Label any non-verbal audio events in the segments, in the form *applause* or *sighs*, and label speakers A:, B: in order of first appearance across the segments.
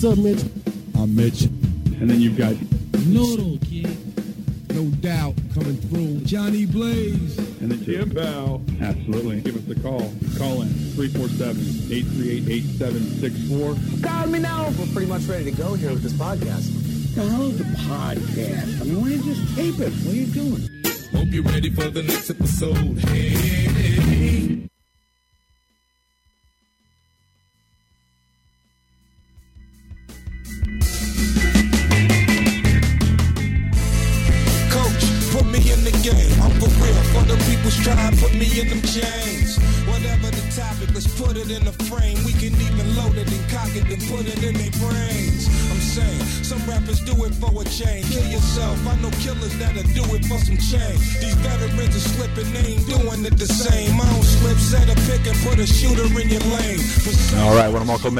A: What's up, Mitch?
B: I'm Mitch.
C: And then you've got
D: Noodle, kid.
B: No doubt coming through. Johnny Blaze.
C: and then Jim Bow. Absolutely. Give us a call. Call in 347-838-8764.
E: Call me now. We're pretty much ready to go here with this podcast.
A: The hell is the podcast? I mean, why don't you just tape it? What are you doing?
D: Hope you're ready for the next episode. Hey, hey, hey.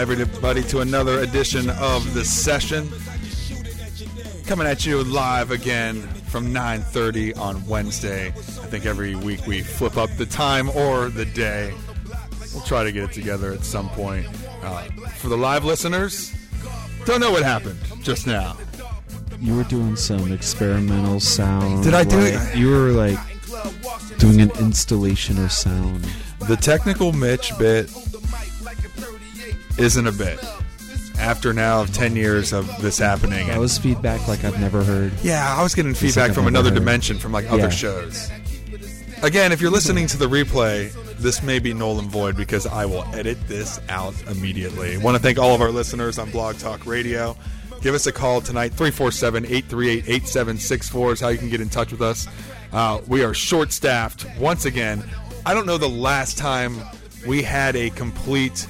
F: Everybody to another edition of the session. Coming at you live again from 9:30 on Wednesday. I think every week we flip up the time or the day. We'll try to get it together at some point. Uh, for the live listeners, don't know what happened just now.
G: You were doing some experimental sound.
F: Did I do
G: like,
F: it?
G: You were like doing an installation of sound.
F: The technical Mitch bit isn't a bit. After now of 10 years of this happening,
G: That
F: and
G: was feedback like I've never heard.
F: Yeah, I was getting
G: like
F: feedback
G: I've
F: from
G: never
F: another
G: heard.
F: dimension from like other
G: Yeah.
F: shows. Again, if you're listening to the replay, this may be null and void because I will edit this out immediately. want to thank all of our listeners on Blog Talk Radio. Give us a call tonight, 347 838 8764 is how you can get in touch with us. Uh, we are short staffed once again. I don't know the last time we had a complete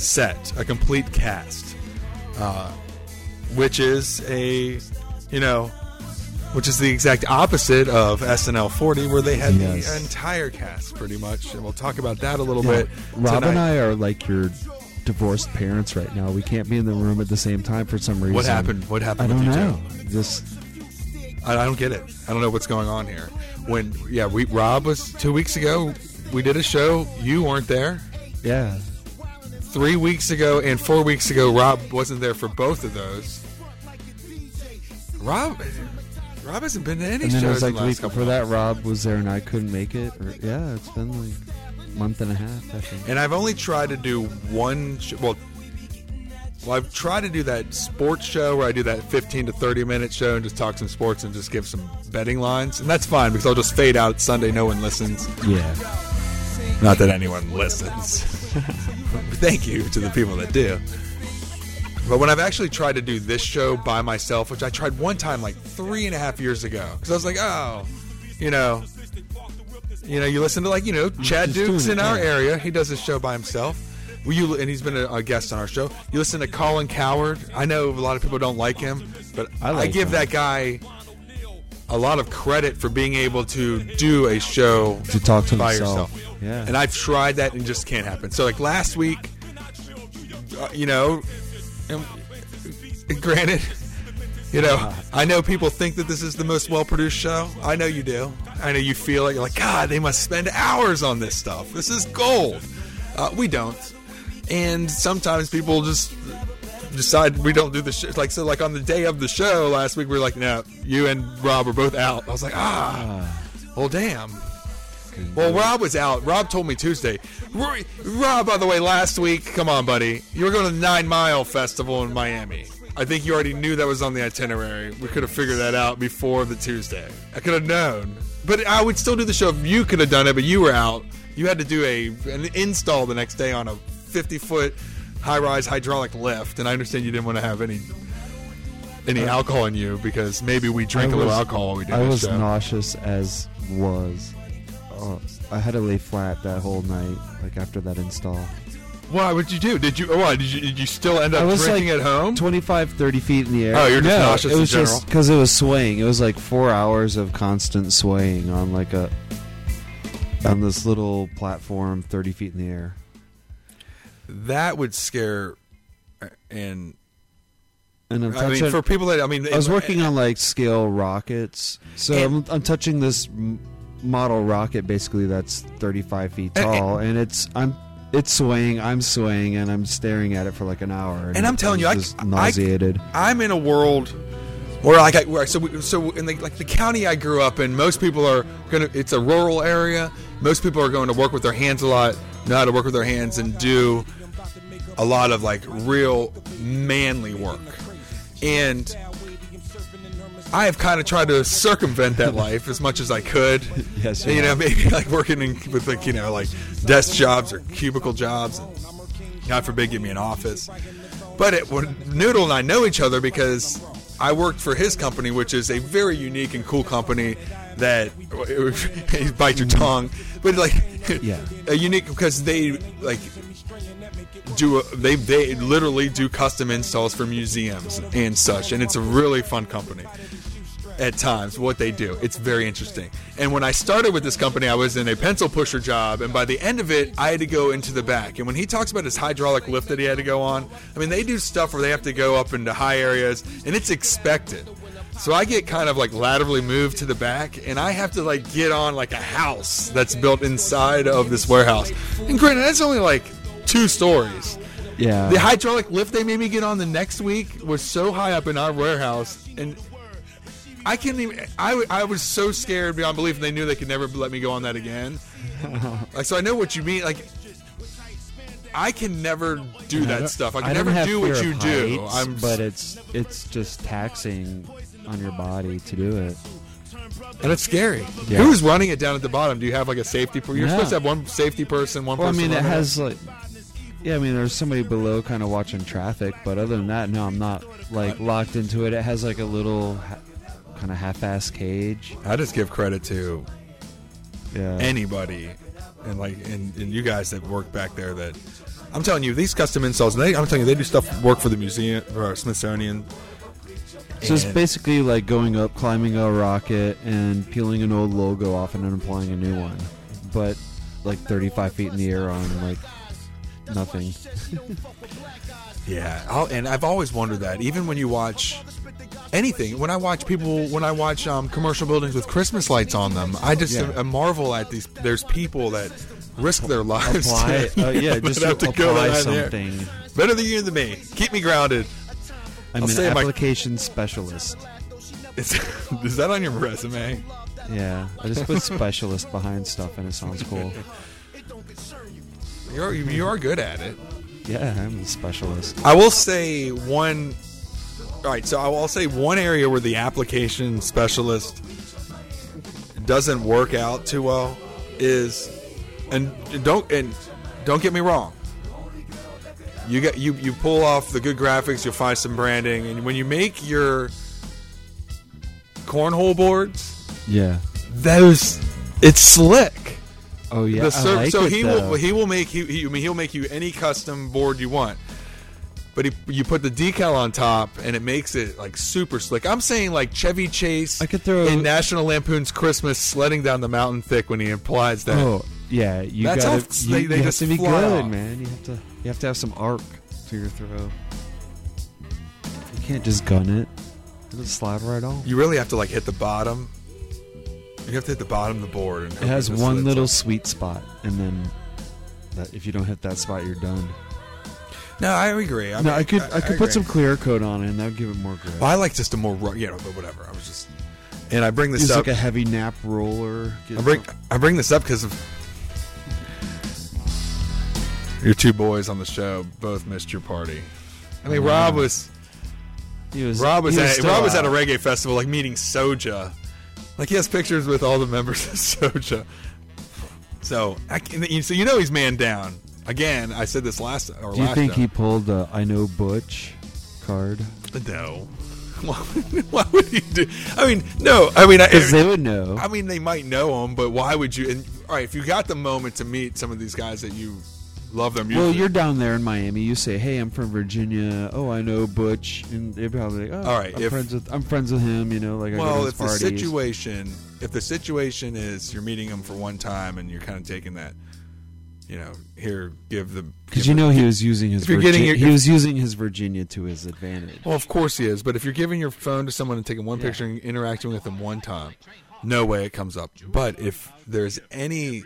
F: set, a complete cast uh, which is a, you know, which is the exact opposite of SNL 40, where they had
G: Yes.
F: the entire cast pretty much, and we'll talk about that a little
G: Yeah,
F: bit.
G: Rob and. I are like your divorced parents right now. We can't be in the room at the same time for some reason.
F: What happened? What happened? I don't
G: know. Just
F: I, I don't get it. I don't know what's going on here. When yeah, we Rob was two weeks ago. We did a show. You weren't there.
G: yeah.
F: Three weeks ago and four weeks ago, Rob wasn't there for both of those. Rob, Rob hasn't been to any
G: And then
F: shows
G: it was like
F: the
G: week before that, Rob was there and I couldn't make it. Or, yeah, it's been like a month and a half. I think.
F: And I've only tried to do one. Sh- well, well, I've tried to do that sports show where I do that 15 to 30 minute show and just talk some sports and just give some betting lines, and that's fine because I'll just fade out Sunday. No one listens.
G: Yeah.
F: Not that anyone listens. Thank you to the people that do. But when I've actually tried to do this show by myself, which I tried one time like three and a half years ago, because I was like, oh, you know, you know, you listen to like you know
G: mm, Chad
F: Dukes in our area. He does his show by himself. Well, you and he's been a, a guest on our show. You listen to Colin Cowherd. I know a lot of people don't like him, but
G: I
F: I, give
G: him.
F: that guy a lot of credit for being able to do a show
G: To talk to
F: by
G: himself.
F: yourself.
G: Yeah.
F: And I've tried that and just can't happen. So like last week, uh, you know, and, granted, you know, I know people think that this is the most well produced show. I know you do. I know you feel it. You're like, God, they must spend hours on this stuff. This is gold. Uh, we don't. And sometimes people just decide we don't do the show. Like so, like on the day of the show last week, we were like, no, you and Rob are both out. I was like, ah, well, damn. Well, Rob was out. Rob told me Tuesday. Ro- Rob, by the way, last week, come on, buddy. You were going to the Nine Mile Festival in Miami. I think you already knew that was on the itinerary. We could have figured that out before the Tuesday. I could have known. But I would still do the show if you could have done it, but you were out. You had to do a an install the next day on a 50 foot high rise hydraulic lift, and I understand you didn't want to have any any alcohol in you because maybe we drink
G: I
F: a little alcohol while we do
G: I was
F: show.
G: nauseous as was. Uh, I had to lay flat that whole night, like after that install.
F: Why? What'd you do? Did you? Why did you? Did you still end up
G: I was
F: drinking
G: like
F: at home?
G: 25, 30 feet in the air.
F: Oh, you're just
G: no,
F: nauseous
G: It was just because it was swaying. It was like four hours of constant swaying on like a on this little platform, thirty feet in the air.
F: That would scare. And
G: And I'm
F: I mean, for people that I mean,
G: I was working on like scale rockets, so
F: And-
G: I'm, I'm touching this model rocket basically that's 35 feet
F: And-
G: tall, and it's I'm it's swaying. I'm swaying, and I'm staring at it for like an hour.
F: And I'm telling you, I,
G: just
F: I-
G: nauseated.
F: I'm in a world where like I, where, so we- so in the, like the county I grew up in, most people are gonna. It's a rural area. Most people are going to work with their hands a lot, know how to work with their hands, and do a lot of like real manly work. And I have kind of tried to circumvent that life as much as I could. *laughs*
G: Yes, you
F: you know, maybe like working in, with like you know like desk jobs or cubicle jobs. And God forbid, give me an office. But it, when Noodle and I know each other because I worked for his company, which is a very unique and cool company that *laughs* you bite your mm-hmm. tongue, but like
G: Yeah. *laughs*
F: a unique because they like do they they literally do custom installs for museums and such, and it's a really fun company. At times, what they do, it's very interesting. And when I started with this company, I was in a pencil pusher job, and by the end of it, I had to go into the back. And when he talks about his hydraulic lift that he had to go on, I mean, they do stuff where they have to go up into high areas, and it's expected. So I get kind of like laterally moved to the back, and I have to like get on like a house that's built inside of this warehouse. And granted, that's only like two stories.
G: Yeah.
F: The hydraulic lift they made me get on the next week was so high up in our warehouse, and I couldn't even. I, I was so scared beyond belief, and they knew they could never let me go on that again. *laughs* like, so I know what you mean. Like, I can never do that stuff. I can
G: I
F: never do what you
G: of
F: do. I'm,
G: but it's it's just taxing on your body to do it.
F: and it's scary.
G: Yeah.
F: Who's running it down at the bottom? Do you have like a safety? Per- you're
G: Yeah.
F: supposed to have one safety person, one
G: Well, I mean, it has like, yeah, I mean, there's somebody below kind of watching traffic, but other than that, no, I'm not like locked into it. It has like a little ha- kind of half-ass cage.
F: I just give credit to
G: Yeah.
F: anybody and like and, and you guys that work back there that I'm telling you these custom installs they, I'm telling you they do stuff work for the museum or Smithsonian
G: so it's basically like going up, climbing a rocket, and peeling an old logo off and then applying a new one, but like 35 feet in the air on like nothing. *laughs*
F: yeah I'll, and I've always wondered that even when you watch anything when I watch people when I watch um, commercial buildings with Christmas lights on them I just
G: Yeah.
F: uh, marvel at these there's people that risk their lives *laughs*
G: Apply,
F: to-
G: uh, yeah, just
F: have
G: to
F: to go
G: apply
F: there.
G: something.
F: better than you than me keep me grounded
G: I'm
F: I'll
G: an
F: say my-
G: application specialist.
F: is, *laughs* is that on your resume
G: Yeah, I just put specialist behind stuff, and it sounds cool.
F: You're you are good at it
G: Yeah, I'm a specialist.
F: I will say one. All right, so I will say one area where the application specialist doesn't work out too well is, and don't and don't get me wrong. You get you you pull off the good graphics, you'll find some branding, and when you make your cornhole boards,
G: Yeah.
F: those it's slick.
G: Oh yeah.
F: The
G: I like
F: so
G: it,
F: he
G: though.
F: will he will make he, he I mean he'll make you any custom board you want. But he, you put the decal on top, and it makes it like super slick. I'm saying like Chevy Chase
G: I could throw-
F: in National Lampoon's Christmas sledding down the mountain thick when he implies that.
G: Oh yeah, you
F: That's
G: gotta.
F: how
G: you,
F: they- they
G: you have to be good,
F: off.
G: man. You have to. You have to have some arc to your throw. You can't just gun it. It'll slide right off.
F: You really have to like hit the bottom. You have to hit the bottom of the board. And
G: It has one little
F: up.
G: sweet spot, and then that if you don't hit that spot, you're done.
F: No, I agree. I
G: no,
F: mean,
G: I could I, could put some clear coat on it, and that would give it more grip.
F: Well, I like just a more you know, but whatever. I was just, and I bring this
G: Use
F: up.
G: like a heavy nap roller.
F: I bring I bring this up because of your two boys on the show both missed your party. I mean, Rob was
G: he was
F: Rob was
G: he
F: at Rob was at a reggae festival, like meeting Soja. Like he has pictures with all the members of *laughs* Soja. So, can- so you know he's man down. Again, I said this last or
G: Do you
F: last
G: think
F: show.
G: he pulled the I know Butch card?
F: No. *laughs* Why, why would he do? I mean, no. I mean, I,
G: Because they would know.
F: I mean, they might know him, but why would you? And all right, if you got the moment to meet some of these guys that you love their music,
G: Well, you're down there in Miami. You say, "Hey, I'm from Virginia. Oh, I know Butch," and they're probably like, "Oh,
F: All right,
G: I'm
F: if-
G: friends with I'm friends with him." You know, like I go
F: well,
G: to
F: if
G: his
F: the situation, if the situation is you're meeting him for one time and you're kind of taking that, you know, here give the
G: because you know he was using his
F: if you're
G: Virgi-
F: getting your-
G: he was using his Virginia to his advantage.
F: Well, of course he is, but if you're giving your phone to someone and taking one picture and interacting with them one time, no way it comes up. But if there's any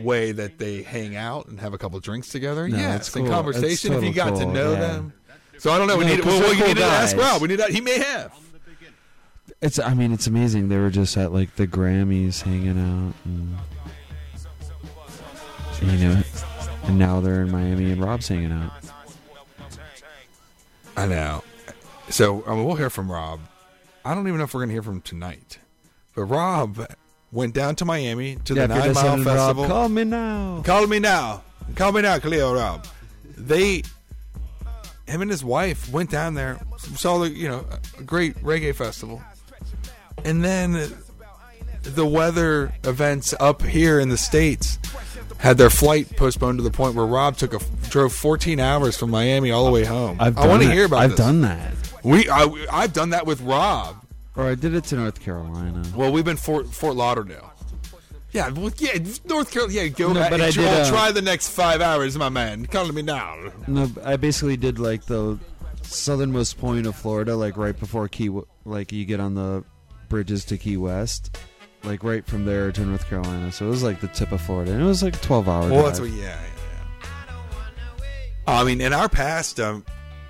F: way that they hang out and have a couple drinks together.
G: No,
F: yes,
G: that's
F: and
G: cool.
F: conversation.
G: That's
F: If you got
G: total
F: to know
G: yeah.
F: them. So I don't know. We
G: No,
F: need.
G: 'cause
F: Well,
G: they're
F: well, you
G: cool
F: need to ask. Rob. We need. To, he may have.
G: It's. I mean, it's amazing. They were just at like the Grammys hanging out, and, you know, and now they're in Miami and Rob's hanging out.
F: I know. So I mean, we'll hear from Rob. I don't even know if we're going to hear from him tonight. But Rob went down to Miami to
G: Yeah,
F: the Nine Mile
G: listening, Rob,
F: Festival.
G: call me now.
F: Call me now. Call me now, Cleo Rob. They, him and his wife went down there, saw the you know a great reggae festival, and then the weather events up here in the states had their flight postponed to the point where Rob took a drove 14 hours from Miami all the way home.
G: I've
F: I want to hear about
G: I've
F: this.
G: done that.
F: We I, I've done that with Rob.
G: Or I did it to North Carolina.
F: Well, we've been Fort Fort Lauderdale. Yeah, well, yeah, North Carolina. Yeah, go.
G: No, but I
F: try,
G: did, uh,
F: try the next five hours, my man. Call me now.
G: No, I basically did like the southernmost point of Florida, like right before Key, W- like you get on the bridges to Key West, like right from there to North Carolina. So it was like the tip of Florida, and it was like twelve hours.
F: Well, that's what. Yeah, yeah, yeah. I mean, in our past, um,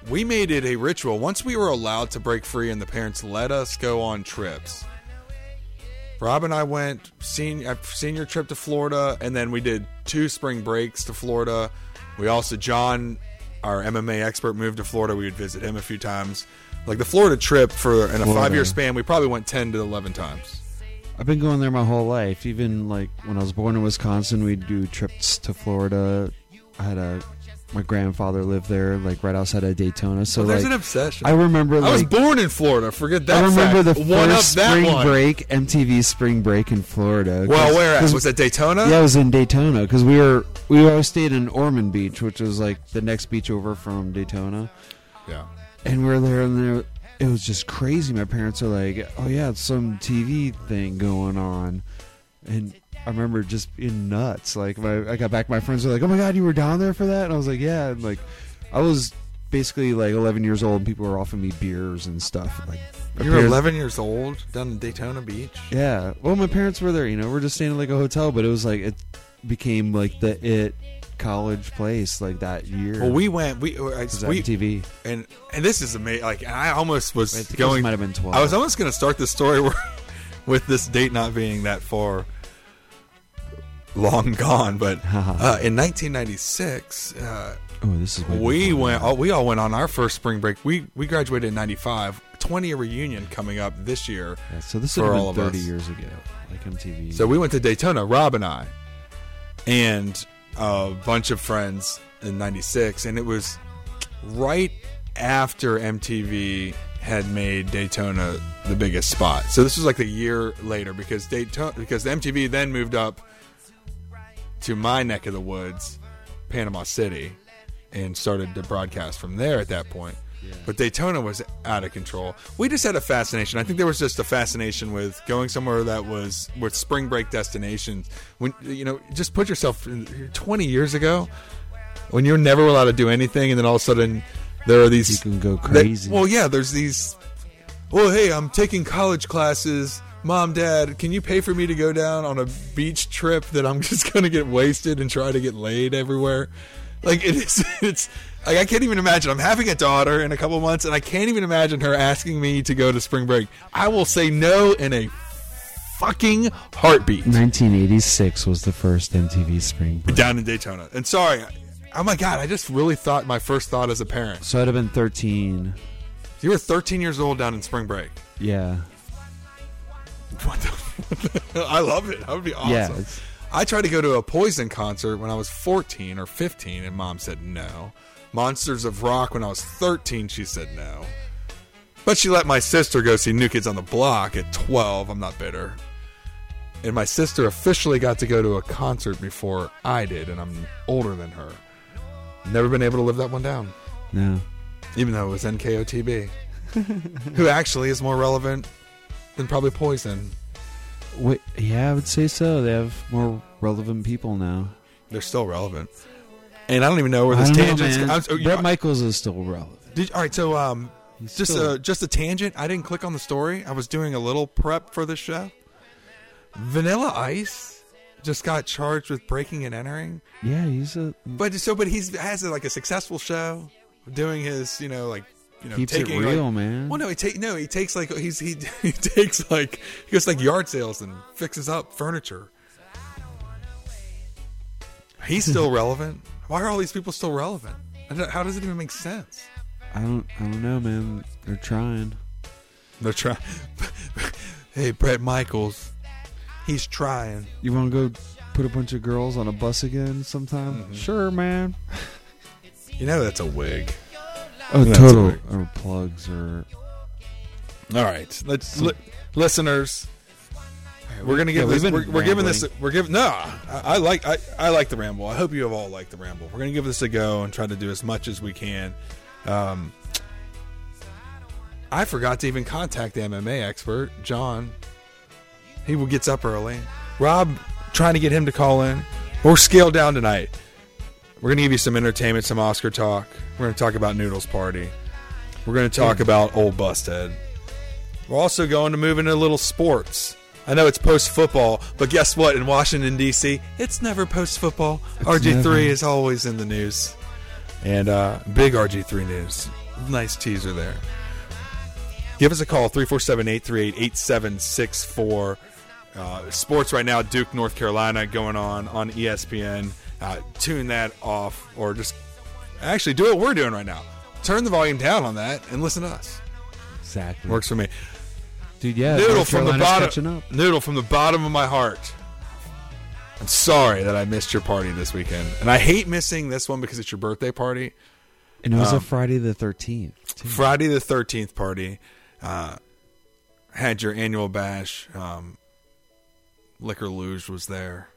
F: we made it a ritual. Once we were allowed to break free, and the parents let us go on trips. Rob and I went senior uh, senior trip to Florida, and then we did two spring breaks to Florida. We also John, our MMA expert, moved to Florida. We would visit him a few times. Like the Florida trip for in a
G: Florida.
F: five year span, we probably went ten to eleven times.
G: I've been going there my whole life. Even like when I was born in Wisconsin, we'd do trips to Florida. I had a my grandfather lived there, like right outside of Daytona. So
F: Well, there's
G: like,
F: an obsession.
G: I remember.
F: I was born in Florida. Forget that.
G: I remember
F: fact.
G: the
F: one
G: first
F: up that
G: spring
F: one.
G: break, MTV spring break in Florida.
F: Well, where at? Was it Daytona?
G: Yeah, it was in Daytona because we were we always stayed in Ormond Beach, which was like the next beach over from Daytona,
F: Yeah.
G: and we are there, and there it was just crazy. My parents are like, "Oh yeah, it's some TV thing going on," and I remember just being nuts. Like my, I got back, my friends were like, "Oh my god, you were down there for that?" And I was like, "Yeah." And like, I was basically like 11 years old, and people were offering me beers and stuff. Like, my
F: You were 11 years old down in Daytona Beach.
G: Yeah. Well, my parents were there. You know, we're just staying in like a hotel, but it was like it became like the it college place like that year.
F: Well, we went. We, uh, we
G: TV.
F: and and this is amazing. Like I almost was
G: I
F: going.
G: might have been 12.
F: I was almost going to start the story where, *laughs* with this date not being that far long gone, but *laughs* uh, in 1996, uh,
G: Oh, this is
F: we went. Oh, we all went on our first spring break. We we graduated in '95. 20 year reunion coming up this year.
G: Yeah, so this is
F: all
G: 30
F: us.
G: years ago, like MTV.
F: So we went to Daytona, Rob and I, and a bunch of friends in '96, and it was right after MTV had made Daytona the biggest spot. So this was like a year later because Daytona because MTV then moved up to my neck of the woods, Panama City, and started to broadcast from there at that point. But Daytona was out of control. We just had a fascination. I think there was just a fascination with going somewhere that was with spring break destinations. When you know, just put yourself in, 20 years ago when you're never allowed to do anything, and then all of a sudden there are these
G: You can go
F: that-
G: crazy.
F: well, yeah, there's these. Well, hey, I'm taking college classes. Mom, Dad, can you pay for me to go down on a beach trip that I'm *laughs* just going to get wasted and try to get laid everywhere? Like it is, *laughs* it's like I can't even imagine. I'm having a daughter in a couple months, and I can't even imagine her asking me to go to spring break. I will say no in a fucking heartbeat.
G: 1986 was the first MTV spring break.
F: Down in Daytona, and sorry, oh my god, I just really thought my first thought as a parent.
G: So I'd have been 13.
F: You were 13 years old down in spring break.
G: Yeah.
F: What the? *laughs* I love it. That would be awesome.
G: Yeah.
F: I tried to go to a Poison concert when I was 14 or 15, and mom said no. Monsters of Rock when I was 13, she said no. But she let my sister go see New Kids on the Block at 12. I'm not bitter. And my sister officially got to go to a concert before I did, and I'm older than her. Never been able to live that one down,
G: No.
F: even though it was NKOTB, *laughs* who actually is more relevant than probably Poison.
G: Wait, yeah, I would say so. They have more relevant people now.
F: They're still relevant. And I don't even know where this
G: don't know,
F: tangent's.
G: man.
F: I'm- oh,
G: Bret Michaels is still relevant.
F: Did, all right, so um,
G: He's
F: just
G: still-
F: a just a tangent. I didn't click on the story. I was doing a little prep for this show. Vanilla Ice just got charged with breaking and entering.
G: Yeah, he's a
F: But so, but he's has like a successful show, doing his, you know, like you know,
G: keeps it
F: taking
G: real,
F: like,
G: man.
F: Well, no, he take no, he takes like he's he *laughs* he takes like he goes like yard sales and fixes up furniture. He's still *laughs* relevant. Why are all these people still relevant? How does it even make sense?
G: I don't, I don't know, man. They're trying.
F: They're trying. *laughs* hey, Bret Michaels, he's trying.
G: You want to go put a bunch of girls on a bus again sometime?
F: Mm-hmm.
G: Sure, man.
F: You know that's a wig.
G: Oh,
F: That's
G: total
F: right.
G: or plugs or
F: All right, let's li- listeners. We're gonna give
G: we've
F: this.
G: been
F: We're, we're giving this. We're giving. No, I, I like. I, I like the ramble. I hope you have all liked the ramble. We're gonna give this a go and try to do as much as we can. Um, I forgot to even contact the MMA expert, John. He gets up early. Rob, trying to get him to call in or scale down tonight. We're gonna give you some entertainment, some Oscar talk. We're gonna talk about Noodles Party. We're gonna talk about Old Busthead. We're also going to move into a little sports. I know it's post football, but guess what? In Washington D.C., it's never post football. RG three is always in the news, and uh, big RG three news. Nice teaser there. Give us a call 347-838-8764. Uh, sports right now, Duke, North Carolina, going on on ESPN. Uh, tune that off, or just actually do what we're doing right now. Turn the volume down on that and listen to us.
G: exactly.
F: Works for me.
G: dude. Yeah,
F: Noodle from the bottom.
G: up.
F: Noodle from the bottom of my heart. I'm sorry that I missed your party this weekend, and I hate missing this one because it's your birthday party.
G: And it was
F: Um,
G: a Friday the thirteenth.
F: Friday the thirteenth party. Uh, had your annual bash. Um, Liquor Luge was there.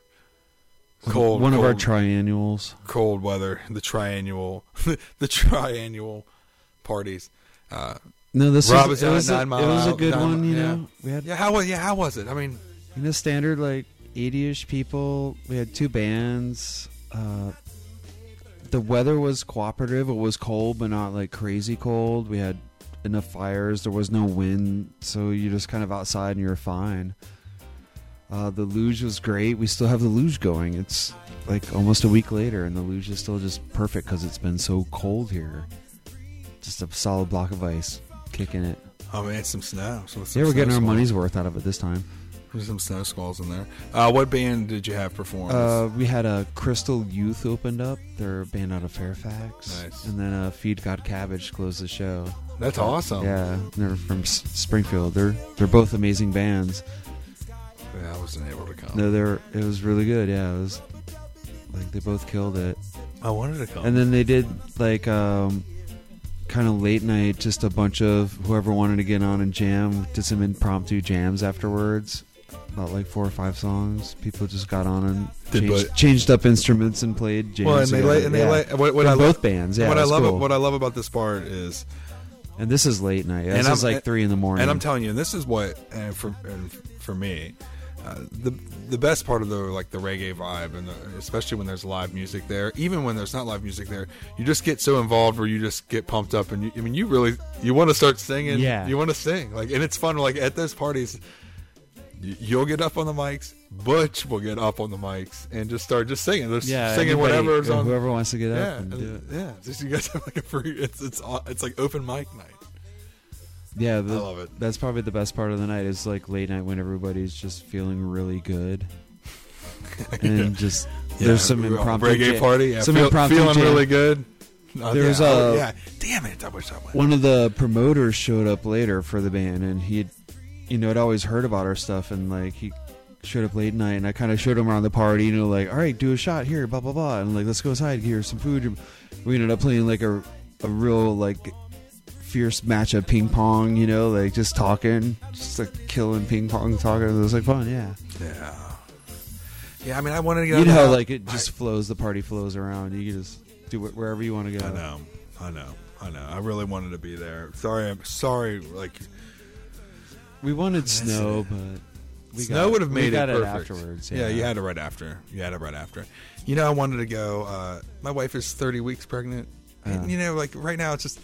F: Cold,
G: One of our
F: cold-
G: triannuals.
F: cold weather. The triannual, *laughs* the triannual parties. Uh,
G: No, this
F: Rob
G: was, it was, a, it was a good
F: Nine
G: one. You know, we had
F: yeah, how was yeah, how was it? I mean,
G: you know standard like eighty-ish people. We had two bands. Uh, the weather was cooperative. It was cold, but not like crazy cold. We had enough fires. There was no wind, so you're just kind of outside and you're fine. Uh, the luge was great. We still have the luge going. It's like almost a week later, and the luge is still just perfect because it's been so cold here. Just a solid block of ice kicking it.
F: oh man, some snow. So some
G: Yeah, we're getting our
F: squalls.
G: money's worth out of it this time.
F: There's some snow squalls in there. Uh, what band did you have perform?
G: Uh, we had a Crystal Youth opened up. They're a band out of Fairfax.
F: Nice.
G: And then uh, Feed God Cabbage closed the show.
F: That's awesome.
G: Yeah, they're from S- Springfield. They're they're both amazing bands.
F: Yeah, I wasn't able to come.
G: No, they're it was really good. Yeah, it was like they both killed it.
F: I wanted to come.
G: And then they did like um, kind of late night, just a bunch of whoever wanted to get on and jam. Did some impromptu jams afterwards. About like four or five songs. People just got on and
F: Did
G: changed, changed up instruments and played jams.
F: well, and they
G: together.
F: lay, and they
G: Yeah.
F: lay, what, what
G: From
F: I
G: both
F: love,
G: bands. Yeah,
F: what I
G: it's
F: love,
G: cool.
F: what I love about this part is,
G: and this is late night. This
F: I'm-
G: is like three in the morning.
F: and I'm telling you, and this is what, and for and for me, uh, the the best part of the like the reggae vibe, and the, especially when there's live music there. Even when there's not live music there, you just get so involved where you just get pumped up, and you, I mean, you really you want to start singing.
G: Yeah.
F: you want to sing, like, and it's fun. Like at those parties. You'll get up on the mics. Butch will get up on the mics and just start just singing. Just
G: yeah,
F: singing whatever's on.
G: Whoever wants to get
F: yeah,
G: up and do it.
F: yeah. Just you guys have like a free. It's it's it's like open mic night.
G: Yeah, the,
F: I love it.
G: That's probably the best part of the night is like late night when everybody's just feeling really good, *laughs* and just
F: Yeah,
G: there's some
F: we were on
G: impromptu
F: reggae
G: jam-
F: party. Yeah,
G: some
F: feel-
G: impromptu
F: feeling
G: jam.
F: really good. Uh,
G: There
F: yeah,
G: was
F: oh,
G: a-
F: yeah. Damn it! I wish I went.
G: One of the promoters showed up later for the band, and he, you know, had always heard about our stuff, and like he showed up late night, and I kind of showed him around the party, you know, like, all right, do a shot here, blah blah blah, and like let's go inside, get some food. We ended up playing like a a real like fierce match of ping pong, you know, like just talking, just like killing ping pong, talking. It was like fun, yeah.
F: Yeah. Yeah, I mean, I wanted to get.
G: You know like it just flows, the party flows around. You can just do it wherever you want to go.
F: I know, I know, I know. I really wanted to be there. Sorry, I'm sorry. Like
G: We wanted snow, but we
F: snow
G: got,
F: would have
G: we
F: made
G: got
F: it
G: it
F: perfect.
G: afterwards.
F: Yeah. you had it right after. You had it right after. You know, I wanted to go. Uh, my wife is 30 weeks pregnant, and
G: Uh.
F: you know, like right now, it's just,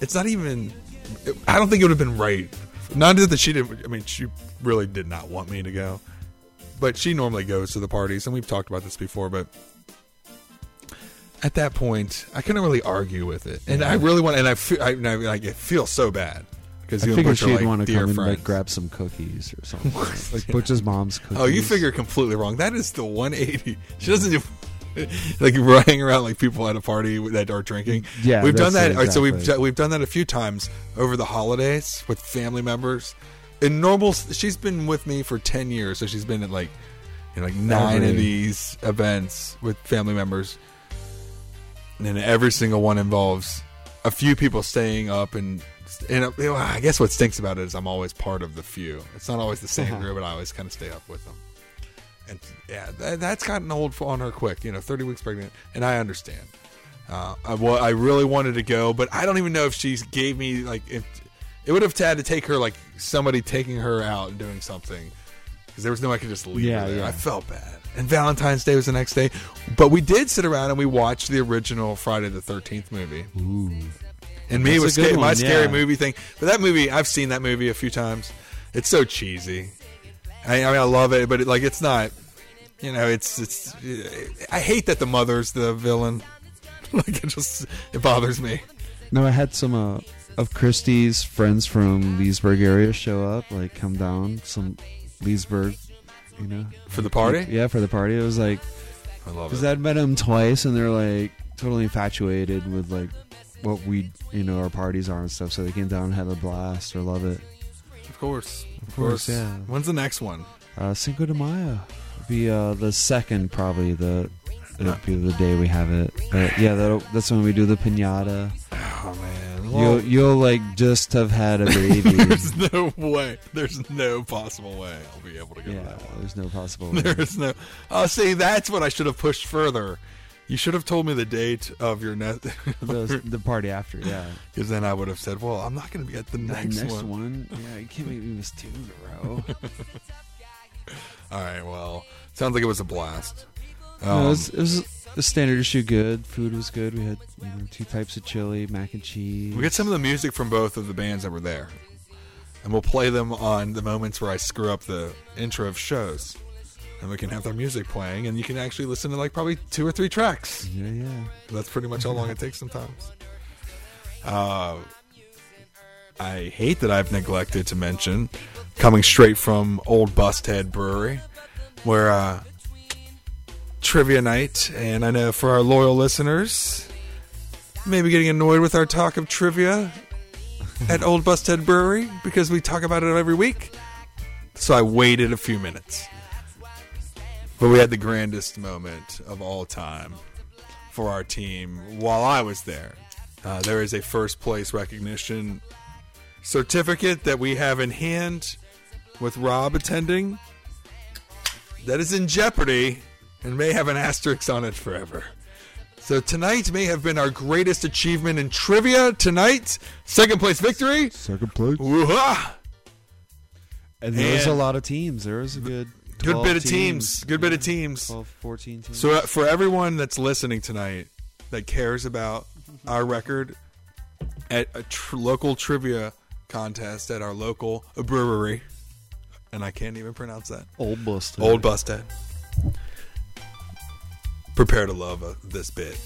F: it's not even. I don't think it would have been right. Not that she didn't. I mean, she really did not want me to go, but she normally goes to the parties, and we've talked about this before. But at that point, I couldn't really argue with it, and I really want, and I feel, I, I like it feels so bad because
G: I
F: you and
G: figured
F: Butch are
G: she'd
F: like
G: want to come and like grab some cookies or something, *laughs* like Butch's mom's cookies.
F: Oh, you figure completely wrong. That is the 180. She doesn't do *laughs* like running around like people at a party that are drinking.
G: Yeah,
F: we've done that. right, So we've we've done that a few times over the holidays with family members. In normal, she's been with me for 10 years, so she's been at like you know, like nine of these events with family members, and every single one involves a few people staying up and. And you know, I guess what stinks about it is I'm always part of the few. It's not always the same group, but I always kind of stay up with them. And yeah, that, that's gotten old on her quick. You know, 30 weeks pregnant, and I understand. Uh, I, well, I really wanted to go, but I don't even know if she gave me like if it would have had to take her like somebody taking her out and doing something because there was no way I could just leave
G: Yeah,
F: her there.
G: yeah.
F: I felt bad. And Valentine's Day was the next day, but we did sit around and we watched the original Friday the 13th movie.
G: Ooh.
F: And me
G: That's
F: was
G: a good
F: sca- my
G: one,
F: scary movie thing. But that movie, I've seen that movie a few times. It's so cheesy. I, I mean, I love it, but it, like, it's not. You know, it's it's. I hate that the mother's the villain. *laughs* like, it just it bothers me.
G: No, I had some uh, of Christie's friends from Leesburg area show up, like come down some Leesburg, you know,
F: For the party?
G: Yeah, for the party. It was like
F: I love
G: because. I'd met them twice, and they're like totally infatuated with like what we, you know, our parties are and stuff. So they came down and had a blast or love it.
F: Of course, of
G: course, yeah.
F: When's the next one?
G: Uh, Cinco de Mayo be uh, the second, probably the. It'll be the day we have it, but yeah, that'll, that's when we do the pinata.
F: Oh man,
G: You'll you'll like just have had a baby. *laughs*
F: there's no way. There's no possible way I'll be able to go to
G: yeah,
F: that one.
G: there's no possible. *laughs* way.
F: There is no. Oh, see, that's what I should have pushed further. You should have told me the date of your next. *laughs*
G: the, the party after, yeah.
F: Because then I would have said, "Well, I'm not going to be at the
G: The
F: next,
G: next
F: one.
G: one, *laughs* yeah, you can't make me miss two in a row. *laughs*
F: All right, well, sounds like it was a blast.
G: no,
F: Um,
G: it was, it was a standard issue. Good food was good. We had you know, two types of chili, mac and cheese.
F: we get some of the music from both of the bands that were there, and we'll play them on the moments where I screw up the intro of shows, and we can have their music playing, and you can actually listen to like probably two or three tracks.
G: Yeah, yeah.
F: That's pretty much how long it takes sometimes. Uh, I hate that I've neglected to mention coming straight from Old Busthead Brewery, where uh, trivia night, and I know for our loyal listeners, maybe getting annoyed with our talk of trivia at Old Busthead Brewery because we talk about it every week. So I waited a few minutes. But we had the grandest moment of all time for our team while I was there. Uh, there is a first place recognition certificate that we have in hand with Rob attending that is in jeopardy and may have an asterisk on it forever. So tonight may have been our greatest achievement in trivia. Tonight, second place victory.
G: Second place.
F: Woo-ha!
G: And there was a lot of teams. There was a good
F: Good
G: 12
F: bit of teams. Good bit of teams.
G: 12, 14 teams.
F: So uh, for everyone that's listening tonight that cares about *laughs* our record at a tr- local trivia contest at our local brewery, and I can't even pronounce that.
G: Old Busted.
F: Old Busted. Prepare to love uh, this bit.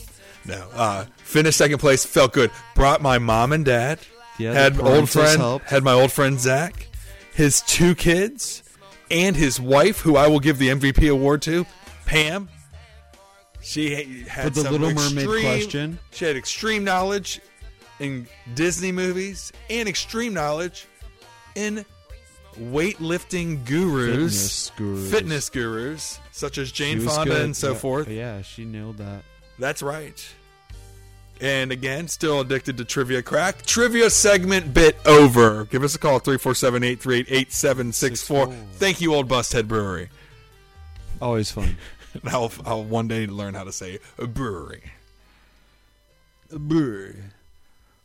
F: No, uh, finished second place. Felt good. Brought my mom and dad.
G: Yeah,
F: had old friend.
G: helped.
F: Had my old friend Zach. His two kids and his wife, who I will give the MVP award to, Pam. She had
G: For the
F: some
G: Little Mermaid question.
F: She had extreme knowledge in Disney movies and extreme knowledge in weightlifting gurus,
G: Fitness gurus.
F: fitness gurus, such as Jane Fonda
G: good.
F: and so
G: Yeah.
F: forth.
G: Yeah, she nailed that.
F: That's right. And again, still addicted to trivia crack. Trivia segment bit over. Give us a call 347 838 8764. Thank you, Old Busthead Brewery.
G: Always fun. *laughs*
F: I'll, I'll one day learn how to say a brewery. A brewery.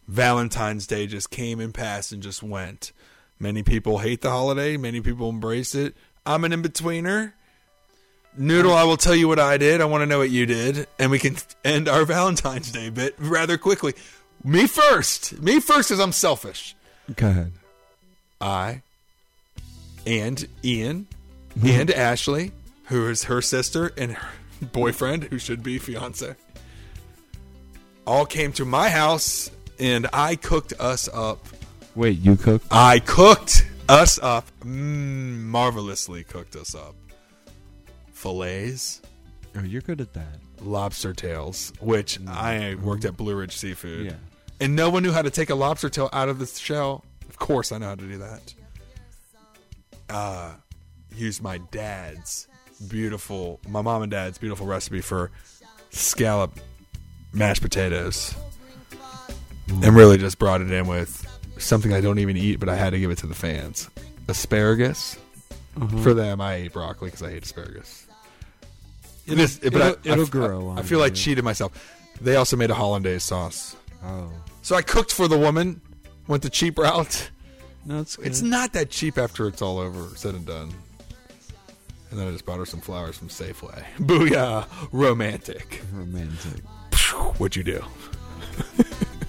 F: Valentine's Day just came and passed and just went. Many people hate the holiday, many people embrace it. I'm an in betweener. Noodle, I will tell you what I did. I want to know what you did. And we can end our Valentine's Day bit rather quickly. Me first. Me first because I'm selfish.
G: Go ahead.
F: I and Ian and Ashley who is her sister, and her boyfriend, who should be fiance, all came to my house, and I cooked us up.
G: Wait, you cooked?
F: I cooked us up, mm, marvelously cooked us up. Fillets,
G: Oh, you're good at that.
F: lobster tails, which I worked at Blue Ridge Seafood.
G: Yeah.
F: And no one knew how to take a lobster tail out of the shell. Of course, I know how to do that. Uh, used my dad's beautiful, my mom and dad's beautiful recipe for scallop mashed potatoes, and really just brought it in with something I don't even eat, but I had to give it to the fans: asparagus.
G: Uh-huh.
F: For them, I ate broccoli because I hate asparagus. It is, but
G: it'll-
F: I, I-
G: it'll
F: I-
G: grow
F: I,
G: on
F: feel like cheated myself. They also made a hollandaise sauce.
G: Oh.
F: So I cooked for the woman, went the cheap route.
G: No, it's good.
F: It's not that cheap after it's all over, said and done. And then I just bought her some flowers from Safeway. *laughs* Booyah! Romantic.
G: romantic.
F: What'd you do? *laughs*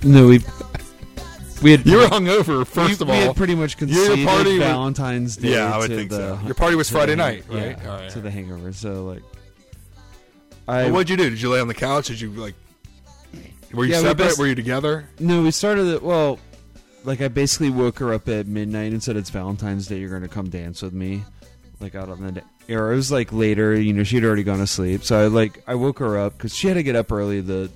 G: No, we we had
F: You were hungover, first
G: we,
F: of
G: we
F: all.
G: had pretty much
F: Your party
G: Valentine's Day.
F: Yeah, I would think so. Your party was Friday night, right?
G: Yeah,
F: All right,
G: to the hangover. So like,
F: Well, what'd you do? Did you lay on the couch? Did you, like... Were you
G: Yeah, we
F: separate?
G: bas-
F: were you together?
G: no, we started it. Well, like I basically woke her up at midnight and said it's Valentine's Day. You're gonna come dance with me, like out on the day. Or it was like later. You know, she'd already gone to sleep. So I like I woke her up because she had to get up early the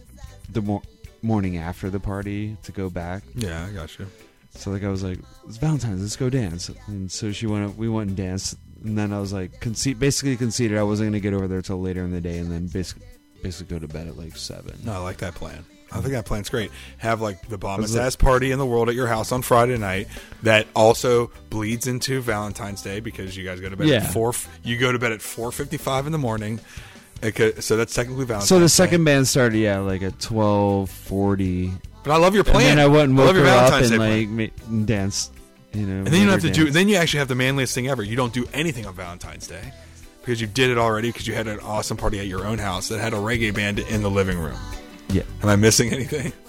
G: the mor- morning after the party to go back.
F: Yeah, I got you.
G: So like I was like, it's Valentine's, let's go dance. And so she went, up, we went and danced. And then I was like, conce- basically conceded I wasn't gonna get over there till later in the day, and then basically basically go to bed at like seven.
F: No, I like that plan. I think that plan's great. Have like the bombest ass party in the world at your house on Friday night that also bleeds into Valentine's Day because you guys go to bed at four. You go to bed at four fifty five in the morning. Okay, so that's technically Valentine's.
G: So the
F: Day.
G: second band started, yeah, like at twelve forty.
F: but I love your
G: And
F: plan.
G: then I went and
F: love
G: woke
F: your
G: her up
F: Valentine's
G: and
F: Day plan.
G: like ma- and danced. You know,
F: and then you don't have to do. Then you actually have the manliest thing ever. You don't do anything on Valentine's Day because you did it already because you had an awesome party at your own house that had a reggae band in the living room.
G: yeah,
F: Am I missing anything? *laughs*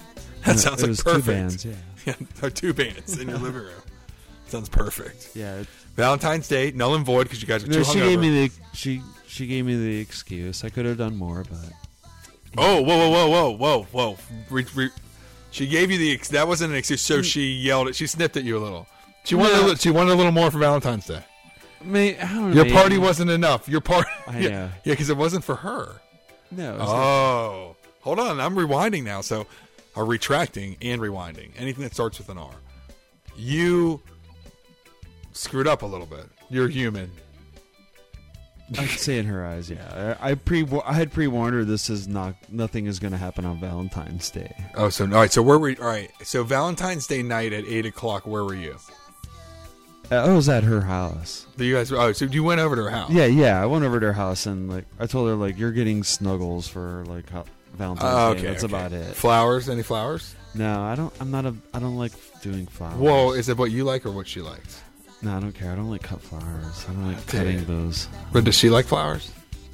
F: That
G: No,
F: sounds like perfect.
G: two bands. Yeah, *laughs*
F: Yeah, two bands in your living room. *laughs* Sounds perfect.
G: yeah.
F: Valentine's Day, null and void because you guys are
G: No,
F: too
G: she gave me the she she gave me the excuse. I could have done more, but
F: oh, whoa, whoa, whoa, whoa, whoa, whoa! Re- re- she gave you the that wasn't an excuse. So mm. she yelled at, she snipped at you a little. She wanted, a
G: No.
F: she wanted a little more for Valentine's Day.
G: I mean, I don't know.
F: Your party wasn't enough. Your party,
G: I *laughs*
F: yeah,
G: know.
F: yeah, because it wasn't for her.
G: No, it's not-
F: Oh, hold on, I'm rewinding now. So, or retracting and rewinding. Anything that starts with an R. You screwed up a little bit. You're human.
G: I could say in her eyes, yeah. *laughs* I, I pre I had pre warned her this is not nothing is going to happen on Valentine's Day.
F: Oh, so all right. So where were you, all right? So Valentine's Day night at eight o'clock. Where were you?
G: I was at her house.
F: You guys? Oh, so you went over to her house?
G: Yeah, yeah. I went over to her house and like I told her like you're getting snuggles for like ho- Valentine's
F: Oh,
G: Day.
F: okay.
G: That's
F: okay.
G: about it.
F: Flowers? Any flowers?
G: No, I don't. I'm not a. I don't like doing flowers.
F: Whoa! Is it what you like or what she likes?
G: No, I don't care. I don't like cut flowers. I don't like
F: Dude.
G: cutting those.
F: But does she like flowers?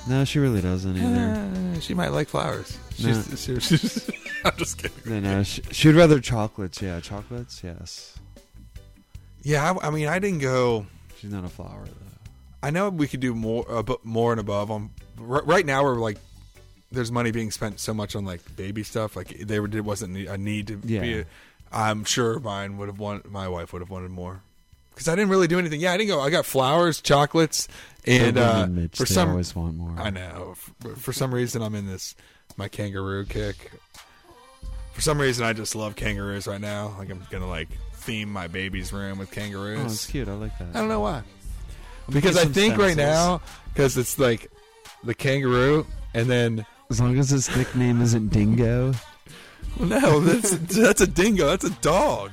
G: No, she really doesn't either.
F: Uh, she might like flowers.
G: No.
F: She's, she- she's, *laughs* I'm just kidding.
G: No, no, she, she'd rather chocolates. Yeah, chocolates. Yes.
F: Yeah, I, I mean, I didn't go.
G: She's not a flower though.
F: I know we could do more, uh, but more and above. On r- right now, we're like, there's money being spent so much on like baby stuff. Like there wasn't a need to be.
G: Yeah.
F: A, I'm sure mine would have wanted. My wife would have wanted more because I didn't really do anything. Yeah, I didn't go. I got flowers, chocolates, and uh,
G: Mitch,
F: for some
G: always want more.
F: I know. For, for some reason, I'm in this my kangaroo kick. For some reason, I just love kangaroos right now. Like I'm gonna like theme my baby's room with kangaroos.
G: Oh, it's cute. I like that.
F: I don't know why. Because I
G: some
F: think right now, because it's like the kangaroo, and then
G: As long as his nickname isn't Dingo.
F: no, that's that's a dingo. That's a dog.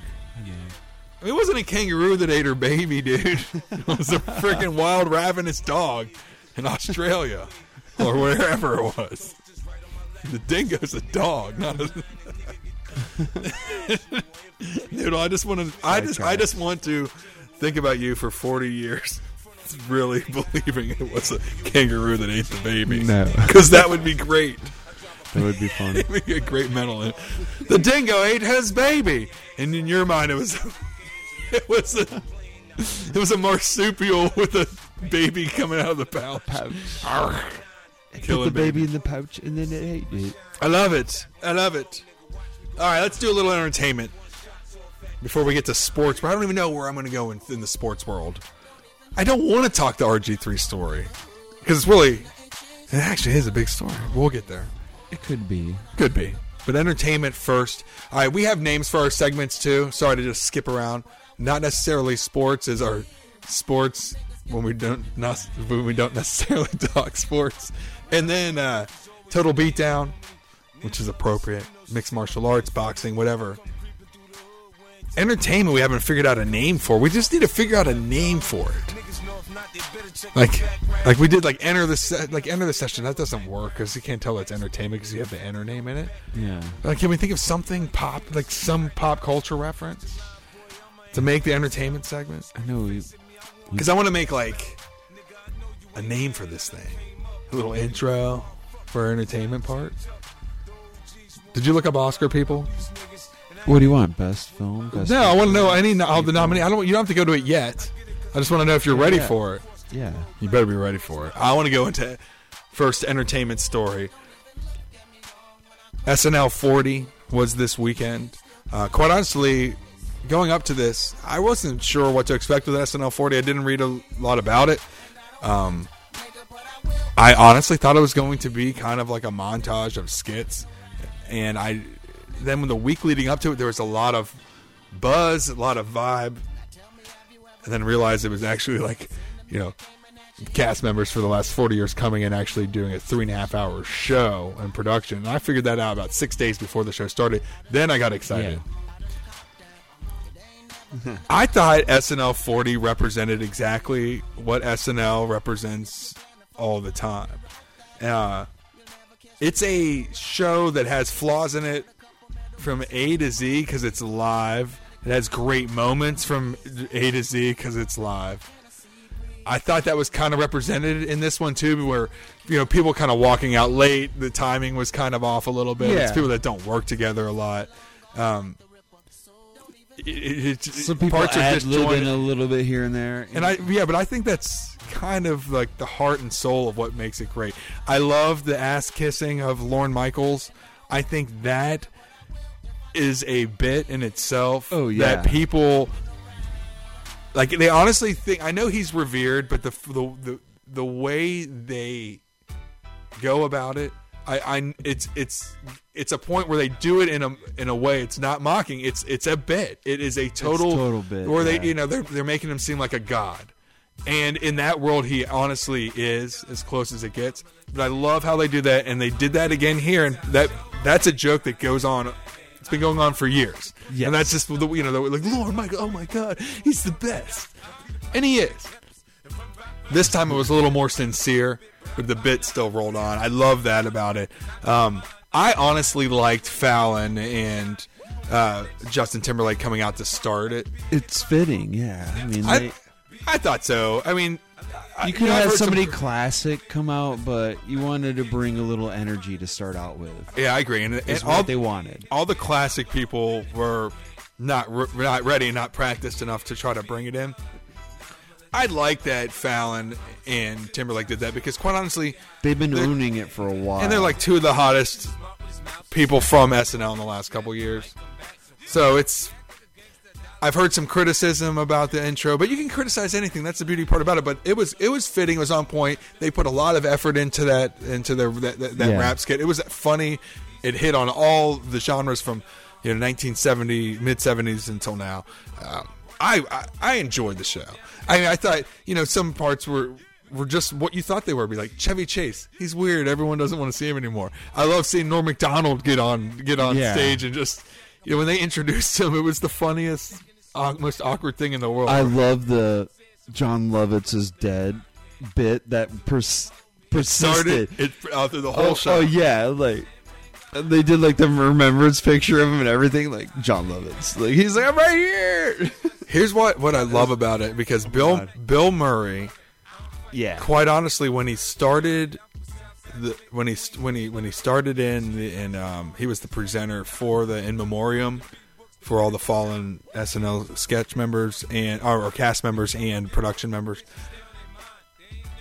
F: It wasn't a kangaroo that ate her baby, dude. *laughs* It was a freaking wild ravenous dog in Australia or wherever it was. The dingo's a dog, not a. dude, I just want to. I just, I just want to think about you for forty years, *laughs* really believing it was a kangaroo that ate the baby.
G: No.
F: because that would be great.
G: That would be fun. *laughs*
F: It'd be a great mental. im- The dingo ate his baby, and in your mind, it was *laughs* it was a it was a marsupial with a baby coming out of the pouch. Arrgh.
G: Put the baby
F: baby.
G: in the pouch and then it ate it.
F: I love it. I love it. All right, let's do a little entertainment before we get to sports. But I don't even know where I'm going to go in, in the sports world. I don't want to talk the RG3 story because it's really, it actually is a big story. We'll get there.
G: It could be.
F: Could be. But entertainment first. All right, we have names for our segments too. Sorry to just skip around. Not necessarily sports is our sports when we don't not when we don't necessarily *laughs* talk sports. And then uh, total beatdown, which is appropriate. Mixed martial arts, boxing, whatever. Entertainment we haven't figured out a name for. We just need to figure out a name for it. Like, like we did, like enter the se- like enter the session. That doesn't work because you can't tell it's entertainment because you have the enter name in it.
G: Yeah.
F: Like, can we think of something pop, like some pop culture reference to make the entertainment segment?
G: I know we
F: Because I want to make like a name for this thing, a little intro for entertainment part. Did you look up Oscar people?
G: What do you want? Best film? Best
F: No, I want to know any all the nominee. I don't. You don't have to go to it yet. I just want to know if you're ready
G: yeah.
F: for it.
G: Yeah.
F: You better be ready for it. I want to go into first entertainment story. SNL 40 was this weekend. Uh, quite honestly, going up to this, I wasn't sure what to expect with SNL 40. I didn't read a lot about it. Um, I honestly thought it was going to be kind of like a montage of skits, and I then when the week leading up to it, there was a lot of buzz, a lot of vibe, and then realized it was actually like, you know, cast members for the last 40 years coming and actually doing a three and a half hour show and production. And I figured that out about six days before the show started. Then I got excited. I thought SNL 40 represented exactly what SNL represents all the time. Uh, it's a show that has flaws in it from A to Z because it's live. It has great moments from A to Z because it's live. I thought that was kind of represented in this one too, where you know people kind of walking out late. The timing was kind of off a little bit. It's
G: Yeah.
F: people that don't work together a lot. Um, it, it,
G: Some people
F: parts are
G: add
F: disjointed.
G: living a little bit here and there.
F: And I yeah, but I think that's kind of like the heart and soul of what makes it great. I love the ass kissing of Lorne Michaels. I think that is a bit in itself.
G: Oh, yeah.
F: that people like they honestly think. I know he's revered, but the the the, the way they go about it. I, I it's it's it's a point where they do it in a in a way it's not mocking. It's it's a bit. It is a total
G: total bit, yeah.
F: they you know they're they're making him seem like a god. And in that world he honestly is as close as it gets. But I love how they do that and they did that again here and that that's a joke that goes on it's been going on for years.
G: Yes.
F: and that's just the you know like Lord Michael oh my god he's the best. And he is this time it was a little more sincere, but the bit still rolled on. I love that about it. Um, I honestly liked Fallon and uh, Justin Timberlake coming out to start it.
G: it's fitting, yeah. I mean,
F: I,
G: they,
F: I thought so. I mean,
G: you could have
F: some-
G: somebody classic come out, but you wanted to bring a little energy to start out with.
F: yeah, I agree. And, and all
G: what they wanted.
F: all the classic people were not re- not ready, not practiced enough to try to bring it in. I like that Fallon and Timberlake did that because, quite honestly,
G: They've been owning it for a while,
F: and they're like two of the hottest people from SNL in the last couple years. So it's I've heard some criticism about the intro, but you can criticize anything. That's the beauty part about it. But it was it was fitting. It was on point. They put a lot of effort into that into their that, that, that
G: Yeah.
F: rap skit. It was funny. It hit on all the genres from you know 1970 mid 70s until now. Um, I, I I enjoyed the show. I mean, I thought you know some parts were were just what you thought they were. Be like Chevy Chase. He's weird. Everyone doesn't want to see him anymore. I love seeing Norm Macdonald get on get on
G: Yeah.
F: stage and just you know when they introduced him, it was the funniest, uh, most awkward thing in the world.
G: I love the Jon Lovitz is dead bit that pers- persisted.
F: started it uh, through the whole
G: oh,
F: show.
G: oh yeah, like they did like the remembrance picture of him and everything. Like Jon Lovitz, like he's like I'm right here. *laughs*
F: Here's what what I love about it because Bill
G: God.
F: Bill Murray,
G: yeah,
F: quite honestly, when he started. The, when he when he when he started in the, and um, he was the presenter for the in memoriam for all the fallen SNL sketch members and or, or cast members and production members.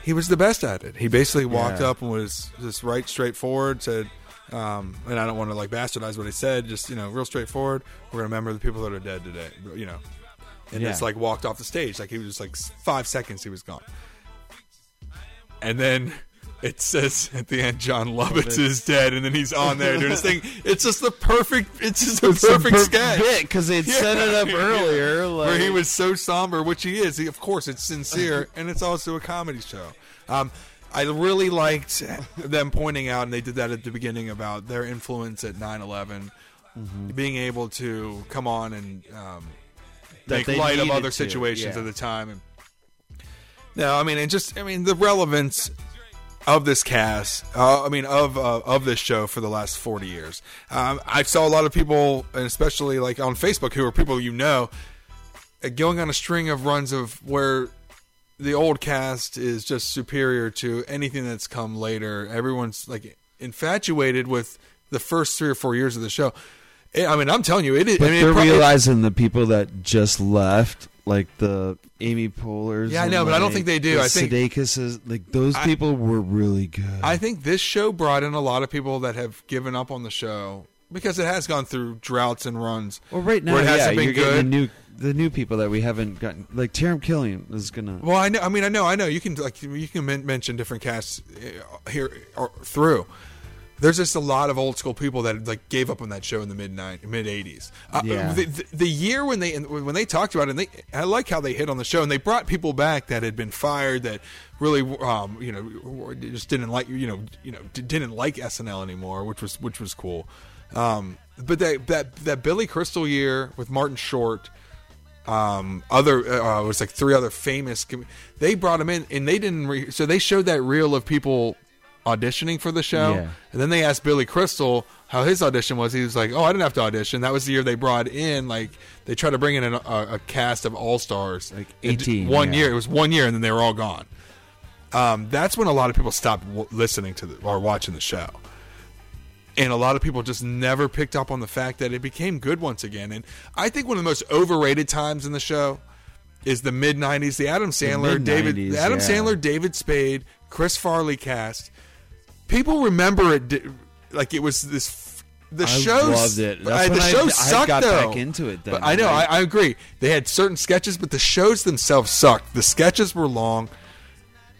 F: he was the best at it. He basically walked
G: Yeah.
F: up and was just right, straightforward. Said, um, and I don't want to like bastardize what he said. Just you know, real straightforward. We're gonna remember the people that are dead today. You know, and
G: Yeah.
F: just like walked off the stage. Like he was just like five seconds, he was gone. And then it says at the end, Jon Lovitz is dead, and then he's on there doing his thing. *laughs* It's just the perfect. It's just a perfect sketch
G: because they'd set it up
F: Yeah.
G: earlier. Like,
F: where he was so somber, which he is. He, of course, it's sincere, *laughs* and it's also a comedy show. Um, I really liked them pointing out, and they did that at the beginning about their influence at 9/11,
G: Mm-hmm.
F: being able to come on and um, make light of other
G: to,
F: situations
G: yeah.
F: at the time. And, no, I mean, and just I mean the relevance of this cast. Uh, I mean, of uh, of this show for the last forty years. Um, I saw a lot of people, and especially like on Facebook, who are people you know, uh, going on a string of runs of where the old cast is just superior to anything that's come later. Everyone's like infatuated with the first three or four years of the show. I I mean, I'm telling you, it is.
G: But
F: I mean,
G: they're
F: it pro- it-
G: realizing the people that just left, like the Amy Poehler's.
F: Yeah, I know, but I don't think they do.
G: the
F: I think-
G: Sudeikis' like those
F: I-
G: people were really good.
F: I think this show brought in a lot of people that have given up on the show because it has gone through droughts and runs.
G: well, right now,
F: where it
G: yeah,
F: hasn't been
G: you're getting the new the new people that we haven't gotten. Like Taran Killam is gonna.
F: Well, I know. I mean, I know. I know. You can like you can men- mention different casts uh, here or through. There's just a lot of old school people that like gave up on that show in the mid mid '80s. Uh,
G: Yeah.
F: the, the, the year when they when they talked about it, and they I like how they hit on the show, and they brought people back that had been fired that really um, you know just didn't like you know you know didn't like SNL anymore, which was which was cool. Um, but that that that Billy Crystal year with Martin Short um, other uh, it was like three other famous. Com- they brought him in, and they didn't. Re- so they showed that reel of people auditioning for the show,
G: Yeah.
F: and then they asked Billy Crystal how his audition was. He was like, "Oh, I didn't have to audition. That was the year they brought in like they tried to bring in an, a, a cast of all stars,
G: Like 18,
F: one
G: yeah.
F: year. It was one year, and then they were all gone. Um, that's when a lot of people stopped w- listening to the, or watching the show and a lot of people just never picked up on the fact that it became good once again. And I think one of the most overrated times in the show is the mid '90s, the Adam Sandler, David, the Adam
G: yeah.
F: Sandler, David Spade, Chris Farley cast. People remember it like it was this. The
G: I
F: show
G: loved it. That's
F: the
G: I-
F: show
G: I
F: sucked
G: got
F: though.
G: back into it then,
F: But I know,
G: like-
F: I, I agree. They had certain sketches, but the shows themselves sucked. The sketches were long.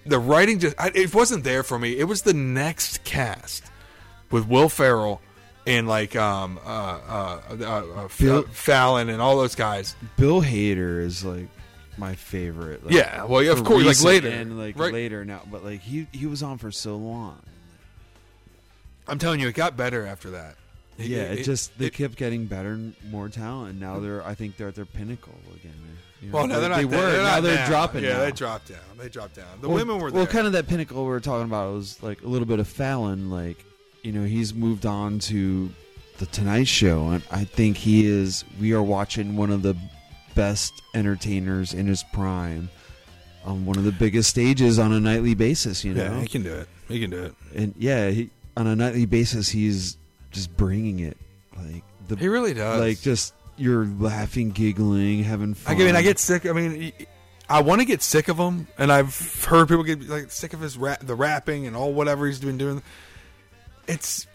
F: The writing just it wasn't there for me. It was the next cast with Will Ferrell and like um uh uh, uh, uh
G: Bill-
F: Fallon and all those guys.
G: Bill Hader is like my favorite. Like,
F: Yeah, well, yeah, of
G: for
F: course, like
G: recent
F: later,
G: and like
F: right.
G: later now, but like he he was on for so long.
F: I'm telling you, it got better after that.
G: Yeah, it, just they
F: it-
G: kept getting better and more talent. And now they're I think they're at their pinnacle again. You know,
F: well, no, they're not.
G: They were
F: They're
G: now they're
F: now.
G: dropping.
F: Yeah,
G: now.
F: they dropped down. They dropped down. The
G: well,
F: women were there.
G: well, kind of that pinnacle we were talking about was like a little bit of Fallon. Like you know, he's moved on to the Tonight Show, and I think he is. We are watching one of the best entertainers in his prime on one of the biggest stages on a nightly basis. You know,
F: Yeah, he can do it. He can do it.
G: and yeah, he, on a nightly basis, he's just bringing it. Like the
F: He really does.
G: like just you're laughing, giggling, having fun.
F: I mean, I get sick. I mean, I want to get sick of him, and I've heard people get like sick of his rap, the rapping and all whatever he's been doing. It's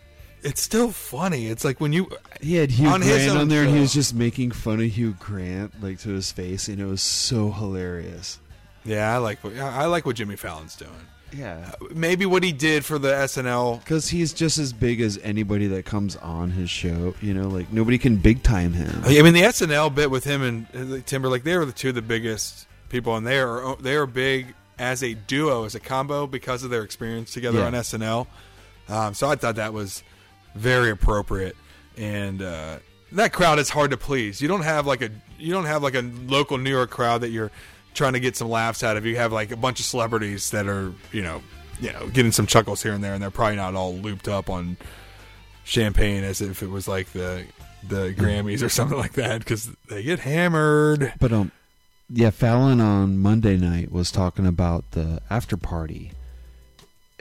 F: it's still funny. It's like when you
G: He had Hugh
F: on
G: Grant on there, and he was just making fun of Hugh Grant, like to his face, and it was so hilarious.
F: yeah, I like what I like what Jimmy Fallon's doing.
G: Yeah,
F: Maybe what he did for the SNL.
G: because he's just as big as anybody that comes on his show. You know, like nobody can big time him.
F: I mean, the SNL bit with him and uh, Timberlake, they were the two of the biggest people, and they are they are big as a duo, as a combo, because of their experience together
G: Yeah.
F: on SNL. Um, so I thought that was very appropriate, and uh, that crowd is hard to please. You don't have like a you don't have like a local New York crowd that you're trying to get some laughs out of. You have like a bunch of celebrities that are you know you know getting some chuckles here and there, and they're probably not all looped up on champagne as if it was like the the Grammys or something like that because they get hammered.
G: But um, yeah, Fallon on Monday night was talking about the after party,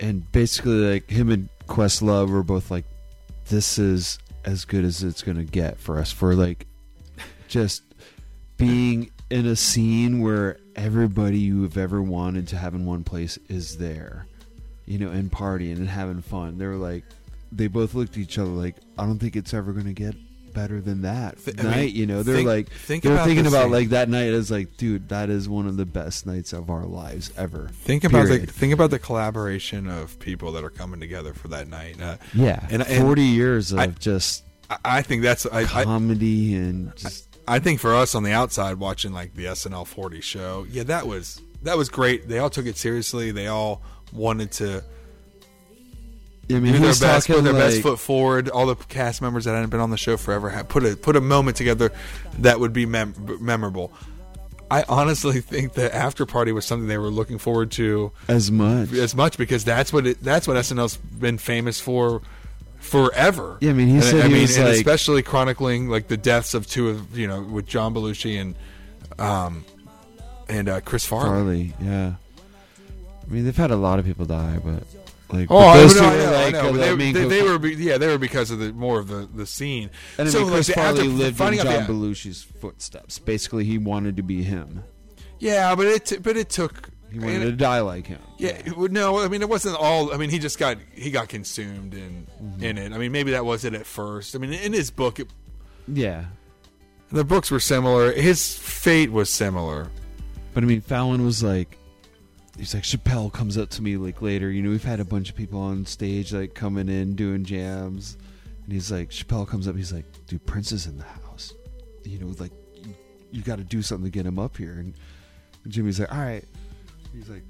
G: and basically like him and Questlove were both like, "This is as good as it's gonna get for us for like just being in a scene where everybody you've ever wanted to have in one place is there, you know, and partying and having fun. They were like, they both looked at each other like, I don't think it's ever to get better than that
F: Th- I mean,
G: night. you know, they're
F: think-
G: like,
F: think
G: they're
F: about
G: thinking about
F: scene.
G: like that night as like, dude, that is one of the best nights of our lives ever.
F: Think about
G: Period.
F: the think about the collaboration of people that are coming together for that night. Uh,
G: Yeah,
F: and, and
G: forty years of
F: I-
G: just
F: I, I think that's I, I
G: comedy and just
F: I think for us on the outside watching like the SNL 40 show, yeah, that was that was great. They all took it seriously. They all wanted to
G: I mean,
F: do their best, put their best foot forward. All the cast members that hadn't been on the show forever had put a put a moment together that would be mem- memorable. I honestly think the after party was something they were looking forward to
G: as much.
F: as much because that's what it, that's what SNL's been famous for forever.
G: Yeah, I mean, he
F: And
G: said
F: I
G: he
F: mean,
G: like-
F: especially chronicling like the deaths of two of you know with John Belushi and um and uh, Chris Farley.
G: Farley, yeah. I mean, they've had a lot of people die, but like,
F: Oh,
G: but
F: I, know,
G: two were,
F: know, I know, but
G: the
F: they, they, they were, be, yeah, they were because of the more of the, the scene.
G: And I
F: so,
G: mean, Chris
F: like,
G: Farley
F: after-
G: lived in John
F: out the-
G: Belushi's footsteps. Basically, he wanted to be him.
F: Yeah, but it, but it took.
G: He wanted
F: and
G: to die like him.
F: yeah, it no, I mean, it wasn't all. I mean, he just got he got consumed in
G: Mm-hmm.
F: in it. I mean, maybe that was it at first. I mean, in his book, it,
G: Yeah,
F: the books were similar. His fate was similar.
G: but I mean, Fallon was like, he's like Chappelle comes up to me like later. You know, we've had a bunch of people on stage like coming in doing jams, and he's like, Chappelle comes up. He's like, dude, Prince is in the house. You know, like you, you got to do something to get him up here. And Jimmy's like, all right. He's like,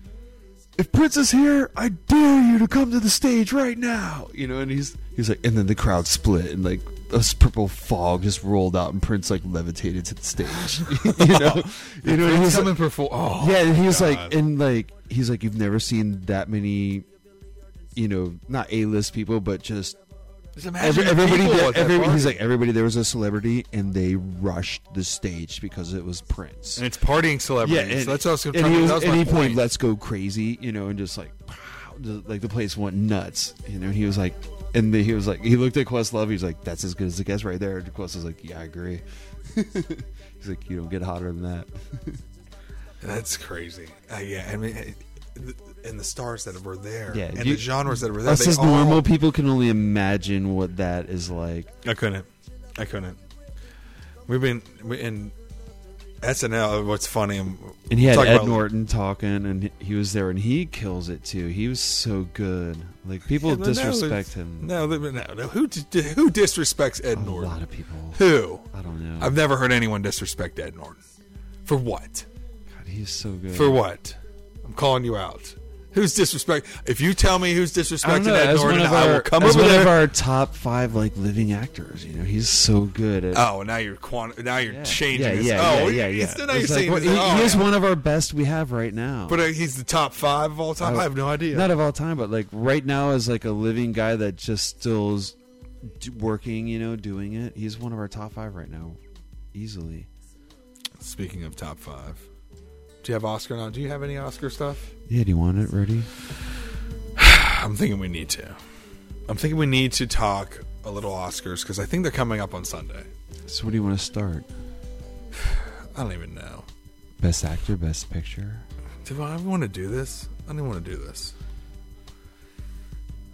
G: if Prince is here, I dare you to come to the stage right now. You know, and he's he's like, and then the crowd split and like this purple fog just rolled out and Prince like levitated to the stage. *laughs* you know, you know, he was
F: coming
G: like,
F: perform. Oh,
G: yeah, and he was
F: God.
G: like, and like he's like, you've never seen that many, you know, not A list people, but just
F: Just
G: every, everybody. There, he's like everybody. There was a celebrity, and they rushed the stage because it was Prince.
F: and it's partying celebrities.
G: Yeah, and,
F: so that's was
G: and he was,
F: was
G: and
F: my point.
G: "Let's Go Crazy," you know, and just like, pow, the- like the place went nuts, you know. And he was like, and the, he was like, he looked at Questlove. He was like, "That's as good as it gets right there." And Quest was like, "Yeah, I agree." *laughs* He's like, "You don't get hotter than that."
F: That's crazy. Uh, yeah, I mean, and the stars that were there,
G: Yeah,
F: and
G: you-
F: the genres that were there.
G: Us as
F: all-
G: normal people can only imagine what that is like.
F: I couldn't. I couldn't. We've been we- in SNL. What's funny? And
G: And he had Ed
F: about-
G: Norton talking, and he- was there, and he kills it too. He was so good. Like people
F: Yeah, no,
G: disrespect
F: no,
G: him.
F: No, no, no, no. Who who disrespects Ed
G: A
F: Norton?
G: A lot of people.
F: Who?
G: I don't know.
F: I've never heard anyone disrespect Ed Norton. For what?
G: God, he's so good.
F: For what? I'm calling you out. Who's disrespect? If you tell me who's
G: I
F: disrespecting
G: know.
F: Ed Norton,
G: one of
F: I will
G: our,
F: come
G: as
F: over
G: one
F: there.
G: of our top five like living actors, you know, he's so good at.
F: oh, now you're quanti- now you're
G: yeah.
F: changing.
G: Yeah,
F: his,
G: yeah,
F: oh,
G: yeah, yeah, yeah.
F: Now you're
G: like,
F: saying
G: well, he,
F: oh,
G: he is
F: yeah.
G: one of our best we have right now.
F: But uh, he's the top five of all time. I have no idea.
G: Not of all time, but like right now, as like a living guy that just still is d- working, you know, doing it. He's one of our top five right now, easily.
F: Speaking of top five, do you have Oscar now? Do you have any Oscar stuff?
G: Yeah, do you want it ready? *sighs*
F: I'm thinking we need to. I'm thinking we need to talk a little Oscars because I think they're coming up on Sunday.
G: So, what do you want to start? *sighs*
F: I don't even know.
G: Best actor, best picture.
F: Do I want to do this? I don't want to do this.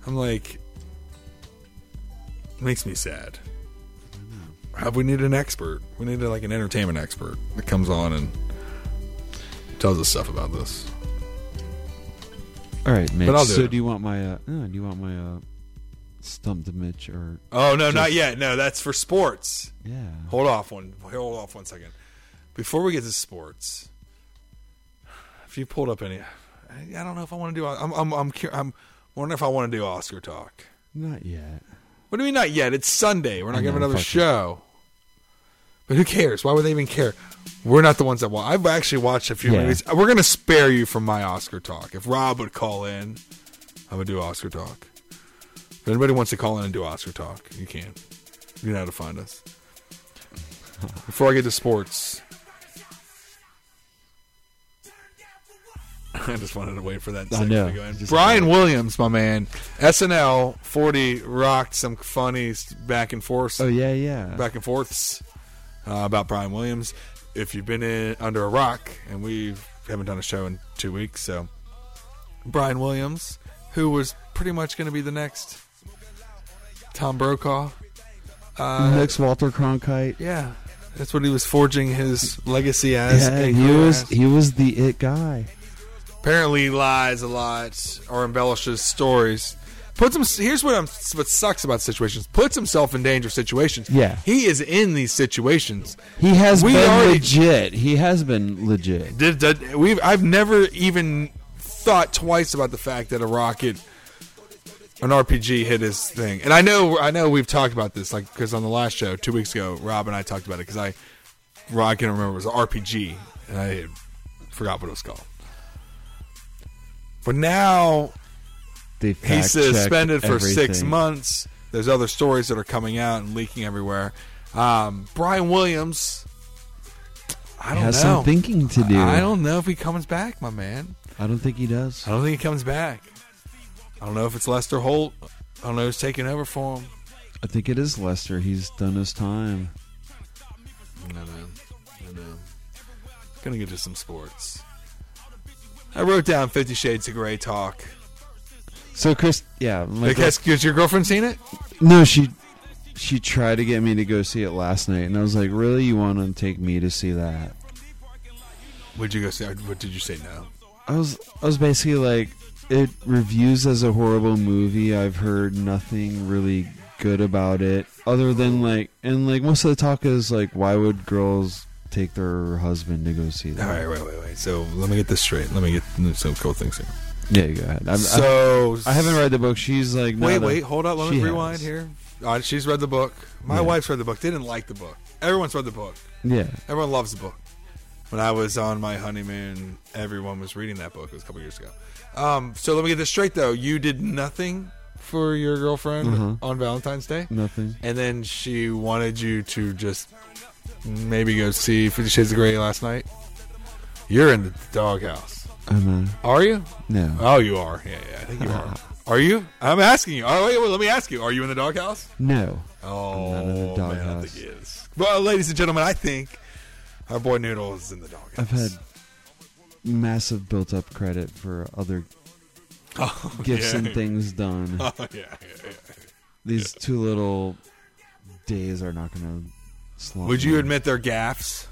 F: I'm like, it makes me sad. Have we need an expert? We need like an entertainment expert that comes on and tells us stuff about this.
G: All right, Mitch.
F: But I'll do
G: so,
F: it.
G: do you want my? Uh, no, do you want my uh, stump to Mitch or?
F: Oh no, not yet. No, that's for sports.
G: Yeah.
F: Hold off one. Hold off one second. Before we get to sports, if you pulled up any, I don't know if I want to do. I'm I'm I'm, I'm wondering if I want to do Oscar talk.
G: Not yet.
F: What do you mean not yet? It's Sunday. We're not
G: I
F: gonna have another show. But who cares? Why would they even care? We're not the ones that watch. I've actually watched a few
G: Yeah.
F: movies. We're gonna spare you from my Oscar talk. If Rob would call in, I would do Oscar talk. If anybody wants to call in and do Oscar talk, you can. You know how to find us. Before I get to sports, *laughs* I just wanted to wait for that.
G: I know.
F: to go in.
G: Just-
F: Brian Williams, my man, SNL forty rocked some funny back and forth
G: Oh yeah, yeah.
F: back and forths uh, about Brian Williams. if you've been in under a rock, and we haven't done a show in two weeks, so Brian Williams, who was pretty much going to be the next Tom Brokaw. Uh,
G: Next Walter Cronkite.
F: yeah, that's what he was forging his legacy as.
G: Yeah, he was
F: as.
G: he was the it guy.
F: apparently lies a lot or embellishes stories. Puts him. Here's what I'm. What sucks about situations. Puts himself in dangerous situations.
G: Yeah.
F: he is in these situations.
G: He has
F: We
G: been
F: already-
G: legit. He has been legit.
F: Did, did we? I've never even thought twice about the fact that a rocket, an RPG, hit his thing. And I know, I know, we've talked about this, like because on the last show two weeks ago, Rob and I talked about it because I, Rob, I can remember it was an RPG, and I forgot what it was called. But now
G: They
F: he's suspended for six months. There's other stories that are coming out and leaking everywhere. Um, Brian Williams, I don't
G: has
F: know.
G: some thinking to do.
F: I don't know if he comes back, my man.
G: I don't think he does.
F: I don't think he comes back. I don't know if it's Lester Holt. I don't know who's taking over for him.
G: I think it is Lester. He's done his time.
F: I know. I know. Gonna get to some sports. I wrote down Fifty Shades of Grey talk.
G: So Chris, yeah, my
F: Like, has, has your girlfriend seen it?
G: no, she she tried to get me to go see it last night, and I was like, "Really, you want to take me to see that?"
F: Would you go see? What did you say? No.
G: I was I was basically like, it reviews as a horrible movie. I've heard nothing really good about it, other than like, and like most of the talk is like, why would girls take their husband to go see that?
F: All right, wait, wait, wait. So let me get this straight. Let me get some cool things here.
G: Yeah, go ahead. I'm,
F: So
G: I, I haven't read the book. She's like,
F: Wait,
G: a-
F: wait, hold up. Let me rewind
G: has.
F: here. Uh, she's read the book. My
G: Yeah.
F: wife's read the book. They didn't like the book. Everyone's read the book.
G: Yeah,
F: Everyone loves the book. When I was on my honeymoon, everyone was reading that book. It was a couple years ago. Um, so let me get this straight, though. You did nothing for your girlfriend
G: Mhm.
F: on Valentine's Day,
G: nothing.
F: and then she wanted you to just maybe go see Fifty Shades of Grey last night. You're in the doghouse,
G: I'm uh,
F: are you?
G: no.
F: Oh, you are. Yeah, yeah, I think you are. Are you? I'm asking you. Oh, wait, wait, let me ask you. Are you in the doghouse?
G: No.
F: Oh,
G: not in the
F: man, I don't
G: doghouse.
F: think he is. Well, ladies and gentlemen, I think our boy Noodle is in the doghouse.
G: I've had massive built up credit for other *laughs*
F: oh,
G: gifts
F: yeah.
G: and things done. *laughs*
F: Oh, yeah, yeah, yeah.
G: These two little days are not going to slump.
F: Would you admit they're gaffes?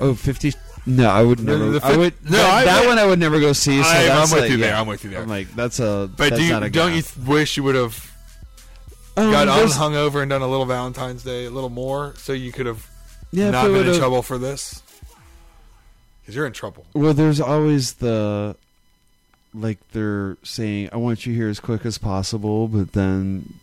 G: Oh, 50 No, I would never.
F: the
G: I would
F: no,
G: that,
F: I-
G: that one I would never go see. So
F: I,
G: that's
F: am with
G: like,
F: you there.
G: yeah.
F: I'm with you there.
G: I'm like, that's a.
F: but
G: that's
F: do you don't you wish you would have
G: Um,
F: got
G: there's-
F: unhungover and done a little Valentine's Day, a little more, so you could have
G: Yeah,
F: not been in trouble for this? Because you're in trouble.
G: Well, there's always the like they're saying, "I want you here as quick as possible," but then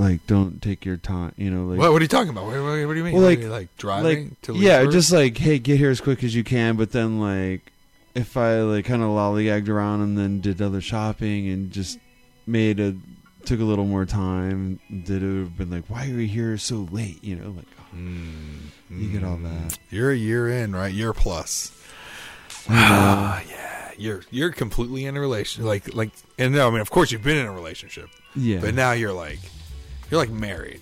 G: like don't take your time. You know, like
F: what, what are you talking about? What, what, what do you mean?
G: Well, like-
F: you, like driving
G: like
F: to
G: yeah,
F: Leesburg?
G: just like hey, get here as quick as you can. But then like if I like kind of lollygagged around and then did other shopping and just made a took a little more time, did it would have been like, why are you here so late? You know, like oh,
F: Mm,
G: you get all that.
F: You're a year in, right? Year plus. Ah, yeah. You're you're completely in a relationship like like, and no, I mean, of course, you've been in a relationship,
G: yeah,
F: but now you're like, you're like married,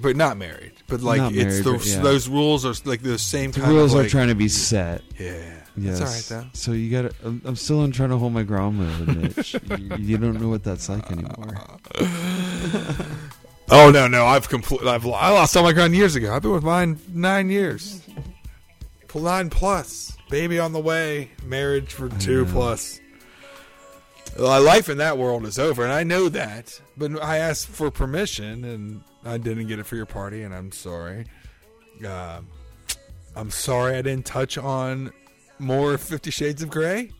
F: but not married, but like
G: Not
F: it's
G: married,
F: the,
G: but yeah.
F: those rules are like the same
G: the
F: kind
G: rules
F: of
G: are
F: like,
G: trying to be set.
F: Yeah,
G: Yes.
F: that's all right though.
G: So you got to I'm, I'm still in trying to hold my ground mode, Mitch. *laughs* you, you don't know what that's like anymore. *laughs*
F: Oh no, no, I've completely, I've I lost all my ground years ago. I've been with mine nine years, nine plus, baby on the way, marriage for two plus. My life in that world is over, and I know that. But I asked for permission, and I didn't get it for your party, and I'm sorry. Um I'm sorry I didn't touch on more Fifty Shades of Grey.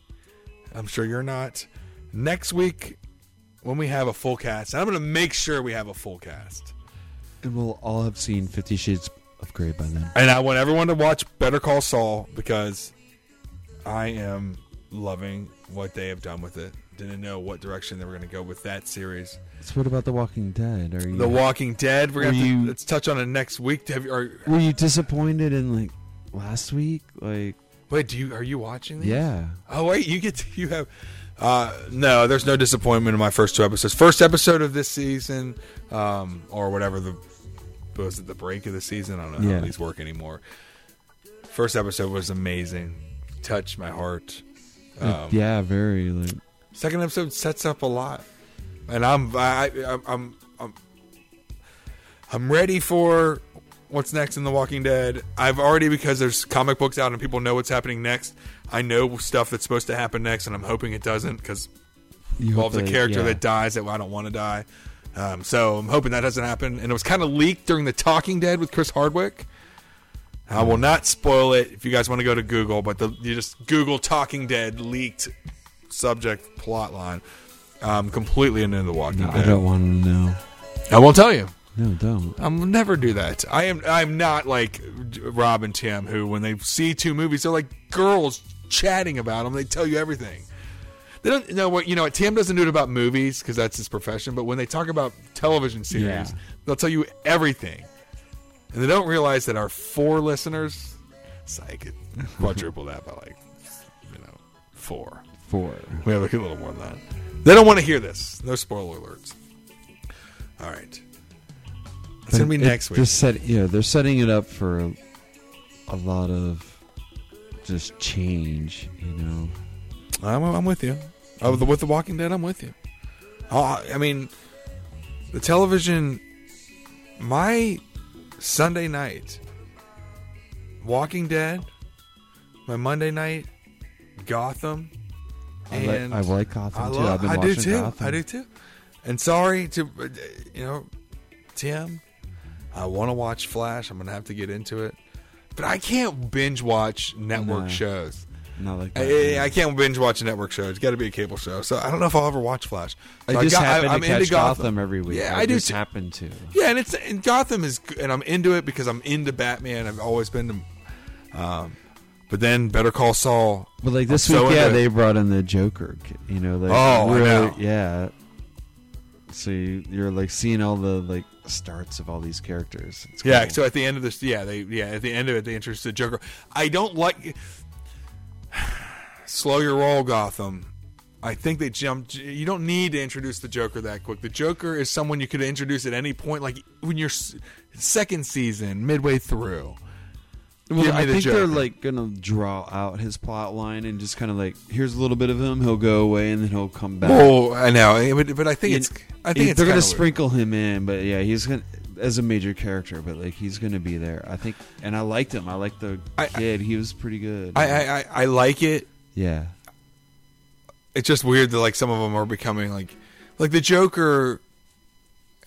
F: I'm sure you're not. Next week, when we have a full cast, and I'm going to make sure we have a full cast.
G: And we'll all have seen Fifty Shades of Grey by then.
F: And I want everyone to watch Better Call Saul because I am loving what they have done with it. Didn't know what direction they were going to go with that series.
G: So what about The Walking Dead? Are you
F: The Walking Dead. We're going to let's touch on it next week. Have you, are,
G: were you disappointed in like last week? Like
F: wait, do you are you watching these?
G: yeah,
F: Oh wait, you get to, *laughs* you have. Uh, no, there's no disappointment in my first two episodes. First episode of this season, um, or whatever the was it the break of the season? I don't know
G: Yeah.
F: how these work anymore. First episode was amazing, touched my heart. Um,
G: yeah, very like
F: Second episode sets up a lot, and I'm I, I, I'm I'm I'm ready for what's next in The Walking Dead. I've already because there's comic books out and people know what's happening next. I know stuff that's supposed to happen next, and I'm hoping it doesn't because
G: you
F: involves a character
G: yeah.
F: that dies that I don't want to die. Um, so I'm hoping that doesn't happen. And it was kind of leaked during the Talking Dead with Chris Hardwick. I will not spoil it if you guys want to go to Google, but the, you just Google Talking Dead leaked subject plot line. Um, completely into the Walking
G: No,
F: Dead.
G: I don't want to know.
F: I won't tell you.
G: No, don't.
F: I'll never do that. I am. I'm not like Rob and Tim, who when they see two movies, they're like girls chatting about them. They tell you everything. They don't know what you know. What Tim doesn't do it about movies because that's his profession. But when they talk about television series,
G: Yeah.
F: they'll tell you everything, and they don't realize that our four listeners, so I could quadruple that by like, you know, four.
G: Four.
F: We have a little more than that. They don't want to hear this. No spoiler alerts. All right. It's gonna be
G: It-
F: next week.
G: They're set, yeah, they're setting it up for a, a lot of just change. You know.
F: I'm, I'm with you. Uh, with the, with the Walking Dead, I'm with you. Uh, I mean, the television. My Sunday night, Walking Dead. My Monday night, Gotham.
G: I like-
F: And
G: I like Gotham,
F: I
G: too.
F: love-
G: I've been
F: I do
G: watching
F: too.
G: Gotham.
F: I do too. And sorry to, uh, you know, Tim. I want to watch Flash. I'm gonna have to get into it, but I can't binge watch network
G: No.
F: shows.
G: Not like that.
F: I, I can't binge watch a network show. It's got to be a cable show. So I don't know if I'll ever watch Flash.
G: I
F: So
G: just
F: got-
G: happen
F: I'm
G: to catch
F: into
G: Gotham. every week.
F: Yeah,
G: I,
F: I, do.
G: just
F: too.
G: happen to.
F: Yeah, and it's and Gotham is, and I'm into it because I'm into Batman. I've always been. To, um, but then Better Call Saul.
G: But like this
F: I'm so
G: week, yeah, they brought in the Joker. You know, like
F: Oh,
G: really, yeah. So you, you're like seeing all the like starts of all these characters. It's
F: Yeah. So at the end of this, yeah, they yeah at the end of it they introduced the Joker. I don't like. *sighs* Slow your roll, Gotham. I think they jumped. You don't need to introduce the Joker that quick. The Joker is someone you could introduce at any point, like when you're second season, midway through.
G: Well,
F: Give me
G: I
F: the
G: think they're like gonna draw out his plot line and just kind of like here's a little bit of him. He'll go away and then he'll come back.
F: Oh, I know, eh, but, but I think
G: You-
F: it's. I think it's
G: they're gonna
F: kinda weird.
G: sprinkle him in, but yeah, he's gonna as a major character, but like he's gonna be there. I think, and I liked him. I liked the
F: I-
G: kid. he was pretty good.
F: I, I, I, I like it.
G: yeah,
F: It's just weird that like some of them are becoming like, like the Joker,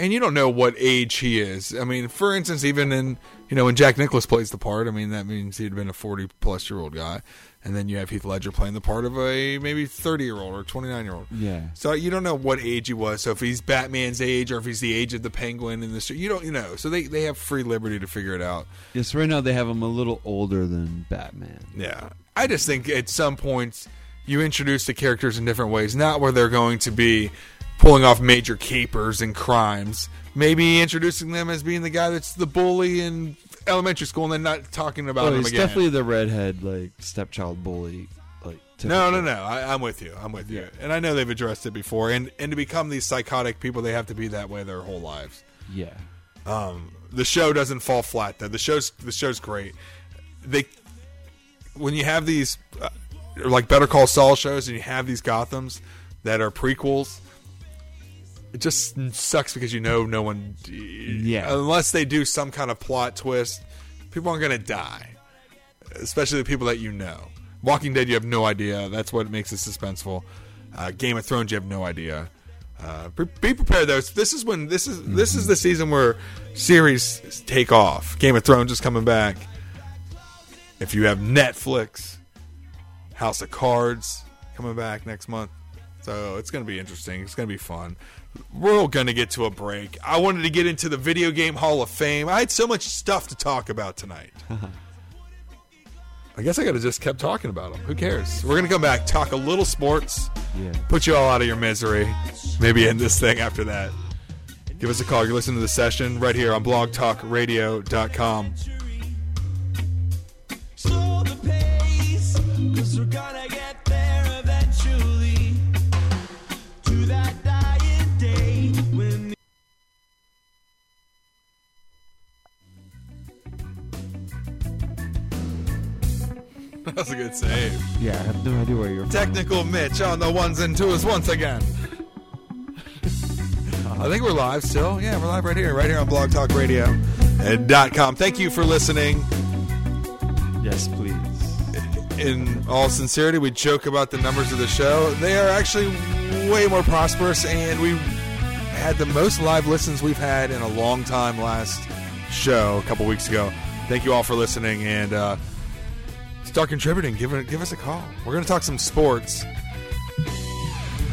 F: and you don't know what age he is. I mean, for instance, even in you know when Jack Nicholas plays the part, I mean that means he'd been a forty plus year old guy, and then you have Heath Ledger playing the part of a maybe thirty year old or twenty nine year old.
G: yeah.
F: So you don't know what age he was. So if he's Batman's age or if he's the age of the Penguin in the you don't you know. So they they have free liberty to figure it out.
G: Yes, right now they have him a little older than Batman.
F: Yeah. I just think at some points you introduce the characters in different ways, not where they're going to be pulling off major capers and crimes. Maybe introducing them as being the guy that's the bully in elementary school and then not talking about
G: Oh,
F: him
G: he's
F: again.
G: definitely the redhead, like stepchild bully. Like
F: no, no, no. I, I'm with you. I'm with you.
G: Yeah.
F: And I know they've addressed it before. And and to become these psychotic people, they have to be that way their whole lives.
G: Yeah,
F: Um, the show doesn't fall flat though. The show's the show's great. They when you have these uh, like Better Call Saul shows and you have these Gotham's that are prequels, it just sucks because you know no one.
G: Yeah.
F: Unless they do some kind of plot twist, people aren't going to die, especially the people that you know. Walking Dead, you have no idea. That's what makes it suspenseful. Uh, Game of Thrones, you have no idea. Uh, be prepared though. This is when this is this is the season where series take off. Game of Thrones is coming back. If you have Netflix, House of Cards coming back next month, so it's going to be interesting. It's going to be fun. We're going to get to a break. I wanted to get into the video game Hall of Fame. I had so much stuff to talk about tonight. *laughs* I guess I could have just kept talking about them. Who cares? We're going to come back, talk a little sports,
G: yeah.
F: put you all out of your misery. Maybe end this thing after that. Give us a call. You're listening to the session right here on blogtalkradio.com.
H: That
F: was a good save.
G: Yeah, I have no idea where you're from.
F: Technical Mitch on the ones and twos once again. I think we're live still. Yeah, we're live right here, right here on blogtalkradio.com. Thank you for listening.
G: Yes, please.
F: In all sincerity, we joke about the numbers of the show. They are actually way more prosperous, and we had the most live listens we've had in a long time last show a couple weeks ago. Thank you all for listening, and uh, start contributing. Give, give us a call. We're going to talk some sports.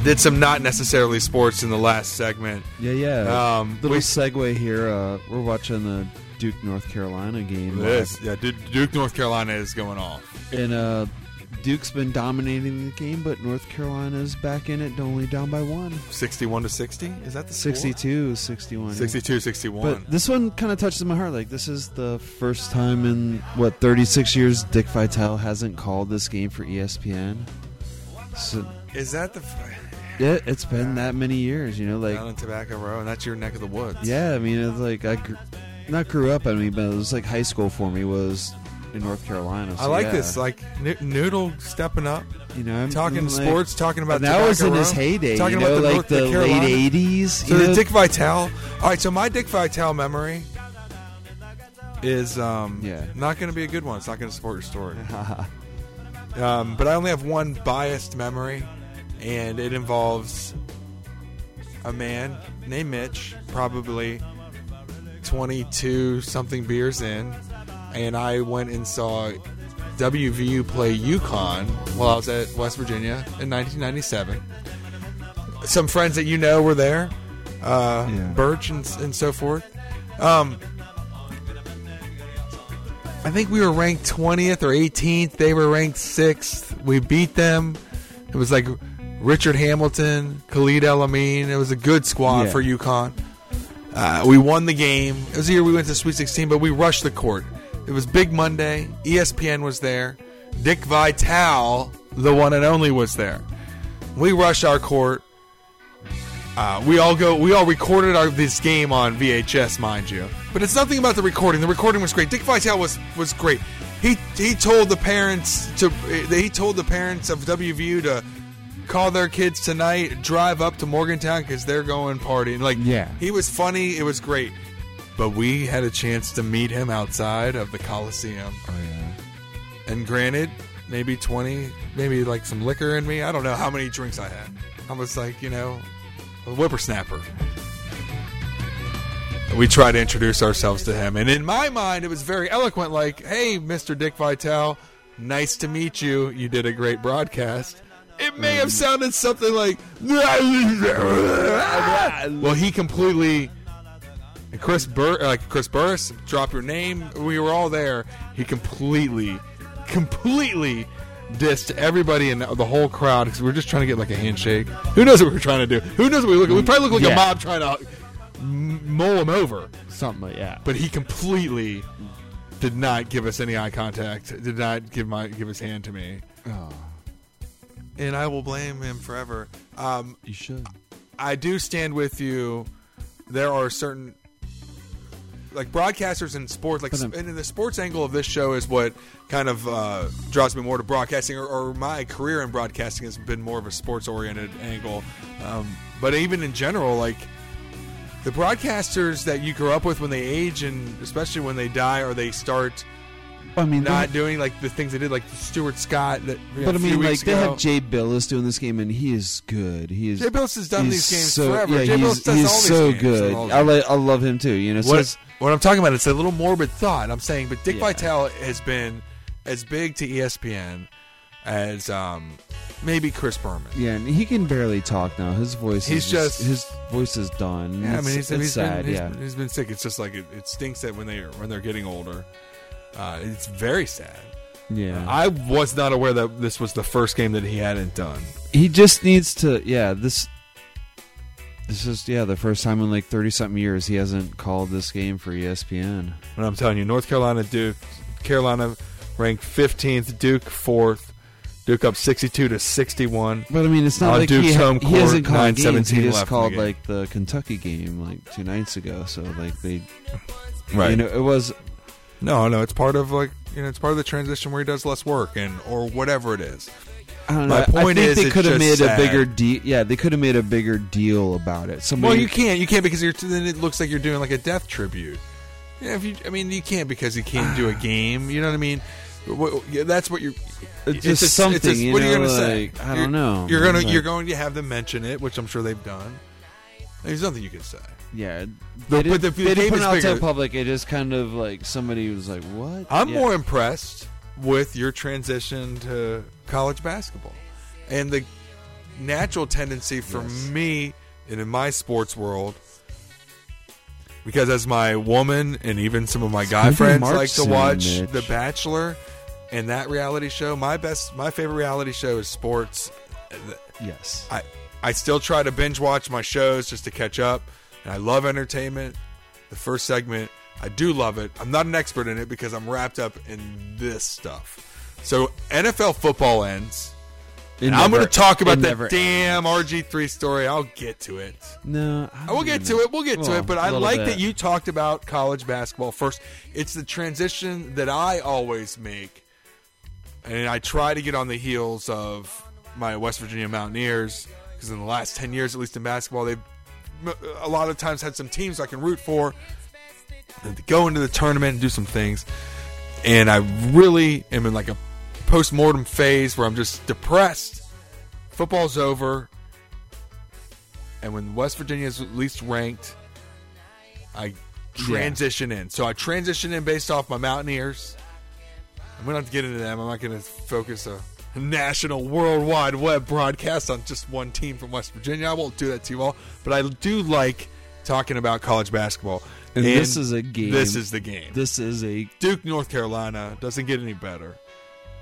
F: Did some not necessarily sports in the last segment.
G: Yeah, yeah.
F: Um,
G: Little
F: we-
G: segue here. Uh, we're watching the Duke North Carolina game.
F: This, yeah, Duke, Duke, North Carolina is going off.
G: And uh, Duke's been dominating the game, but North Carolina's back in it, only down by one.
F: 61 to 60? Is that the score?
G: 62 61.
F: 62 61.
G: But this one kind of touches my heart. Like, this is the first time in, what, 36 years Dick Vitale hasn't called this game for ESPN. So,
F: is that the.
G: yeah, it's been that many years, you know? Like,
F: down in Tobacco Road, and that's your neck of the woods.
G: Yeah, I mean, it's like I gr- not grew up. I mean, but it was like high school for me was in North Carolina.
F: I like
G: yeah.
F: this. Like Noodle stepping up,
G: you know, I'm
F: talking
G: like-
F: sports, talking about
G: that was in his heyday.
F: talking
G: you know,
F: about the
G: like
F: North-
G: the,
F: the
G: late '80s.
F: So the
G: know?
F: Dick Vitale. All right, so my Dick Vitale memory is um,
G: Yeah.
F: not going to be a good one. It's not going to support your story. *laughs* um, but I only have one biased memory, and it involves a man named Mitch, probably 22 something beers in, and I went and saw WVU play UConn while I was at West Virginia in 1997. Some friends that you know were there, uh,
G: Yeah.
F: Birch and, and so forth. Um, I think we were ranked 20th or 18th. They were ranked 6th. We beat them. It was like Richard Hamilton, Khalid El Amin. It was a good squad
G: Yeah.
F: for UConn. Uh, we won the game. It was the year we went to Sweet 16, but we rushed the court. It was Big Monday. ESPN was there. Dick Vitale, the one and only, was there. We rush our court. Uh, we all go. We all recorded our this game on VHS, mind you. But it's nothing about the recording. The recording was great. Dick Vitale was was great. He he told the parents to he told the parents of WVU to call their kids tonight, drive up to Morgantown because they're going partying. Like
G: Yeah.
F: he was funny. It was great. But we had a chance to meet him outside of the Coliseum.
G: Oh yeah.
F: And granted, maybe 20, maybe like some liquor in me. I don't know how many drinks I had. I was like, you know, a whippersnapper. We tried to introduce ourselves to him. And in my mind, it was very eloquent like, hey, Mr. Dick Vitale, nice to meet you. You did a great broadcast. It may have mm. sounded something like, *laughs* well, he completely. And Chris Bur- like Chris Burris, drop your name. We were all there. He completely, completely dissed everybody in the whole crowd because we were just trying to get like a handshake. Who knows what we were trying to do? Who knows what we look? We probably look like
G: Yeah.
F: a mob trying to m- mull him over.
G: Something like yeah.
F: But he completely did not give us any eye contact. Did not give my give his hand to me.
G: Oh,
F: And I will blame him forever. Um,
G: you should.
F: I do stand with you. There are certain like broadcasters in sports, like
G: But,
F: and the sports angle of this show is what kind of uh, draws me more to broadcasting, or, or my career in broadcasting has been more of a sports oriented angle. Um, but even in general, like the broadcasters that you grew up with when they age, and especially when they die or they start
G: I mean,
F: not doing like the things they did, like Stuart Scott. That you know,
G: but I mean, like they
F: ago.
G: have Jay Bilas doing this game, and he is good. He is.
F: Jay Bilas has done these games
G: so,
F: forever.
G: Yeah,
F: Jay Bilas does
G: he's
F: all these
G: so
F: games
G: good. I, I love him too. You know, so
F: what, what I'm talking about, it's a little morbid thought. I'm saying, but Dick
G: Yeah.
F: Vitale has been as big to ESPN as um, maybe Chris Berman.
G: yeah, and he can barely talk now. His voice.
F: He's
G: is
F: just-
G: his voice is done.
F: Yeah, I mean, he's,
G: it's
F: he's
G: sad.
F: been, he's,
G: yeah,
F: he's been sick. It's just like it, it stinks that when they when they're getting older, uh, it's very sad.
G: yeah.
F: I was not aware that this was the first game that he hadn't done.
G: he just needs to. Yeah, this. This is yeah the first time in like thirty something years he hasn't called this game for ESPN.
F: And I'm telling you, North Carolina, Duke, Carolina ranked 15th, Duke fourth, Duke up 62 to 61.
G: But I mean, it's not
F: On
G: like
F: Duke's
G: he,
F: home
G: he hasn't
F: court,
G: called games.
F: 9:17
G: He just
F: in the
G: called like the Kentucky game like two nights ago. So like they,
F: Right.
G: you know, it was
F: No, no, it's part of like you know, it's part of the transition where he does less work and or whatever it is.
G: I don't know.
F: My point
G: I think
F: is,
G: they could have made
F: sad.
G: a bigger deal. Yeah, they could have made a bigger deal about it. Somebody,
F: Well, you can't. You can't because you're, then it looks like you're doing like a death tribute. Yeah, if you, I mean, you can't because you can't do a *sighs* game. You know what I mean? What- yeah, That's what you're.
G: It's just something, you
F: what are you
G: know,
F: gonna say?
G: like, I
F: You're-
G: don't know.
F: You're gonna
G: like-
F: you're going to have them mention it, which I'm sure they've done. There's nothing you can say.
G: yeah,
F: But-
G: they
F: but
G: did,
F: the-
G: they
F: the
G: didn't put it out to the public. It is kind of like somebody was like, "What?"
F: I'm
G: Yeah.
F: more impressed with your transition to college basketball and the natural tendency for
G: Yes.
F: me and in my sports world. Because as my woman and even some of my guy friends like to watch
G: Mitch.
F: The Bachelor and that reality show, my best, my favorite reality show is sports.
G: Yes,
F: I I still try to binge watch my shows just to catch up, and I love entertainment. The first segment, I do love it. I'm not an expert in it because I'm wrapped up in this stuff. So NFL football ends. And I'm going to talk about that damn RG3 story. I'll get to it.
G: No, I
F: I will get to it. We'll get to it. But I like
G: bit.
F: that you talked about college basketball first. It's the transition that I always make, and I try to get on the heels of my West Virginia Mountaineers because in the last ten years, at least in basketball, they've a lot of times had some teams I can root for to go into the tournament and do some things. And I really am in like a post mortem phase where I'm just depressed. Football's over and when West Virginia is at least ranked, I transition in. So I transition in based off my Mountaineers. I'm gonna have to get into them. I'm not gonna focus a national, worldwide web broadcast on just one team from West Virginia. I won't do that to you all, but I do like talking about college basketball.
G: And this is a game.
F: This is the game.
G: This is a
F: Duke, North Carolina doesn't get any better.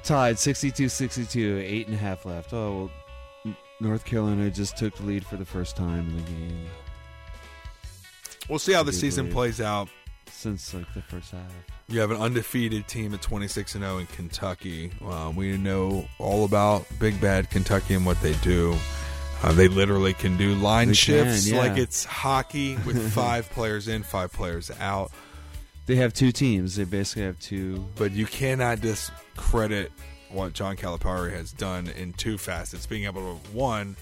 G: tied 62-62, eight and a half left. Oh, well, North Carolina just took the lead for the first time in the game
F: We'll see how the season plays out.
G: since like the first half.
F: You have an undefeated team at 26 and 0 in Kentucky. Um, we know all about Big Bad Kentucky and what they do. Uh, they literally can do line
G: They
F: shifts
G: can, yeah.
F: like it's hockey with *laughs* five players in, five players out.
G: They have two teams. They basically have two.
F: But you cannot discredit what John Calipari has done in two facets. Being able to one,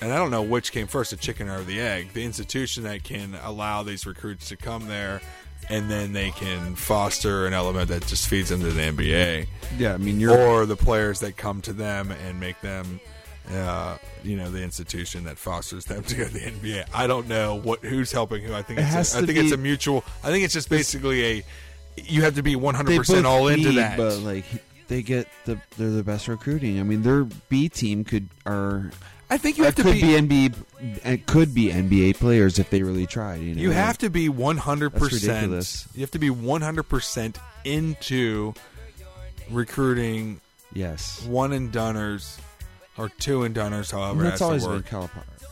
F: and I don't know which came first, the chicken or the egg. The institution that can allow these recruits to come there, and then they can foster an element that just feeds into the NBA,
G: Yeah, I mean you're
F: or the players that come to them and make them. Uh, you know the institution that fosters them *laughs* to go to the NBA. I don't know what who's helping who. I think
G: It
F: it's a, I think it's a mutual. I think it's just basically a. You have to be hundred percent
G: both
F: all into
G: need,
F: that.
G: But like they get the they're the best recruiting. I mean their B team could are
F: I think you
G: uh,
F: have to
G: could
F: be,
G: be, NBA it could be NBA players if they really tried. You know,
F: you have to be one hundred
G: That's
F: percent.
G: ridiculous.
F: You have to be one hundred percent into recruiting
G: yes.
F: one and doners or two and doners, however
G: that's
F: has
G: always
F: to
G: been
F: work.
G: Calipari.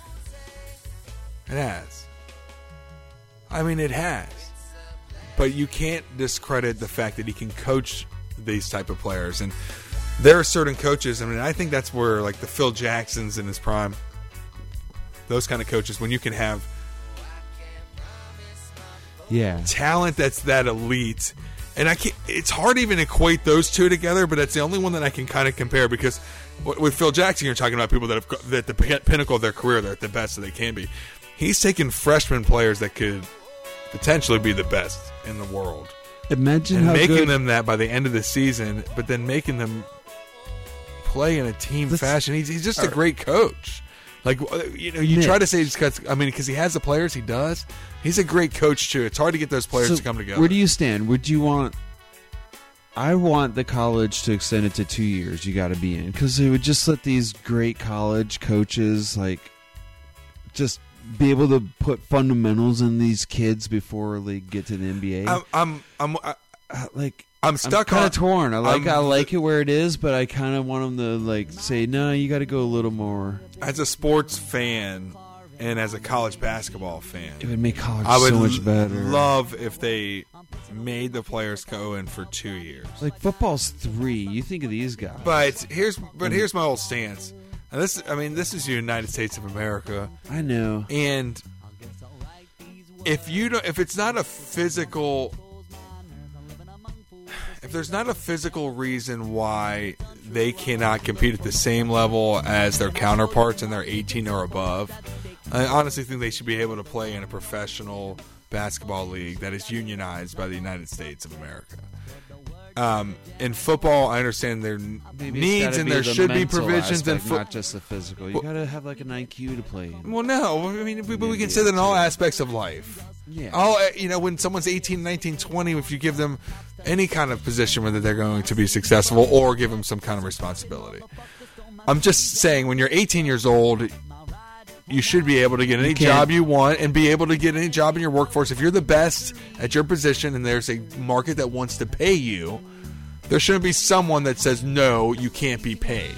F: It has. I mean, it has. But you can't discredit the fact that he can coach these type of players, and there are certain coaches. I mean, I think that's where like the Phil Jacksons in his prime, those kind of coaches, when you can have
G: Yeah.
F: talent that's that elite. And I can't. It's hard to even equate those two together, but that's the only one that I can kind of compare because with Phil Jackson, you're talking about people that have that the pinnacle of their career, they're at the best that they can be. He's taken freshman players that could potentially be the best in the world
G: Imagine
F: and making
G: good
F: them that by the end of the season, but then making them play in a team
G: Let's-
F: fashion. He's, he's just a great coach. Like you know, you
G: Nick.
F: try to say he's got. I mean, because he has the players, he does. He's a great coach too. It's hard to get those players
G: So
F: to come together.
G: Where do you stand? Would you want? I want the college to extend it to two years. You got to be in because it would just let these great college coaches like just be able to put fundamentals in these kids before they get to the NBA.
F: I'm, I'm, I'm, I-
G: like
F: I'm stuck
G: kind
F: on-
G: of torn. I like
F: I'm-
G: I like it where it is, but I kind of want them to like say no. You got to go a little more.
F: as a sports fan and as a college basketball fan.
G: It would make college
F: I would
G: so much better.
F: love if they made the players go in for two years.
G: like football's three. You think of these guys.
F: But here's, but here's my old stance. And this, I mean, this is the United States of America.
G: I know.
F: And if you don't, if it's not a physical if there's not a physical reason why they cannot compete at the same level as their counterparts and they're 18 or above, I honestly think they should be able to play in a professional basketball league that is unionized by the United States of America. Um, in football, I understand their
G: Maybe
F: needs and there
G: the
F: should be provisions in
G: aspect,
F: football.
G: not just the physical. You gotta have like an IQ to play. in.
F: Well, no, I mean, we, but we can say that in all aspects of life.
G: Yeah.
F: All uh, you know, when someone's 18, 19, 20, if you give them any kind of position whether they're going to be successful or give them some kind of responsibility. I'm just saying, when you're 18 years old, you should be able to get any
G: can't-
F: job you want and be able to get any job in your workforce. If you're the best at your position and there's a market that wants to pay you, there shouldn't be someone that says, no, you can't be paid.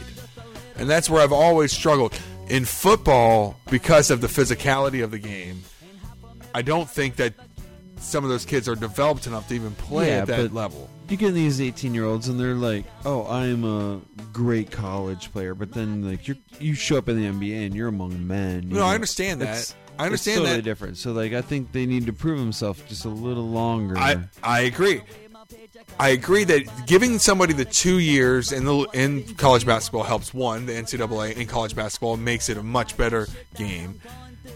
F: And that's where I've always struggled. In football, because of the physicality of the game, I don't think that some of those kids are developed enough to even play
G: Yeah,
F: at that level.
G: You get these eighteen-year-olds, and they're like, "Oh, I'm a great college player," but then like you you show up in the NBA and you're among men. you
F: No, I understand that.
G: It's-
F: I understand
G: it's totally
F: that.
G: different. So like, I think they need to prove themselves just a little longer.
F: I I agree. I agree that giving somebody the two years in the in college basketball helps one the NCAA in college basketball makes it a much better game,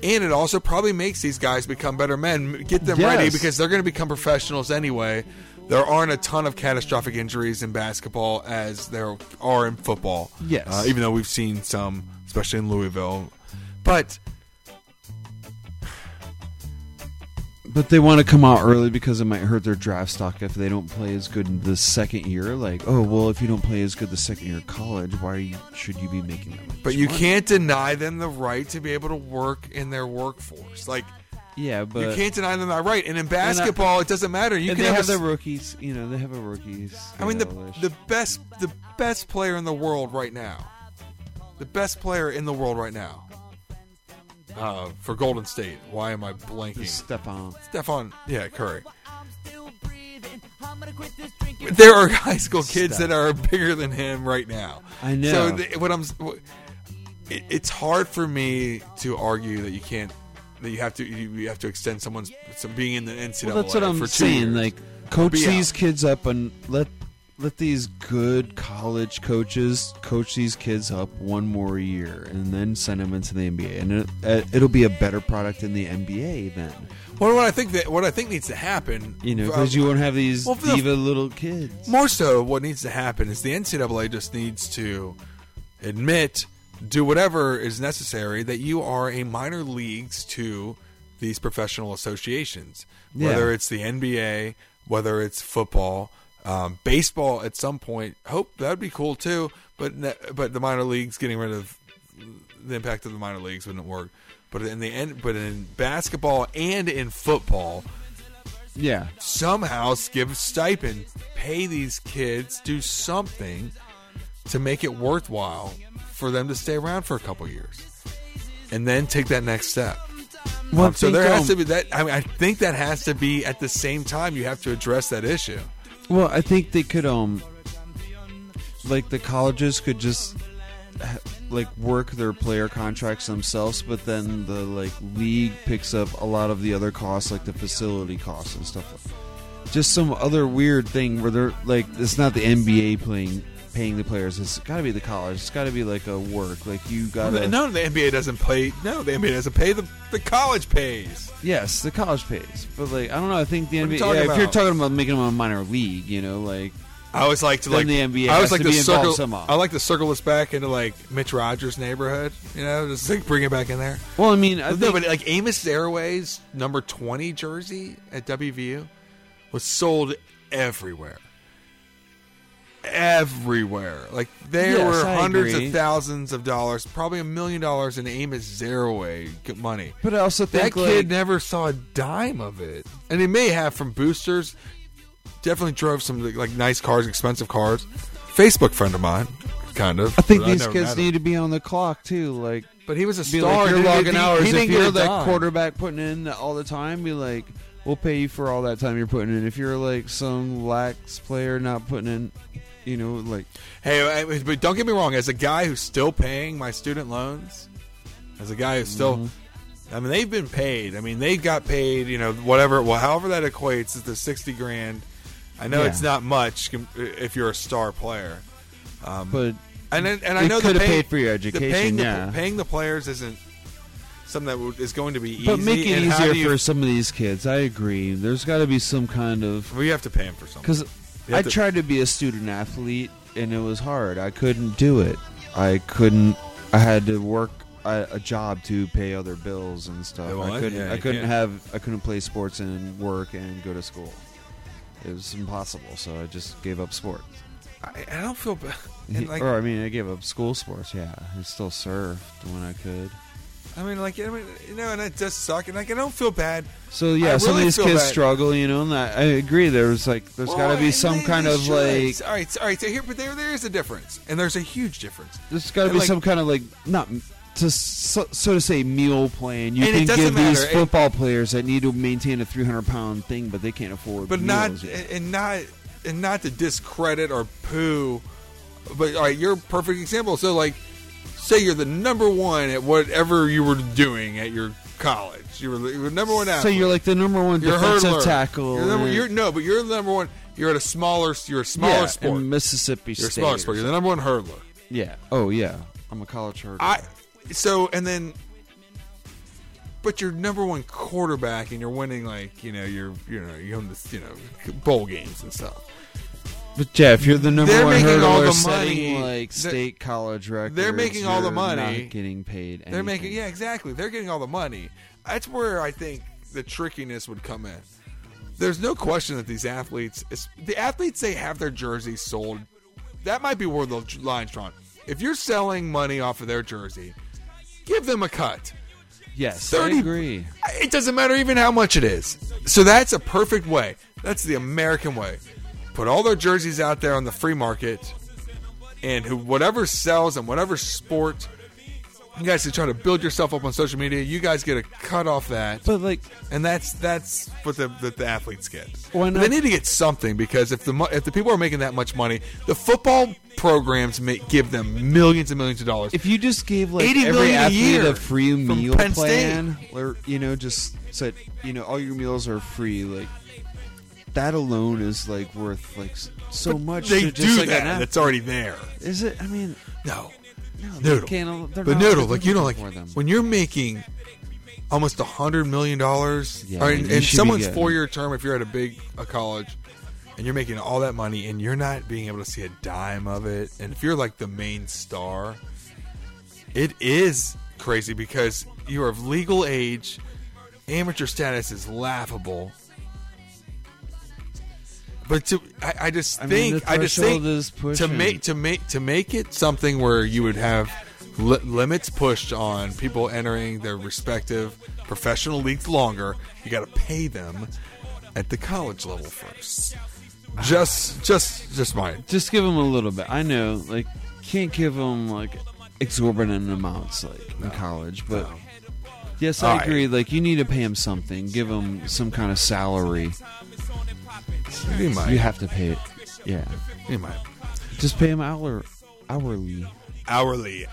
F: and it also probably makes these guys become better men, get them ready because they're going to become professionals anyway. There aren't a ton of catastrophic injuries in basketball as there are in football.
G: Yes.
F: uh, even though we've seen some, especially in Louisville, but
G: But they want to come out early because it might hurt their draft stock if they don't play as good in the second year. Like, oh well, if you don't play as good the second year of college, why you, should you be making that much
F: but you
G: money?
F: can't deny them the right to be able to work in their workforce. Like
G: Yeah, but
F: you can't deny them that right. And in basketball, it doesn't matter. You
G: and
F: can have,
G: have the rookies. You know, they have a rookies.
F: I mean, the the best the best player in the world right now, the best player in the world right now, uh, for Golden State. Why am I blanking?
G: Stephon.
F: Stefan, yeah, Curry. There are *laughs* high school kids that are bigger than him right now.
G: I know.
F: So th- what I'm, what- it, it's hard for me to argue that you can't, that you have to, you, have to extend someone's some being in the NCAA.
G: Well, that's what I'm
F: for two
G: saying.
F: years.
G: Like, coach these kids up and let let these good college coaches coach these kids up one more year, and then send them into the NBA, and it, uh, it'll be a better product in the NBA then.
F: Well, what I think that what I think needs to happen,
G: You know,
F: uh,
G: because you won't have these
F: well, the-
G: diva little kids.
F: more so, what needs to happen is the NCAA just needs to admit, do whatever is necessary that you are a minor leagues to these professional associations,
G: Yeah.
F: whether it's the NBA, whether it's football, um, baseball. At some point, hope that'd be cool too. But ne- but the minor leagues getting rid of the impact of the minor leagues wouldn't work. But in the end, but in basketball and in football,
G: Yeah,
F: somehow give stipend, pay these kids, do something to make it worthwhile for them to stay around for a couple years, and then take that next step.
G: Well,
F: Um, so there has
G: um,
F: to be that. I mean, I think that has to be at the same time. You have to address that issue.
G: Well, I think they could um like the colleges could just like work their player contracts themselves, but then the like league picks up a lot of the other costs like the facility costs and stuff. Just some other weird thing where they're like it's not the NBA playing paying the players. It's got to be the college. It's got to be like a work. Like you got to
F: no, the NBA doesn't pay. No, the NBA doesn't pay. The the college pays.
G: Yes, the college pays, but like I don't know. I think the
F: What are you
G: NBA.
F: talking
G: Yeah, if you're
F: about?
G: talking about making them a minor league, you know, like
F: I always like to
G: Then
F: like
G: the NBA
F: I always
G: has
F: like
G: to be involved
F: circle.
G: somehow.
F: I like to circle this back into like Mister Rogers' neighborhood. You know, just like bring it back in there.
G: well, I mean, I
F: no,
G: think,
F: but like Amos Zereoué number twenty jersey at WVU was sold everywhere. Everywhere, like there
G: Yes,
F: were
G: I
F: hundreds of thousands of dollars, probably a million dollars in Amos Zereoué money.
G: but I also think
F: That
G: think
F: kid never saw a dime of it, and he may have from boosters. Definitely drove some like nice cars, expensive cars. Facebook friend of mine, kind of.
G: I think these
F: never
G: kids need to be on the clock too. Like,
F: But he was a star.
G: like you're logging
F: he-
G: hours.
F: He didn't
G: if you're that
F: dime.
G: quarterback putting in all the time, be like, we'll pay you for all that time you're putting in. If you're like some lax player not putting in, you know, like
F: Hey, but don't get me wrong. As a guy who's still paying my student loans, as a guy who's still,
G: Mm-hmm.
F: I mean, they've been paid. I mean, they got paid. You know, whatever. Well, however that equates is the sixty grand I know
G: Yeah.
F: it's not much if you're a star player.
G: but
F: And and I know the
G: coulda
F: pay-
G: paid for your
F: the
G: education,
F: paying the, paying the players isn't something that is going to be easy.
G: but make it
F: and
G: easier
F: you-
G: for some of these kids. I agree. There's got to be some kind of
F: We have to pay them for something.
G: because I
F: to-
G: tried to be a student athlete and it was hard. I couldn't do it. I couldn't. I had to work a, a job to pay other bills and stuff.
F: Well,
G: I couldn't.
F: yeah,
G: I couldn't have. I couldn't play sports and work and go to school. It was impossible. So I just gave up sports.
F: I, I don't feel bad. *laughs* Like,
G: or I mean, I gave up school sports. Yeah, I still surfed when I could.
F: I mean, like, I mean, you know, and it does suck. And like, I don't feel bad.
G: So yeah,
F: I
G: some of
F: really
G: these kids
F: bad.
G: struggle, you know. And I, I agree. There's like, there's got to be some kind of
F: should.
G: like,
F: all right, all right. So here, but there, there is a difference, and there's a huge difference.
G: there's got to be
F: like-
G: some kind of like, not to so, so to say meal plan. You can give these
F: matter. It-
G: football players that need to maintain a 300 pound thing, but they can't afford.
F: but
G: meals
F: not and not and not to discredit or poo but all right you're a perfect example so like say you're the number one at whatever you were doing at your college you were, you were number one
G: So you're like the number one
F: you're
G: defensive
F: hurdler.
G: tackle.
F: you're, number, you're no but you're the number one you're at a smaller you're a smaller
G: yeah,
F: sport
G: in Mississippi
F: you're a
G: State.
F: smaller
G: or
F: sport you're the number one hurdler
G: Yeah. Oh yeah. I'm a college hurdler.
F: I so and then but you're number one quarterback and you're winning like you know you're you know you own this you know bowl games and stuff
G: But if you're the number
F: They're
G: one
F: making all the
G: setting
F: money.
G: like
F: They're-
G: state college records,
F: they're making all the money.
G: not getting paid.
F: They're making yeah, exactly. They're getting all the money. That's where I think the trickiness would come in. There's no question that these athletes, the athletes they have their jerseys sold. That might be where the line's drawn. If you're selling money off of their jersey, give them a cut.
G: Yes,
F: 30
G: I agree.
F: It doesn't matter even how much it is. So that's a perfect way. That's the American way. Put all their jerseys out there on the free market, and who whatever sells and whatever sport, you guys are trying to build yourself up on social media. You guys get a cut off that,
G: But like,
F: and that's that's what the that the athletes get.
G: Why
F: But
G: not-
F: They need to get something because if the mo- if the people are making that much money, the football programs make give them millions and millions of dollars.
G: if you just gave like
F: 80
G: every
F: million a year
G: a free meal plan, or you know, just said, you know, all your meals are free, like that alone is like worth like so much.
F: they do
G: just, like,
F: that. It's already there.
G: Is it? I mean,
F: No.
G: no,
F: Noodle.
G: They can't, they're
F: But
G: not
F: noodle, like you know, like
G: them.
F: when you're making almost a hundred million dollars,
G: Yeah,
F: or in, in someone's four-year term, if you're at a big a college and you're making all that money and you're not being able to see a dime of it, and if you're like the main star, it is crazy because you are of legal age. Amateur status is laughable. But to, I, I just
G: I
F: think
G: the
F: I just think to make to make to make it something where you would have li- limits pushed on people entering their respective professional leagues longer. You got to pay them at the college level first. Just, just, just mine.
G: just give them a little bit. I know, like, can't give them like exorbitant amounts like in college, but yes, I
F: All right.
G: agree. Like, you need to pay them something. Give them some kind of salary.
F: You might.
G: You have to pay it. Yeah,
F: You might.
G: just pay them hour, hourly.
F: Hourly.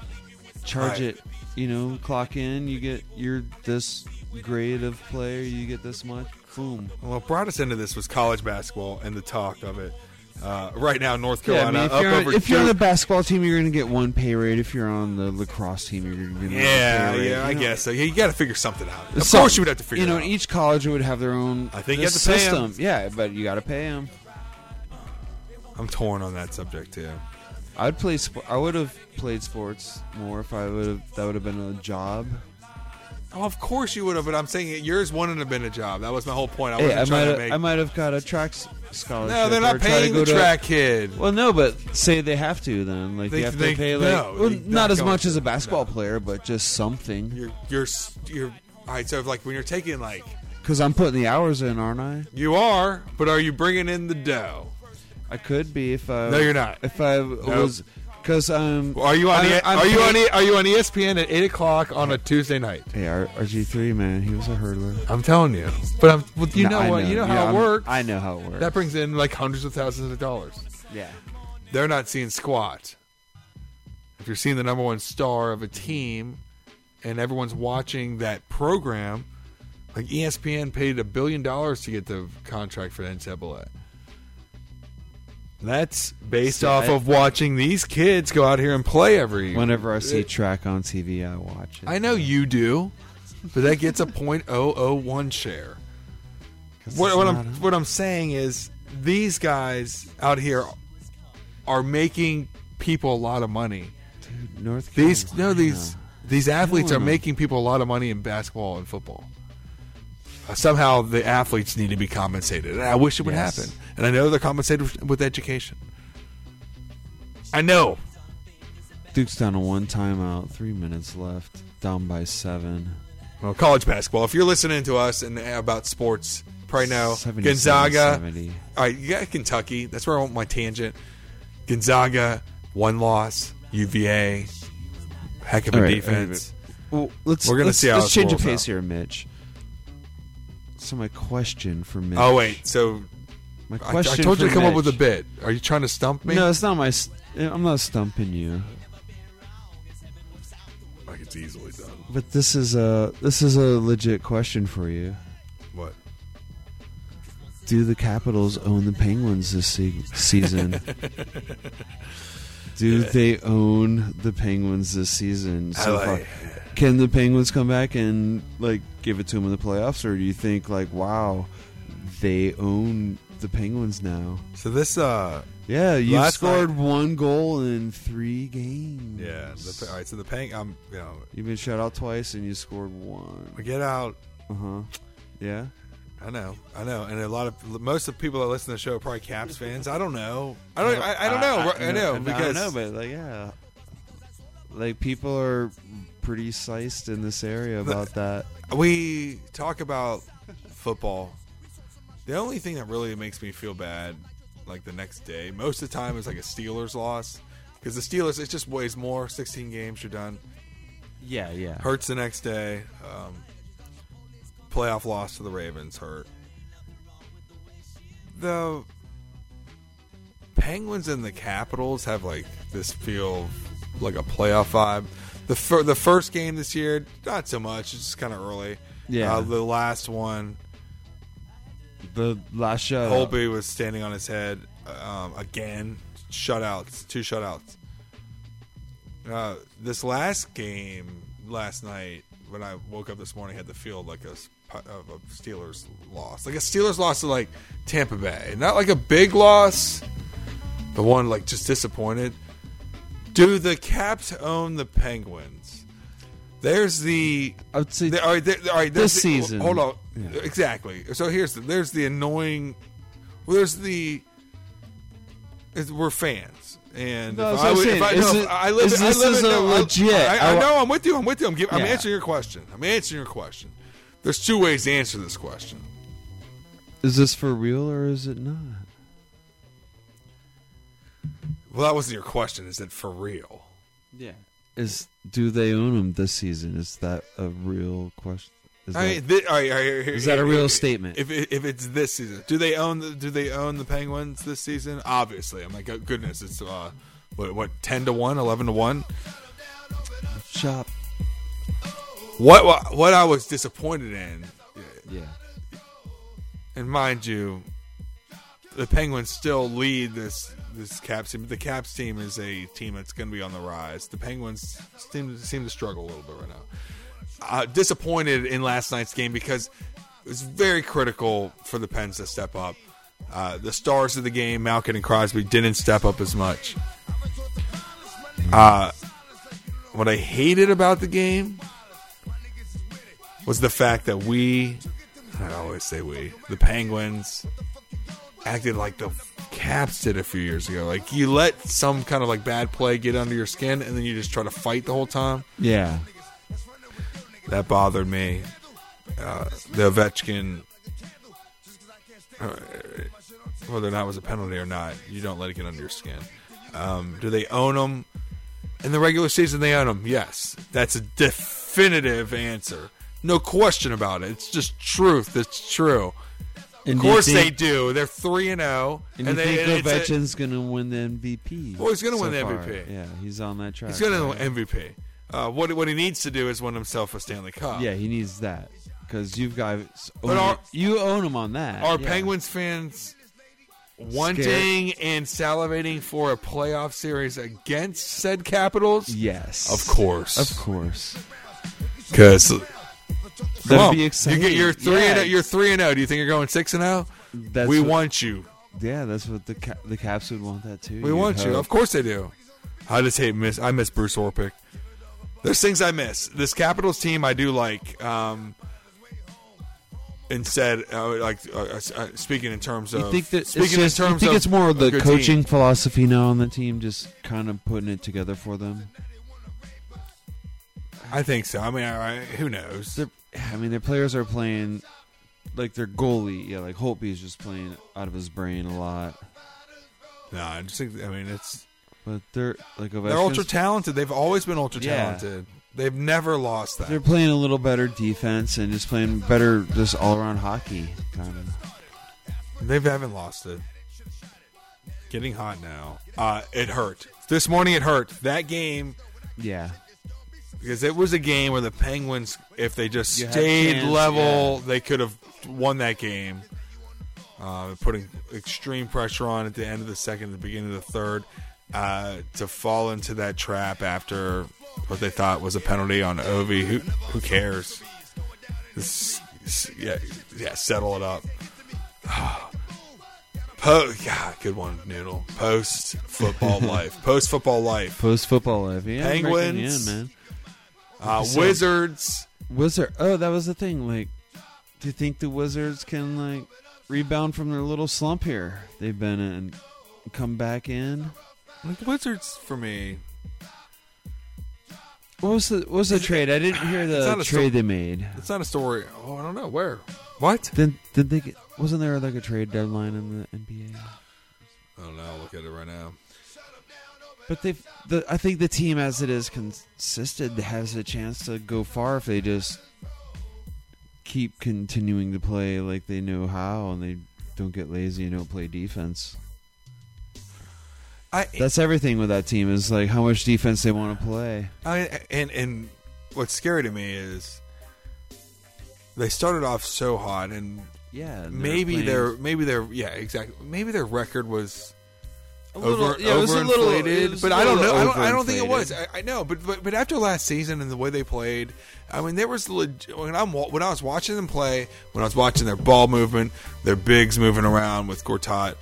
G: Charge
F: Right.
G: it. You know, clock in. You get you're this grade of player. You get this much. Boom.
F: Well, what brought us into this was college basketball and the talk of it. Uh, right now, North
G: Yeah, I
F: Carolina
G: mean, if, you're, on, if you're on the basketball team, you're going to get one pay rate. If you're on the lacrosse team, you're going to get
F: yeah,
G: pay rate.
F: yeah, I
G: You know,
F: guess so. Yeah, you got to figure something out. Of
G: Some-
F: course, you would have to figure.
G: You know,
F: it out.
G: each college would have their own.
F: I think you have to pay 'em.
G: system. Yeah, but you got to pay them.
F: I'm torn on that subject too.
G: I'd play. Sp- I would have played sports more if I would have. That would have been a job.
F: Oh, of course you would have, but I'm saying yours wouldn't have been a job. That was my whole point. I
G: Hey, I might.
F: trying to
G: Have,
F: make.
G: I might have got a track s- scholarship.
F: no, they're not
G: or try to
F: paying
G: go
F: the
G: to-
F: track kid.
G: Well, no, but say they have to. Then, like
F: They-
G: you have
F: they-
G: to pay. Like,
F: no,
G: well,
F: they-
G: not
F: not
G: as
F: going
G: much
F: to.
G: as a basketball
F: No.
G: player, but just something.
F: You're you're s- you're all right. So if, like when you're taking like
G: Because I'm putting the hours in, aren't I?
F: you are, but are you bringing in the dough?
G: I could be if I.
F: No, you're not.
G: If I was, because um, I'm.
F: Are you on? E-
G: I'm
F: are you on? E- Are you on ESPN at eight o'clock on a Tuesday night?
G: Hey, R- RG3 man, he was a hurdler.
F: I'm telling you. But I'm. Well, you
G: No,
F: know
G: I
F: what? You know
G: Yeah,
F: how it
G: I'm-
F: works.
G: I know how it works.
F: That brings in like hundreds of thousands of dollars.
G: yeah.
F: They're not seeing squat. If you're seeing the number one star of a team, and everyone's watching that program, like ESPN paid a billion dollars to get the contract for the NCAA. That's based off
G: I-
F: of watching these kids go out here and play every.
G: Whenever I see track on TV, I watch it.
F: I know you do, but that gets a *laughs* .001 share. What, what I'm what I'm saying is these guys out here are making people a lot of money.
G: Dude, North
F: These no these these athletes are making people a lot of money in basketball and football. Somehow the athletes need to be compensated, and I wish it would
G: Yes.
F: happen. And I know they're compensated with- education. I know.
G: Duke's down to one timeout, three minutes left, down by seven.
F: Well, college basketball. If you're listening to us and about sports, probably know Gonzaga.
G: 70.
F: All right, you got Kentucky. That's where I want my tangent. Gonzaga, one loss. UVA, heck of a
G: right,
F: defense.
G: Well, let's
F: We're gonna
G: let's,
F: see how
G: let's change of
F: rolls
G: pace
F: out.
G: here, Mitch. So my question for Mitch.
F: Oh wait, so
G: my
F: I, I
G: question.
F: told you to come up with a bit. Are you trying to stump me?
G: No, it's not my. st- I'm not stumping you,
F: like it's easily done.
G: but this is a this is a legit question for you.
F: What?
G: Do the Capitals own the Penguins this se- season? *laughs* Do they own the Penguins this season?
F: I
G: So
F: like-
G: far? Can the Penguins come back and like give it to them in the playoffs, or do you think like, wow, they own the Penguins now?
F: So this, uh,
G: Yeah, you
F: Last
G: scored
F: night-
G: one goal in three games.
F: yeah. The, all right, so the paying. Um, you know,
G: You've been shut out twice and you scored one.
F: we get out.
G: Uh huh. Yeah.
F: I know, I know, and a lot of most of the people that listen to the show are probably Caps fans. I don't know. I don't. I, I don't know. I, know because
G: I know, but like, yeah, like people are pretty sized in this area about that.
F: we talk about football. The only thing that really makes me feel bad, like the next day, most of the time is like a Steelers loss because the Steelers it just weighs more. Sixteen games, you're done.
G: Yeah, yeah.
F: Hurts the next day. Um, playoff loss to the Ravens hurt. The Penguins and the Capitals have like this feel like a playoff vibe. The fir- the first game this year, not so much. It's just kind of early.
G: Yeah.
F: Uh, the last one,
G: The last shot.
F: Holtby was standing on his head um, again. Shutouts, two shutouts. Uh, this last game last night, when I woke up this morning, had the field like a, of a Steelers loss, like a Steelers loss to like Tampa Bay, not like a big loss, but one like just disappointed. Do the Caps own the Penguins? There's the
G: I would say
F: there, all right, there, all right,
G: This
F: the-
G: season.
F: Hold on,
G: Yeah.
F: exactly. So here's the there's the annoying. Well, there's the. We're fans, and
G: No,
F: if I, would- if. I, no,
G: it-
F: I live.
G: is
F: I live
G: is
F: in,
G: a
F: no,
G: legit-
F: I, I,
G: I
F: know. I'm with you. I'm with you. I'm, giving, I'm answering your question. I'm answering your question. There's two ways to answer this question.
G: is this for real or is it not?
F: Well, that wasn't your question. Is it for real?
G: Yeah. Is do they own them this season? Is that a real question? Is
F: I
G: that-
F: mean, thi- all right, all right, here-
G: Is that a real
F: here-
G: statement?
F: If if it's this season, do they own the do they own the Penguins this season? Obviously, I'm like, oh, goodness, it's uh, what what ten to one, 11 to one.
G: shop?
F: What, what what I was disappointed in,
G: Yeah.
F: and mind you, the Penguins still lead this this Caps team. The Caps team is a team that's going to be on the rise. The Penguins seem seem to struggle a little bit right now. Uh, disappointed in last night's game because it was very critical for the Pens to step up. Uh, the stars of the game, Malkin and Crosby, didn't step up as much. Uh, what I hated about the game was the fact that we, I always say we, the Penguins, acted like the Caps did a few years ago. Like you let some kind of like bad play get under your skin, and then you just try to fight the whole time.
G: Yeah.
F: That bothered me. Uh, the Ovechkin, uh, whether or not it was a penalty or not, you don't let it get under your skin. Um, do they own them? In the regular season, they own them. Yes, that's a definitive answer. No question about it. It's just truth. It's true.
G: And
F: Of course they do. They're three and zero,
G: And,
F: and
G: you
F: they.
G: think Ovechkin's going to win the MVP?
F: Well, he's gonna
G: so
F: win the
G: far.
F: MVP.
G: Yeah, he's on that track.
F: He's going to win MVP. Uh, what what he needs to do is win himself a Stanley Cup.
G: Yeah, he needs that because you've guys.
F: But are-
G: you own him on that.
F: Are
G: yeah.
F: Penguins fans wanting and salivating for a playoff series against said Capitals?
G: Yes,
F: Of course.
G: of course.
F: Because
G: That'd be exciting.
F: you get your three
G: Yeah.
F: and 0 you're three and zero. Do you think you're going six and zero?
G: That's
F: We
G: what-
F: want you.
G: Yeah, that's what the Ca- the Caps would want that too.
F: We want you. Of course they do. I just hate miss. I miss Brooks Orpik. There's things I miss. This Capitals team I do like. Um, instead, uh, like uh, uh, speaking in terms of
G: You think that
F: speaking
G: just,
F: in terms
G: you think
F: of
G: it's more of the coaching
F: team.
G: philosophy now on the team, just kind of putting it together for them.
F: I think so. I mean, I, I- who knows?
G: They're, I mean, their players are playing like their goalie. Yeah, like Holtby is just playing out of his brain a lot.
F: No, I just think. I mean, it's
G: But they're like
F: they're ultra talented. They've always been ultra
G: Yeah.
F: talented. They've never lost that.
G: They're playing a little better defense and just playing better, just all around hockey kind of.
F: They haven't lost it. Getting hot now. Uh, it hurt. This morning it hurt. That game
G: Yeah,
F: because it was a game where the Penguins, if they just
G: You
F: stayed
G: chance,
F: level, they could have won that game. Uh, putting extreme pressure on at the end of the second, the beginning of the third, uh, to fall into that trap after what they thought was a penalty on Ovi. Who who cares? Yeah, yeah, settle it up. *sighs* Po- yeah, good one, Noodle. Post football *laughs* life. Post football life.
G: post football life. Yeah,
F: Penguins.
G: in, man.
F: Uh, *laughs*
G: So-
F: Wizards.
G: Wizard. Oh, that was the thing. Like, do you think the Wizards can like rebound from their little slump here? They've been in, and come back in.
F: Like Wizards for me.
G: What was the what was the trade? I didn't hear the trade
F: sto-
G: they made.
F: It's not a story. Oh, I don't know where. What?
G: Did did they get? Wasn't there like a trade deadline in the NBA?
F: I don't know. I'll look at it right now.
G: But they, the I think the team as it is consisted has a chance to go far if they just keep continuing to play like they know how and they don't get lazy and don't play defense.
F: I,
G: That's everything with that team is like how much defense they want to play.
F: I and and what's scary to me is they started off so hot and
G: Yeah,
F: maybe their maybe their yeah exactly maybe their record was
G: A little-
F: over
G: yeah, it was a little-
F: overinflated,
G: it was
F: but I don't know. I don't, I don't think it was. I, I know, but, but but after last season and the way they played, I mean, there was leg- when I'm when I was watching them play, when I was watching their ball movement, their bigs moving around with Gortat.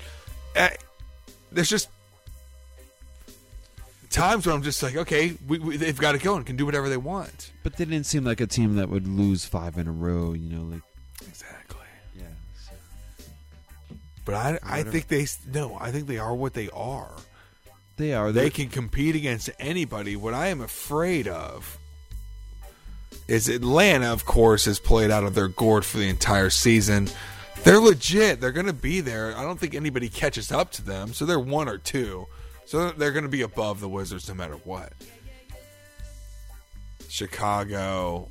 F: eh, there's just times when I'm just like, okay, we, we, they've got to go and can do whatever they want.
G: But they didn't seem like a team that would lose five in a row. You know, like
F: But I, I think they no, I think they are what they are.
G: They are.
F: they can compete against anybody. What I am afraid of is Atlanta, of course, has played out of their gourd for the entire season. They're legit. They're going to be there. I don't think anybody catches up to them. So they're one or two. So they're going to be above the Wizards no matter what. Chicago.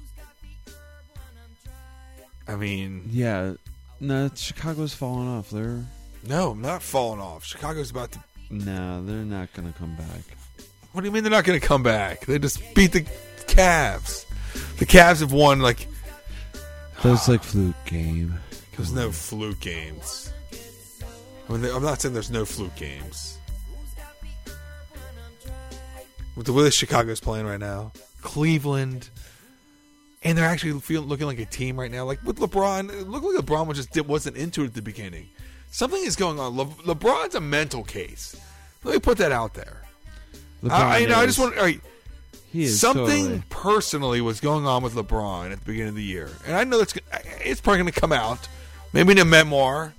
F: I mean,
G: Yeah. No, Chicago's falling off. They're
F: no, I'm not falling off. Chicago's about to.
G: no, they're not gonna come back.
F: What do you mean they're not going to come back? They just beat the Cavs. The Cavs have won like
G: That's like fluke game.
F: There's no fluke games. I mean, I'm not saying there's no fluke games. With the way that Chicago's playing right now, Cleveland, and they're actually feeling looking like a team right now. Like with LeBron, it looked like LeBron was just wasn't into it at the beginning. Something is going on. Le, LeBron's a mental case. Let me put that out there. I, I, you know, I just want. All right, something
G: totally-
F: personally was going on with LeBron at the beginning of the year, and I know that's it's probably going to come out, maybe in a memoir,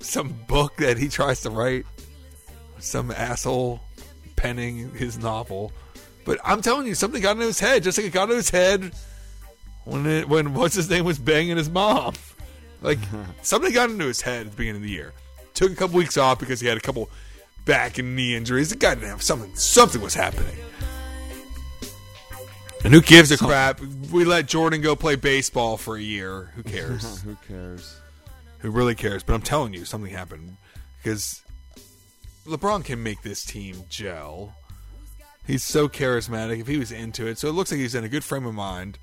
F: some book that he tries to write, some asshole penning his novel. But I'm telling you, something got into his head, just like it got into his head when it, when what's his name was banging his mom. Like *laughs* something got into his head at the beginning of the year. Took a couple weeks off because he had a couple back and knee injuries. The guy didn't have something. Something was happening. And who gives a crap? We let Jordan go play baseball for a year. Who *laughs* cares?
G: Who cares?
F: who really cares? But I'm telling you, something happened because LeBron can make this team gel. He's so charismatic. If he was into it, so it looks like he's in a good frame of mind.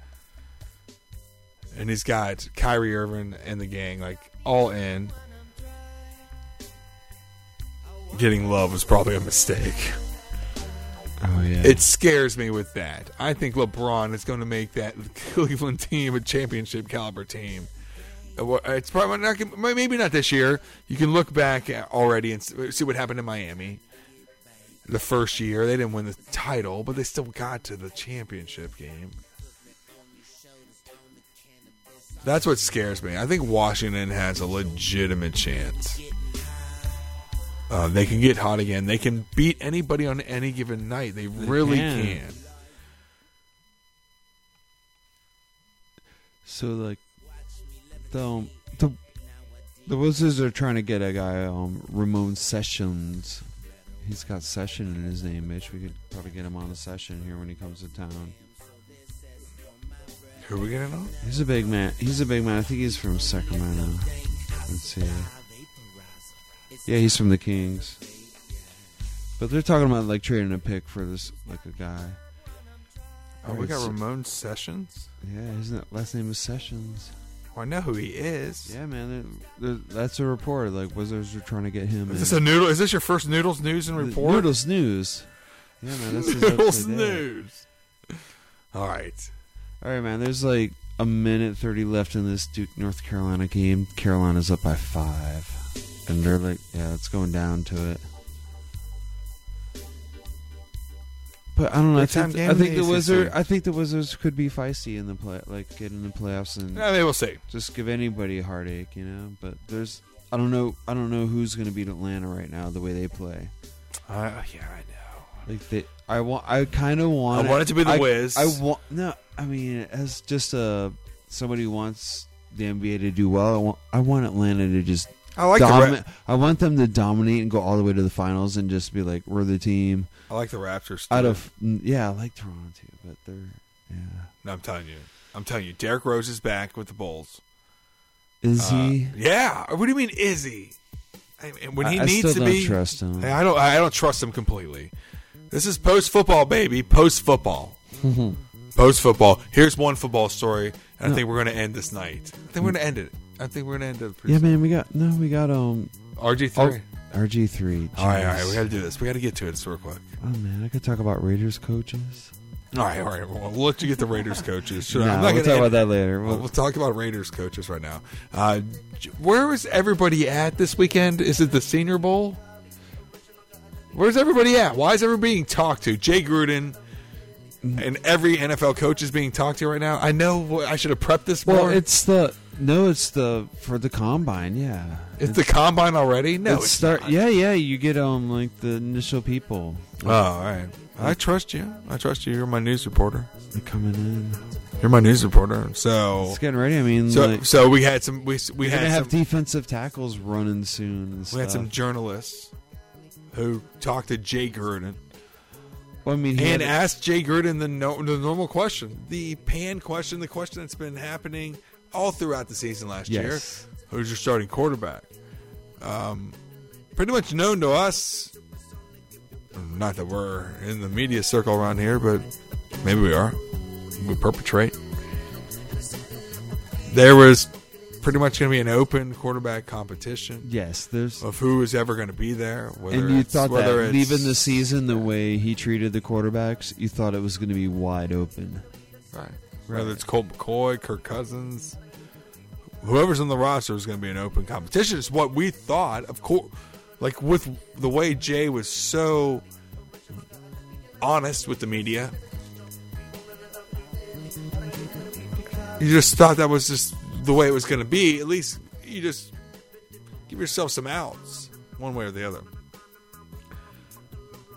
F: And he's got Kyrie Irving and the gang like all in. getting love was probably a mistake.
G: Oh yeah.
F: It scares me with that. I think LeBron is going to make that *laughs* Cleveland team a championship caliber team. Uh, It's probably not. Maybe not this year. You can look back already and see what happened in Miami. The first year they didn't win the title, but they still got to the championship game. That's what scares me. I think Washington has a legitimate chance. Uh, they can get hot again. They can beat anybody on any given night. They, really
G: can.
F: can.
G: So like the um, the the Wizards are trying to get a guy um Ramon Sessions. He's got session in his name, Mitch. We could probably get him on a session here when he comes to town.
F: Who are we getting on?
G: He's a big man. He's a big man. I think he's from Sacramento. Let's see. Yeah, he's from the Kings. But they're talking about like trading a pick for this like a guy.
F: Oh, we got Ramon Sessions.
G: Yeah, his last name is Sessions.
F: I know who he is.
G: Yeah, man, that's a report. Like Wizards are trying to get him.
F: Is this a noodle? Is this your first Noodles news and report?
G: Noodles News. Yeah, man, that's his
F: Noodles news. *laughs* All right.
G: All right, man. There's like a minute thirty left in this Duke North Carolina game. Carolina's up by five, and they're like, yeah, it's going down to it. But I don't know. I think,
F: game
G: I think
F: the
G: the
F: ACC.
G: Wizard. I think the Wizards could be feisty in the play, like get in the playoffs and
F: Yeah, maybe we'll see.
G: just give anybody a heartache, you know. But there's, I don't know, I don't know who's going to beat Atlanta right now the way they play.
F: Uh, yeah, I know.
G: Like they, I want, I kind of want.
F: I want it to be the
G: I,
F: Wiz.
G: I want no. I mean, as just a somebody who wants the NBA to do well, I want, I want Atlanta to just
F: I like the. Ra-
G: I want them to dominate and go all the way to the finals and just be like, we're the team.
F: I like the Raptors.
G: Out
F: too.
G: of yeah, I like Toronto too, but they're yeah.
F: No, I'm telling you. I'm telling you. Derrick Rose is back with the Bulls.
G: Is
F: Uh,
G: he?
F: Yeah. What do you mean? Is he? I mean, when he
G: I, I
F: needs
G: still
F: to
G: don't
F: be.
G: trust him.
F: I don't. I don't trust him completely. This is post football, baby. Post football. post football. Here's one football story, and I think we're going to end this night. I think we're going to end it. I think we're going to end up. pretty
G: yeah,
F: soon.
G: man, we got no, we got um
F: RG three.
G: RG three.
F: All right, all right. We got to do this. We got to get to it real quick.
G: Oh man, I could talk about Raiders coaches.
F: All right, all right. Well, we'll let you get the Raiders coaches. Sure,
G: Nah,
F: I'm not
G: we'll
F: gonna
G: talk about that later.
F: We'll,
G: We'll-
F: talk about Raiders coaches right now. Uh, where is everybody at this weekend? Is it the Senior Bowl? Where's everybody at? Why is everybody being talked to? Jay Gruden and every NFL coach is being talked to right now. I know I should have prepped this more.
G: Well, it's the no, it's the for the combine. Yeah,
F: It's the combine already. No,
G: It's
F: it's
G: start.
F: not.
G: Yeah, yeah. You get um like the initial people
F: Oh, all right. I trust you. I trust you. You're my news reporter.
G: They're coming in.
F: You're my news reporter. So,
G: It's getting ready. I mean,
F: so,
G: like,
F: so we had some. We we had
G: gonna have
F: some,
G: defensive tackles running soon.
F: We had some journalists who talked to Jay Gruden.
G: Well, I mean,
F: and ask Jay Gruden the, no, the normal question, the pan question, the question that's been happening all throughout the season last
G: Yes.
F: year. Who's your starting quarterback? Um, pretty much known to us. Not that we're in the media circle around here, but maybe we are. We perpetrate. There was pretty much going to be an open quarterback competition
G: yes, there's.
F: of who is ever going to be there.
G: And you thought
F: whether
G: that
F: it's-
G: leaving the season the way he treated the quarterbacks, you thought it was going to be wide open.
F: Right. Whether it's Colt McCoy, Kirk Cousins, whoever's on the roster is going to be an open competition. Is what we thought. Of course, like with the way Jay was so honest with the media, you just thought that was just the way it was going to be. At least you just give yourself some outs, one way or the other.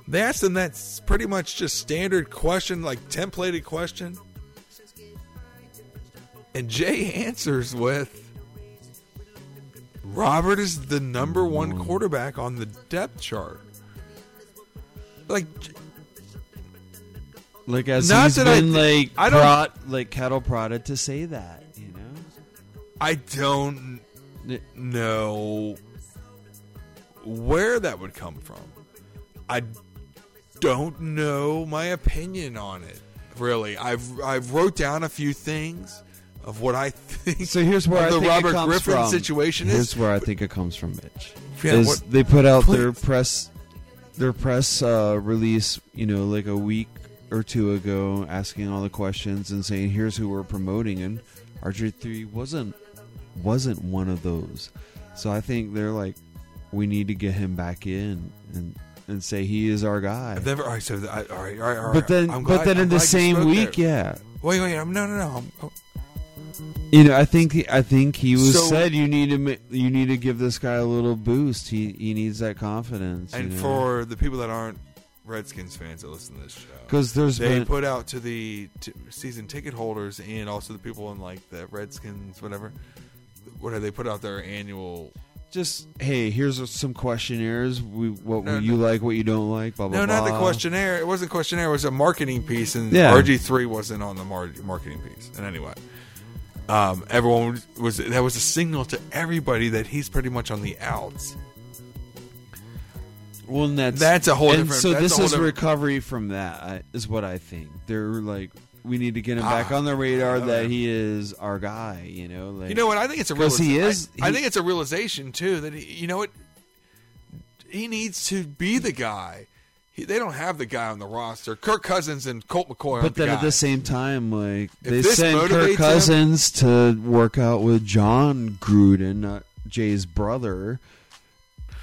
F: They asked him that's pretty much just standard question, like templated question. And Jay answers with Robert is the number one quarterback on the depth chart. Like,
G: Like as
F: Not
G: he's
F: that I
G: been like
F: I don't-
G: prod, like cattle prodded to say that.
F: I don't know where that would come from. I don't know my opinion on it. Really, I've I've wrote down a few things. of what I think.
G: So here's where
F: the
G: think
F: Robert
G: it comes
F: Griffin
G: from.
F: situation
G: Here's
F: is.
G: where I think it comes from, Mitch.
F: Yeah,
G: is
F: what-
G: they put out their press their press uh, release, you know, like a week or two ago, asking all the questions and saying, "Here's who we're promoting," and RG three wasn't wasn't one of those. So I think they're like, we need to get him back in and and say he is our guy.
F: I've never. All right, so I, all right, all right, all right.
G: But then,
F: I'm
G: but then
F: I'm
G: in the same week,
F: there.
G: yeah,
F: Wait, wait, I'm, no, no, no. I'm, oh,
G: You know, I think he, I think he was
F: So-
G: said you need to you need to give this guy a little boost. He he needs that confidence.
F: and for the people that aren't Redskins fans that listen to this show,
G: because there's
F: they
G: been
F: put out to the season ticket holders and also the people in like the Redskins, whatever. What have they put out their annual?
G: just hey, here's some questionnaires. We what
F: No,
G: you
F: no.
G: like, what you don't like. Blah blah.
F: No, not the questionnaire. It wasn't a questionnaire. It was a marketing piece, and
G: Yeah.
F: RG three wasn't on the mar- marketing piece. And anyway, um, everyone was, that was a signal to everybody that he's pretty much on the outs.
G: Well, that's
F: That's a whole
G: and
F: different-
G: So this is recovery from that. Is what I think. They're like, we need to get him back
F: Ah,
G: on the radar that he is our guy. You know, like
F: You know what? I think it's a
G: 'Cause he is-
F: I, I
G: he-
F: think it's a realization too that he, you know what he needs to be the guy. He, they don't have the guy on the roster. Kirk Cousins and Colt McCoy.
G: But then
F: the
G: at the same time, like
F: If
G: they
F: this motivates
G: Kirk Cousins to work out with Jon Gruden, not Jay's brother.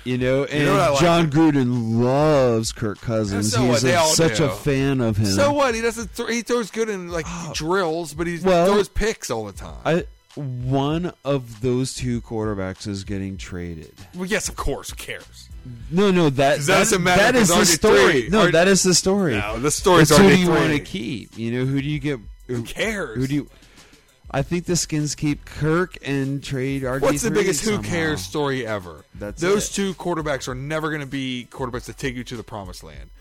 G: You know, and
F: know what I like?
G: Jon Gruden loves Kirk Cousins.
F: so what?
G: He's
F: They all
G: such
F: do.
G: a fan of him.
F: So what? He doesn't. Th- he throws good in like oh. drills, but he
G: Well,
F: throws picks all the time.
G: I, one of those two quarterbacks is getting traded.
F: well, yes, of course. Who cares?
G: No, no, that
F: That doesn't matter,
G: that is the story.
F: RG3
G: No,
F: R-
G: that is the story.
F: No, the story's
G: It's who do
F: RG3.
G: you want to keep? You know, who do you get? Who,
F: cares?
G: Who do you? I think the Skins keep Kirk and trade RG.
F: What's the biggest who cares story ever?
G: That's
F: Those
G: it.
F: two quarterbacks are never going to be quarterbacks that take you to the promised land.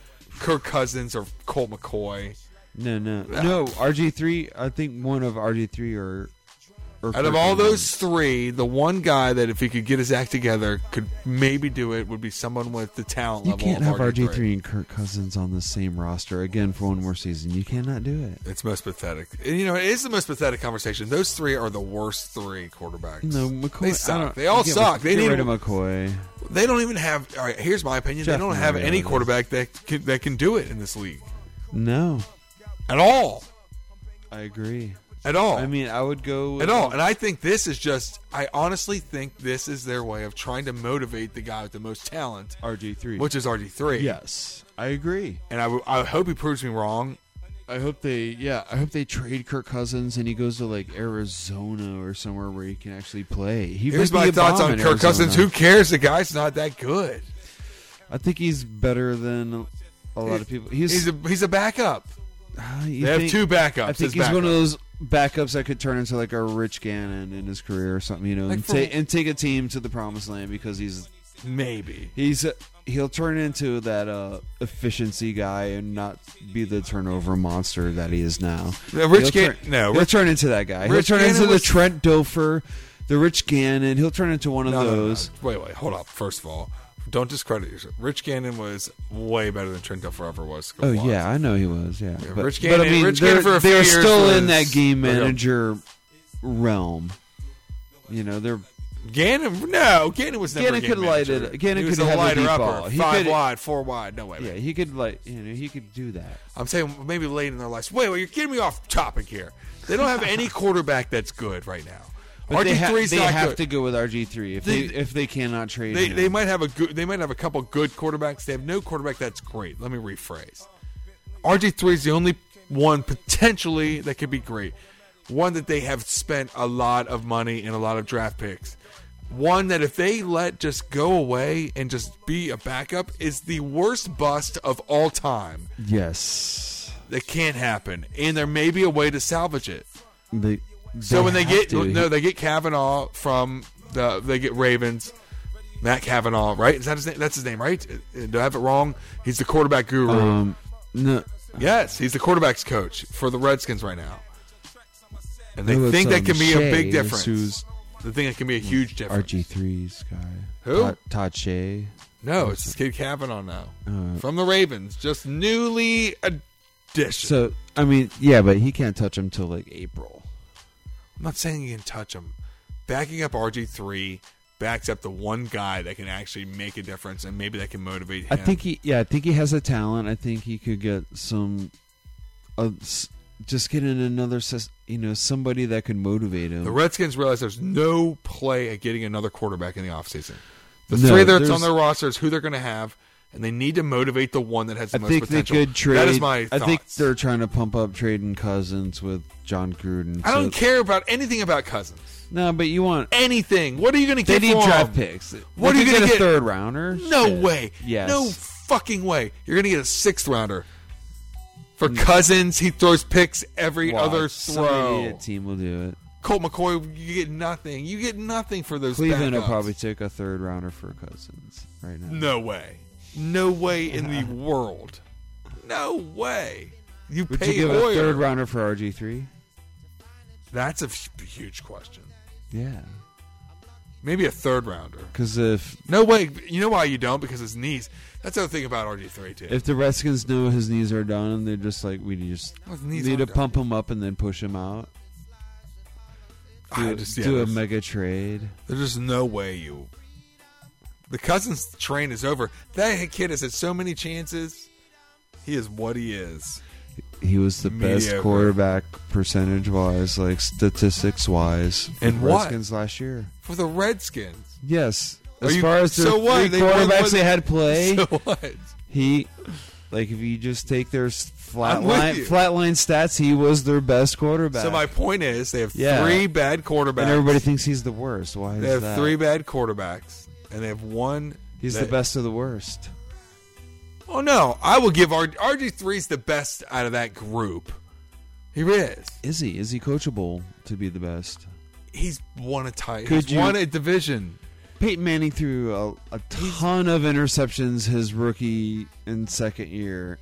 F: Kirk Cousins or Colt McCoy.
G: No, no, no. RG three. I think one of RG three or.
F: Out of all those three, the one guy that if he could get his act together could maybe do it would be someone with the talent
G: You
F: level.
G: can't have RG
F: RG3.
G: and Kirk Cousins on the same roster again for one more season. You cannot do it.
F: It's most pathetic. And, you know, it is the most pathetic conversation. Those three are the worst three quarterbacks.
G: No, McCoy.
F: They suck. They all suck. They need
G: rid of McCoy.
F: They don't even have. All right, here's my opinion.
G: Jeff
F: they don't have any quarterback that can, that can do it in this league
G: No,
F: at all.
G: I agree.
F: At all.
G: I mean, I would go
F: at all. And I think this is just. I honestly think this is their way of trying to motivate the guy with the most talent,
G: RG three.
F: which is RG three.
G: yes, I agree.
F: And I, w- I hope he proves me wrong.
G: I hope they, yeah, I hope they trade Kirk Cousins and he goes to like Arizona or somewhere where he can actually play. He
F: Here's my thoughts on Kirk Cousins. Who cares? The guy's not that good.
G: I think he's better than a lot of people. He's,
F: He's a he's a backup.
G: uh,
F: They have two backups.
G: I think he's one of those backups that could turn into like a Rich Gannon in his career or something, you know,
F: Like
G: and,
F: for-
G: ta- and take a team to the promised land because he's
F: maybe.
G: he's he'll turn into that uh, efficiency guy and not be the turnover monster that he is now.
F: No, Rich
G: He'll
F: Gan-
G: turn-
F: no,
G: he'll
F: Rich-
G: turn into that guy.
F: Rich
G: he'll turn
F: Gannon
G: into
F: was-
G: the Trent Dilfer, the Rich Gannon. He'll turn into one of
F: No, no, no,
G: those.
F: Wait, wait, hold up. First of all, don't discredit yourself. Rich Gannon was way better than Trent Dilfer ever was.
G: Oh
F: was.
G: yeah, I know he was. Yeah, but,
F: Rich
G: but I mean,
F: Rich
G: they're,
F: Gannon a
G: they're still in that game manager realm. You know, they're
F: Gannon, no, Gannon was never
G: Gannon
F: a
G: could light it- Gannon could
F: a
G: have a
F: lighter
G: deep
F: upper,
G: ball. He
F: five
G: could-
F: wide, four wide. No way.
G: yeah, he could like you know he could do that.
F: I'm saying maybe late in their lives. Wait, wait, you're getting me off topic here. They don't have any quarterback that's good right now.
G: But they, ha-
F: RG3's
G: they
F: not
G: have
F: good.
G: to go with RG three if they,
F: They-
G: if they cannot trade
F: They,
G: him.
F: they might have a good. They might have a couple good quarterbacks. They have no quarterback that's great. Let me rephrase. RG three is the only one potentially that could be great. One that they have spent a lot of money and a lot of draft picks. One that if they let just go away and just be a backup is the worst bust of all time.
G: yes.
F: That can't happen, and there may be a way to salvage it.
G: They,
F: So when they get
G: to.
F: no, they get Cavanaugh from the they get Ravens. Matt Cavanaugh, right? Is that his name? That's his name, right? Do I have it wrong? He's the quarterback guru.
G: um no
F: yes, he's the quarterbacks coach for the Redskins right now, and they think that can be a big difference.
G: Who's
F: They think it can be a huge difference.
G: RG 3's guy?
F: Who?
G: Todd, Todd Shea.
F: No, it's this kid Cavanaugh now
G: Uh,
F: from the Ravens, just newly addition.
G: So I mean, yeah, but he can't touch him till like April.
F: I'm not saying you can touch him. Backing up RG3 backs up the one guy that can actually make a difference and maybe that can motivate him.
G: I think he, yeah, I think he has a talent. I think he could get some, uh, just get in another, you know, somebody that could motivate him.
F: the Redskins realize there's no play at getting another quarterback in the offseason. The
G: No,
F: three that's on their roster is who they're going to have, and they need to motivate the one that has the
G: I
F: most
G: think they
F: potential.
G: could trade.
F: That is my
G: I think they're trying to pump up trading Cousins with Jon Gruden.
F: I don't care about anything about Cousins.
G: No, but you want
F: anything. What are you going to get?
G: they
F: need
G: draft picks.
F: What
G: They
F: are you going to
G: get a third rounder?
F: No
G: Shit.
F: way.
G: Yes.
F: No fucking way. You're going to get a sixth rounder. For mm. Cousins, he throws picks every
G: Watch.
F: other
G: Some
F: throw.
G: idiot team will do it.
F: Colt McCoy, you get nothing. You get nothing for those
G: Cleveland will probably take a third rounder for Cousins right now.
F: No way. No way in the world. No way. You
G: Would
F: pay
G: you give a third rounder for RG three?
F: That's a f- huge question.
G: Yeah,
F: Maybe a third rounder.
G: because if
F: No way. You know why you don't? Because his knees. That's the other thing about RG3 too.
G: if the Redskins know his knees are done, they're just like we just oh,
F: His knees
G: need to
F: aren't done.
G: pump him up and then push him out.
F: I
G: Do,
F: just- yeah,
G: do a
F: there's-
G: mega trade.
F: There's just no way you. The Cousins train is over. That kid has had so many chances. He is what he is.
G: He was the best quarterback percentage wise, like statistics wise,
F: And what?
G: Redskins last year.
F: For the Redskins.
G: Yes, as
F: you-
G: far as the
F: so what?
G: three
F: They
G: quarterbacks they had *laughs* play,
F: So what?
G: he like if you just take their flat line flat line stats, he was their best quarterback.
F: So my point is, they have
G: Yeah.
F: three bad quarterbacks.
G: and everybody thinks he's the worst. Why is that?
F: they have
G: that?
F: three bad quarterbacks, and they have one.
G: he's
F: that-
G: the best of the worst.
F: Oh no, I will give R- RG3 is the best out of that group. He is.
G: Is he? Is he coachable to be the best?
F: He's won a title.
G: Could
F: He's
G: you-
F: won a division.
G: Peyton Manning threw a, a ton of interceptions his rookie and second year,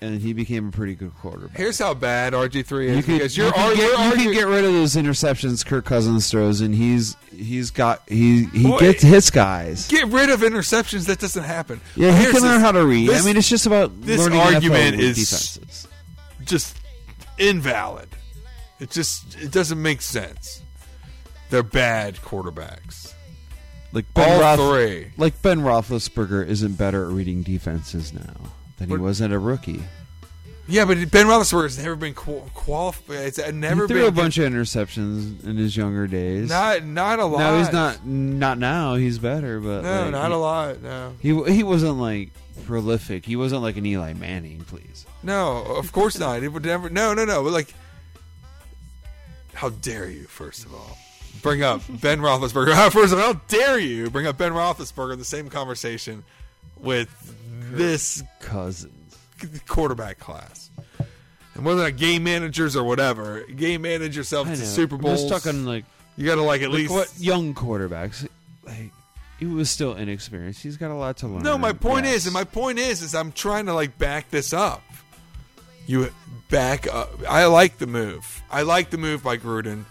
G: and he became a pretty good quarterback.
F: Here's how bad RG3 is
G: You could,
F: because
G: you
F: you're,
G: could
F: ar-
G: get,
F: you're
G: you could get rid of those interceptions Kirk Cousins throws, and he's he's got he he
F: Boy,
G: gets his guys.
F: get rid of interceptions. That doesn't happen.
G: Yeah, he can learn how to read.
F: this-
G: I mean, it's just about
F: this
G: learning
F: argument is-
G: defenses.
F: just invalid. It just it doesn't make sense. They're bad quarterbacks.
G: Like Ben
F: All
G: Roth-
F: three.
G: like Ben Roethlisberger isn't better at reading defenses now than he
F: But-
G: wasn't a rookie.
F: Yeah, but Ben Roethlisberger has never been qual- qualified. It's never
G: he threw
F: been
G: a bunch of interceptions in his younger days.
F: Not not a lot.
G: no, he's not. Not now. He's better, but
F: No,
G: like,
F: not
G: he,
F: a lot. No,
G: He he wasn't like prolific. He wasn't like an Eli Manning. Please.
F: no, of course not. It would never. No, no, no. But like, how dare you? First of all, bring up Ben Roethlisberger. *laughs* First of all, how dare you bring up Ben Roethlisberger in the same conversation with this
G: Cousins.
F: quarterback class? And whether they're game managers or whatever, game manage yourself
G: I
F: to
G: know.
F: Super
G: I'm
F: Bowls.
G: Just talking like
F: you got to like at least.
G: what young quarterbacks. Like he was still inexperienced. He's got a lot to learn.
F: No, my point
G: Yes.
F: is, and my point is, is I'm trying to like back this up. You back up. I like the move. I like the move by Gruden.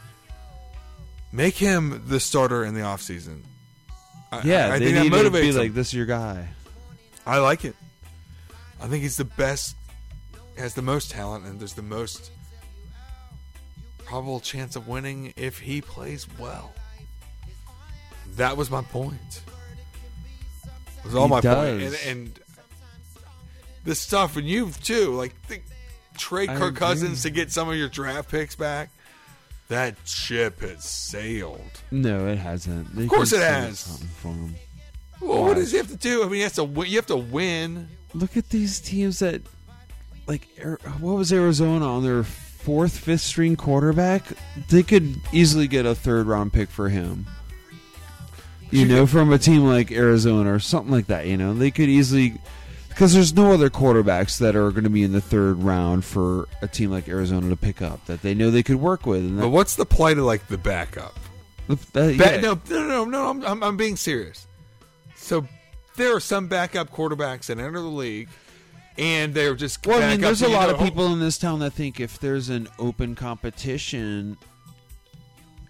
F: Make him the starter in the offseason. I,
G: yeah,
F: I, I
G: they
F: think that
G: need to
F: motivates
G: be
F: him.
G: like this. Is your guy.
F: I like it. I think he's the best, has the most talent, and there's the most probable chance of winning if he plays well. That was my point. That was all
G: He
F: my point. And, and this stuff, and you too, like think, trade
G: I
F: Kirk
G: agree.
F: Cousins to get some of your draft picks back. That ship has sailed.
G: No, it hasn't. Of
F: course it has.
G: Something for him.
F: Well, what does he have to do? I mean, he has to. win- You have to win.
G: Look at these teams that, like, what was Arizona on their fourth, fifth string quarterback? They could easily get a third round pick for him. You know, from a team like Arizona or something like that. You know, they could easily because there's no other quarterbacks that are going to be in the third round for a team like Arizona to pick up that they know they could work with. And
F: But what's the plight of like the backup?
G: that- uh,
F: Ba-
G: yeah.
F: no, no, no, no. I'm, I'm, I'm being serious. So there are some backup quarterbacks that enter the league, and they're just.
G: Well, I mean, there's a lot
F: know,
G: of people in this town that think if there's an open competition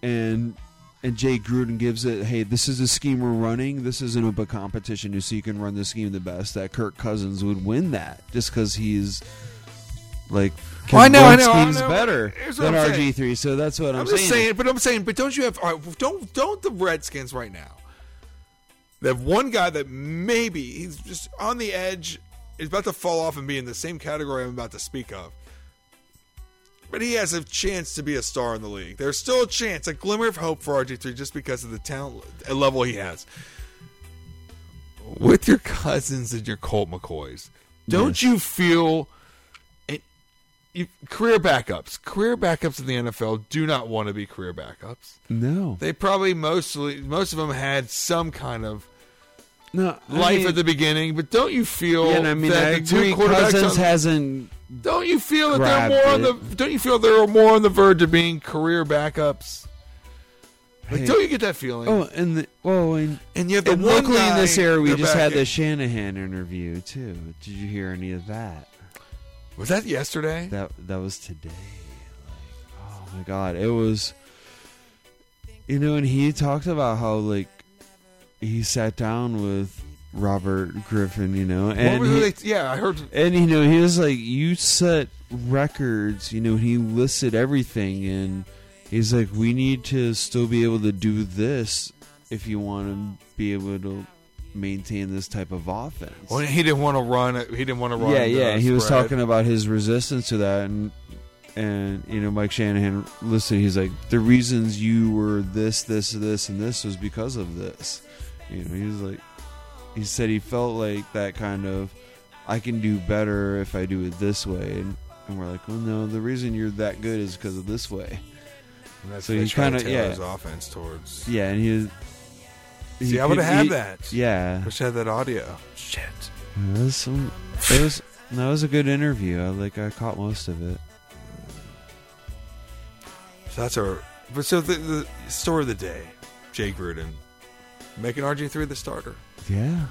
G: and and Jay Gruden gives it, hey, this is a scheme we're running. This is an open competition, so you can run the scheme the best. That Kirk Cousins would win that just because he's like
F: Well, I know, I know, I know.
G: better than RG three, So that's what I'm,
F: I'm just
G: saying.
F: saying, but I'm saying, but don't you have? All right, don't don't the Redskins right now? They have one guy that maybe he's just on the edge, is about to fall off and be in the same category I'm about to speak of. But he has a chance to be a star in the league. There's still a chance, a glimmer of hope for RG3 just because of the talent level he has. With your cousins and your Colt McCoys, don't you feel career backups? Career backups in the NFL do not want to be career backups.
G: no,
F: They probably mostly most of them had some kind of
G: no I
F: life
G: mean,
F: at the beginning, but don't you feel
G: Yeah, I mean,
F: that
G: I
F: the two
G: agree.
F: quarterbacks
G: Cousins
F: on-
G: hasn't.
F: don't you feel that they're more on the don't you feel they're more on the verge of being career backups? Like,
G: Hey.
F: don't you get that feeling?
G: Oh, and the, oh, and,
F: and you have the
G: and
F: one
G: locally in this area, we just had the Shanahan interview too. Did you hear any of that?
F: Was that yesterday?
G: That that was today. Like, oh my god, it was. You know, and he talked about how like he sat down with Robert Griffin. You know, and he,
F: they, yeah, I heard.
G: and you know he was like, you set records. You know, he listed everything, and he's like, we need to still be able to do this if you want to be able to maintain this type of offense.
F: Well, he didn't want to run. He didn't want to run.
G: Yeah, yeah. He was talking about his resistance to that, and and you know, Mike Shanahan listed. He's like, the reasons you were this, this, this, and this was because of this. You know, he was like, he said he felt like that kind of, I can do better if I do it this way, and, and we're like, well, no, the reason you're that good is because of this way.
F: And that's
G: So he
F: to
G: kinda- yeah.
F: his offense towards.
G: Yeah, and he. Was- he
F: I would have had that.
G: Yeah,
F: Wish I had that audio. Shit.
G: It was some. It was. That was a good interview. I like. I caught most of it.
F: So that's our. But so the, the story of the day, Jay Gruden making RG three the starter.
G: Yeah.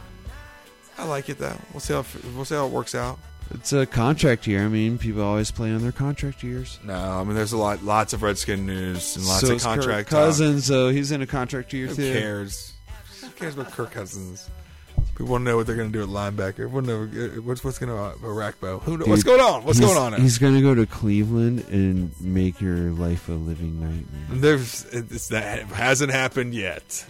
F: I like it though. We'll see how we'll see how it works out.
G: It's a contract year. I mean, people always play on their contract years.
F: No, I mean there's a lot, lots of Redskin news and lots
G: so
F: of
G: is Kirk
F: contract talk.
G: Cousins, so he's in a contract year
F: Who
G: too.
F: cares? Cares about Kirk Cousins? People want to know what they're going to do at linebacker. Everyone know uh, what's what's going to at Rackbow. Who kn- what's going on? What's going on? There?
G: He's going to go to Cleveland and make your life a living nightmare.
F: There's it's, that hasn't happened yet.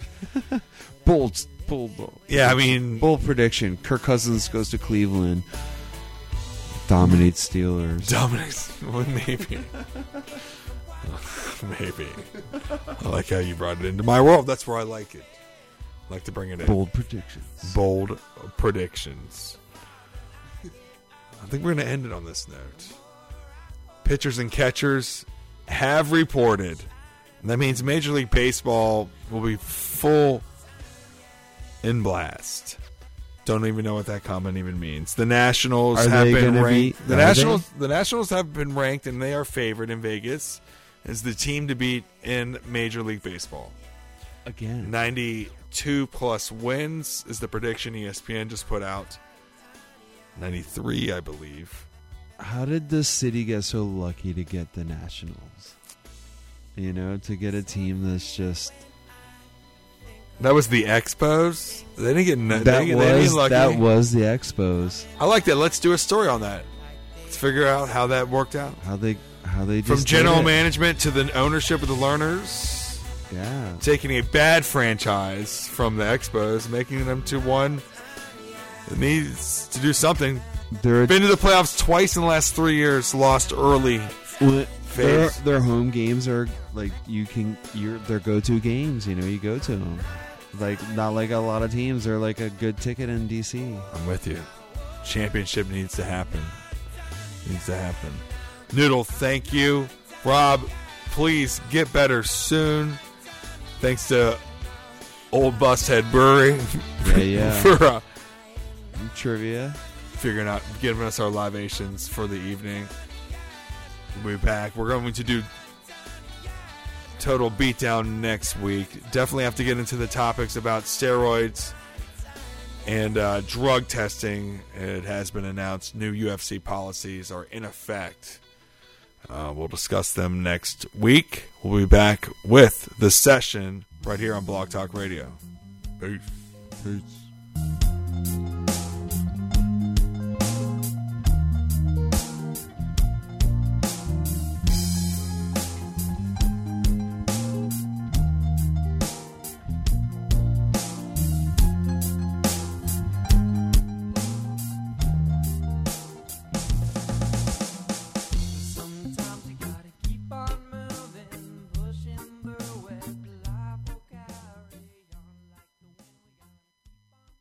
F: *laughs*
G: Bold, bold, bold.
F: Yeah, I mean,
G: Bold prediction: Kirk Cousins goes to Cleveland, dominates Steelers.
F: Dominic's well, maybe, *laughs* maybe. I like how you brought it into my world. That's where I like it. Like to bring it in.
G: Bold predictions.
F: bold predictions. I think we're going to end it on this note. Pitchers and catchers have reported. And that means Major League Baseball will be full in blast. Don't even know what that comment even means. The Nationals
G: Are
F: have been ranked.
G: be-
F: the Nationals, the Nationals have been ranked, and they are favored in Vegas as the team to beat in Major League Baseball.
G: Again.
F: 92 plus wins is the prediction ESPN just put out. 93, I believe.
G: How did the city get so lucky to get the Nationals? You know, to get a team that's just
F: That was the Expos. They didn't get no,
G: that
F: didn't-
G: was that was the Expos.
F: I like that. Let's do a story on that. Let's figure out how that worked out.
G: How they how they just
F: From general management to the ownership of the Lerners,
G: Yeah,
F: taking a bad franchise from the Expos, making them to one that needs to do something.
G: they're
F: Been to the playoffs twice in the last three years, lost early.
G: Well, their, their home games are like you can your their go to games. You know, you go to them. Like not like a lot of teams. They're like a good ticket in DC.
F: I'm with you. Championship needs to happen. Needs to happen. Noodle, thank you. Rob, please get better soon. Thanks to Old Bust Head Brewery
G: Yeah, *laughs* yeah.
F: for uh,
G: Trivia.
F: figuring out, giving us our libations for the evening. We'll be back. We're going to do total beatdown next week. Definitely have to get into the topics about steroids and uh, drug testing. It has been announced new UFC policies are in effect. Uh, we'll discuss them next week. We'll be back with the session right here on Blog Talk Radio. Peace.
G: Peace.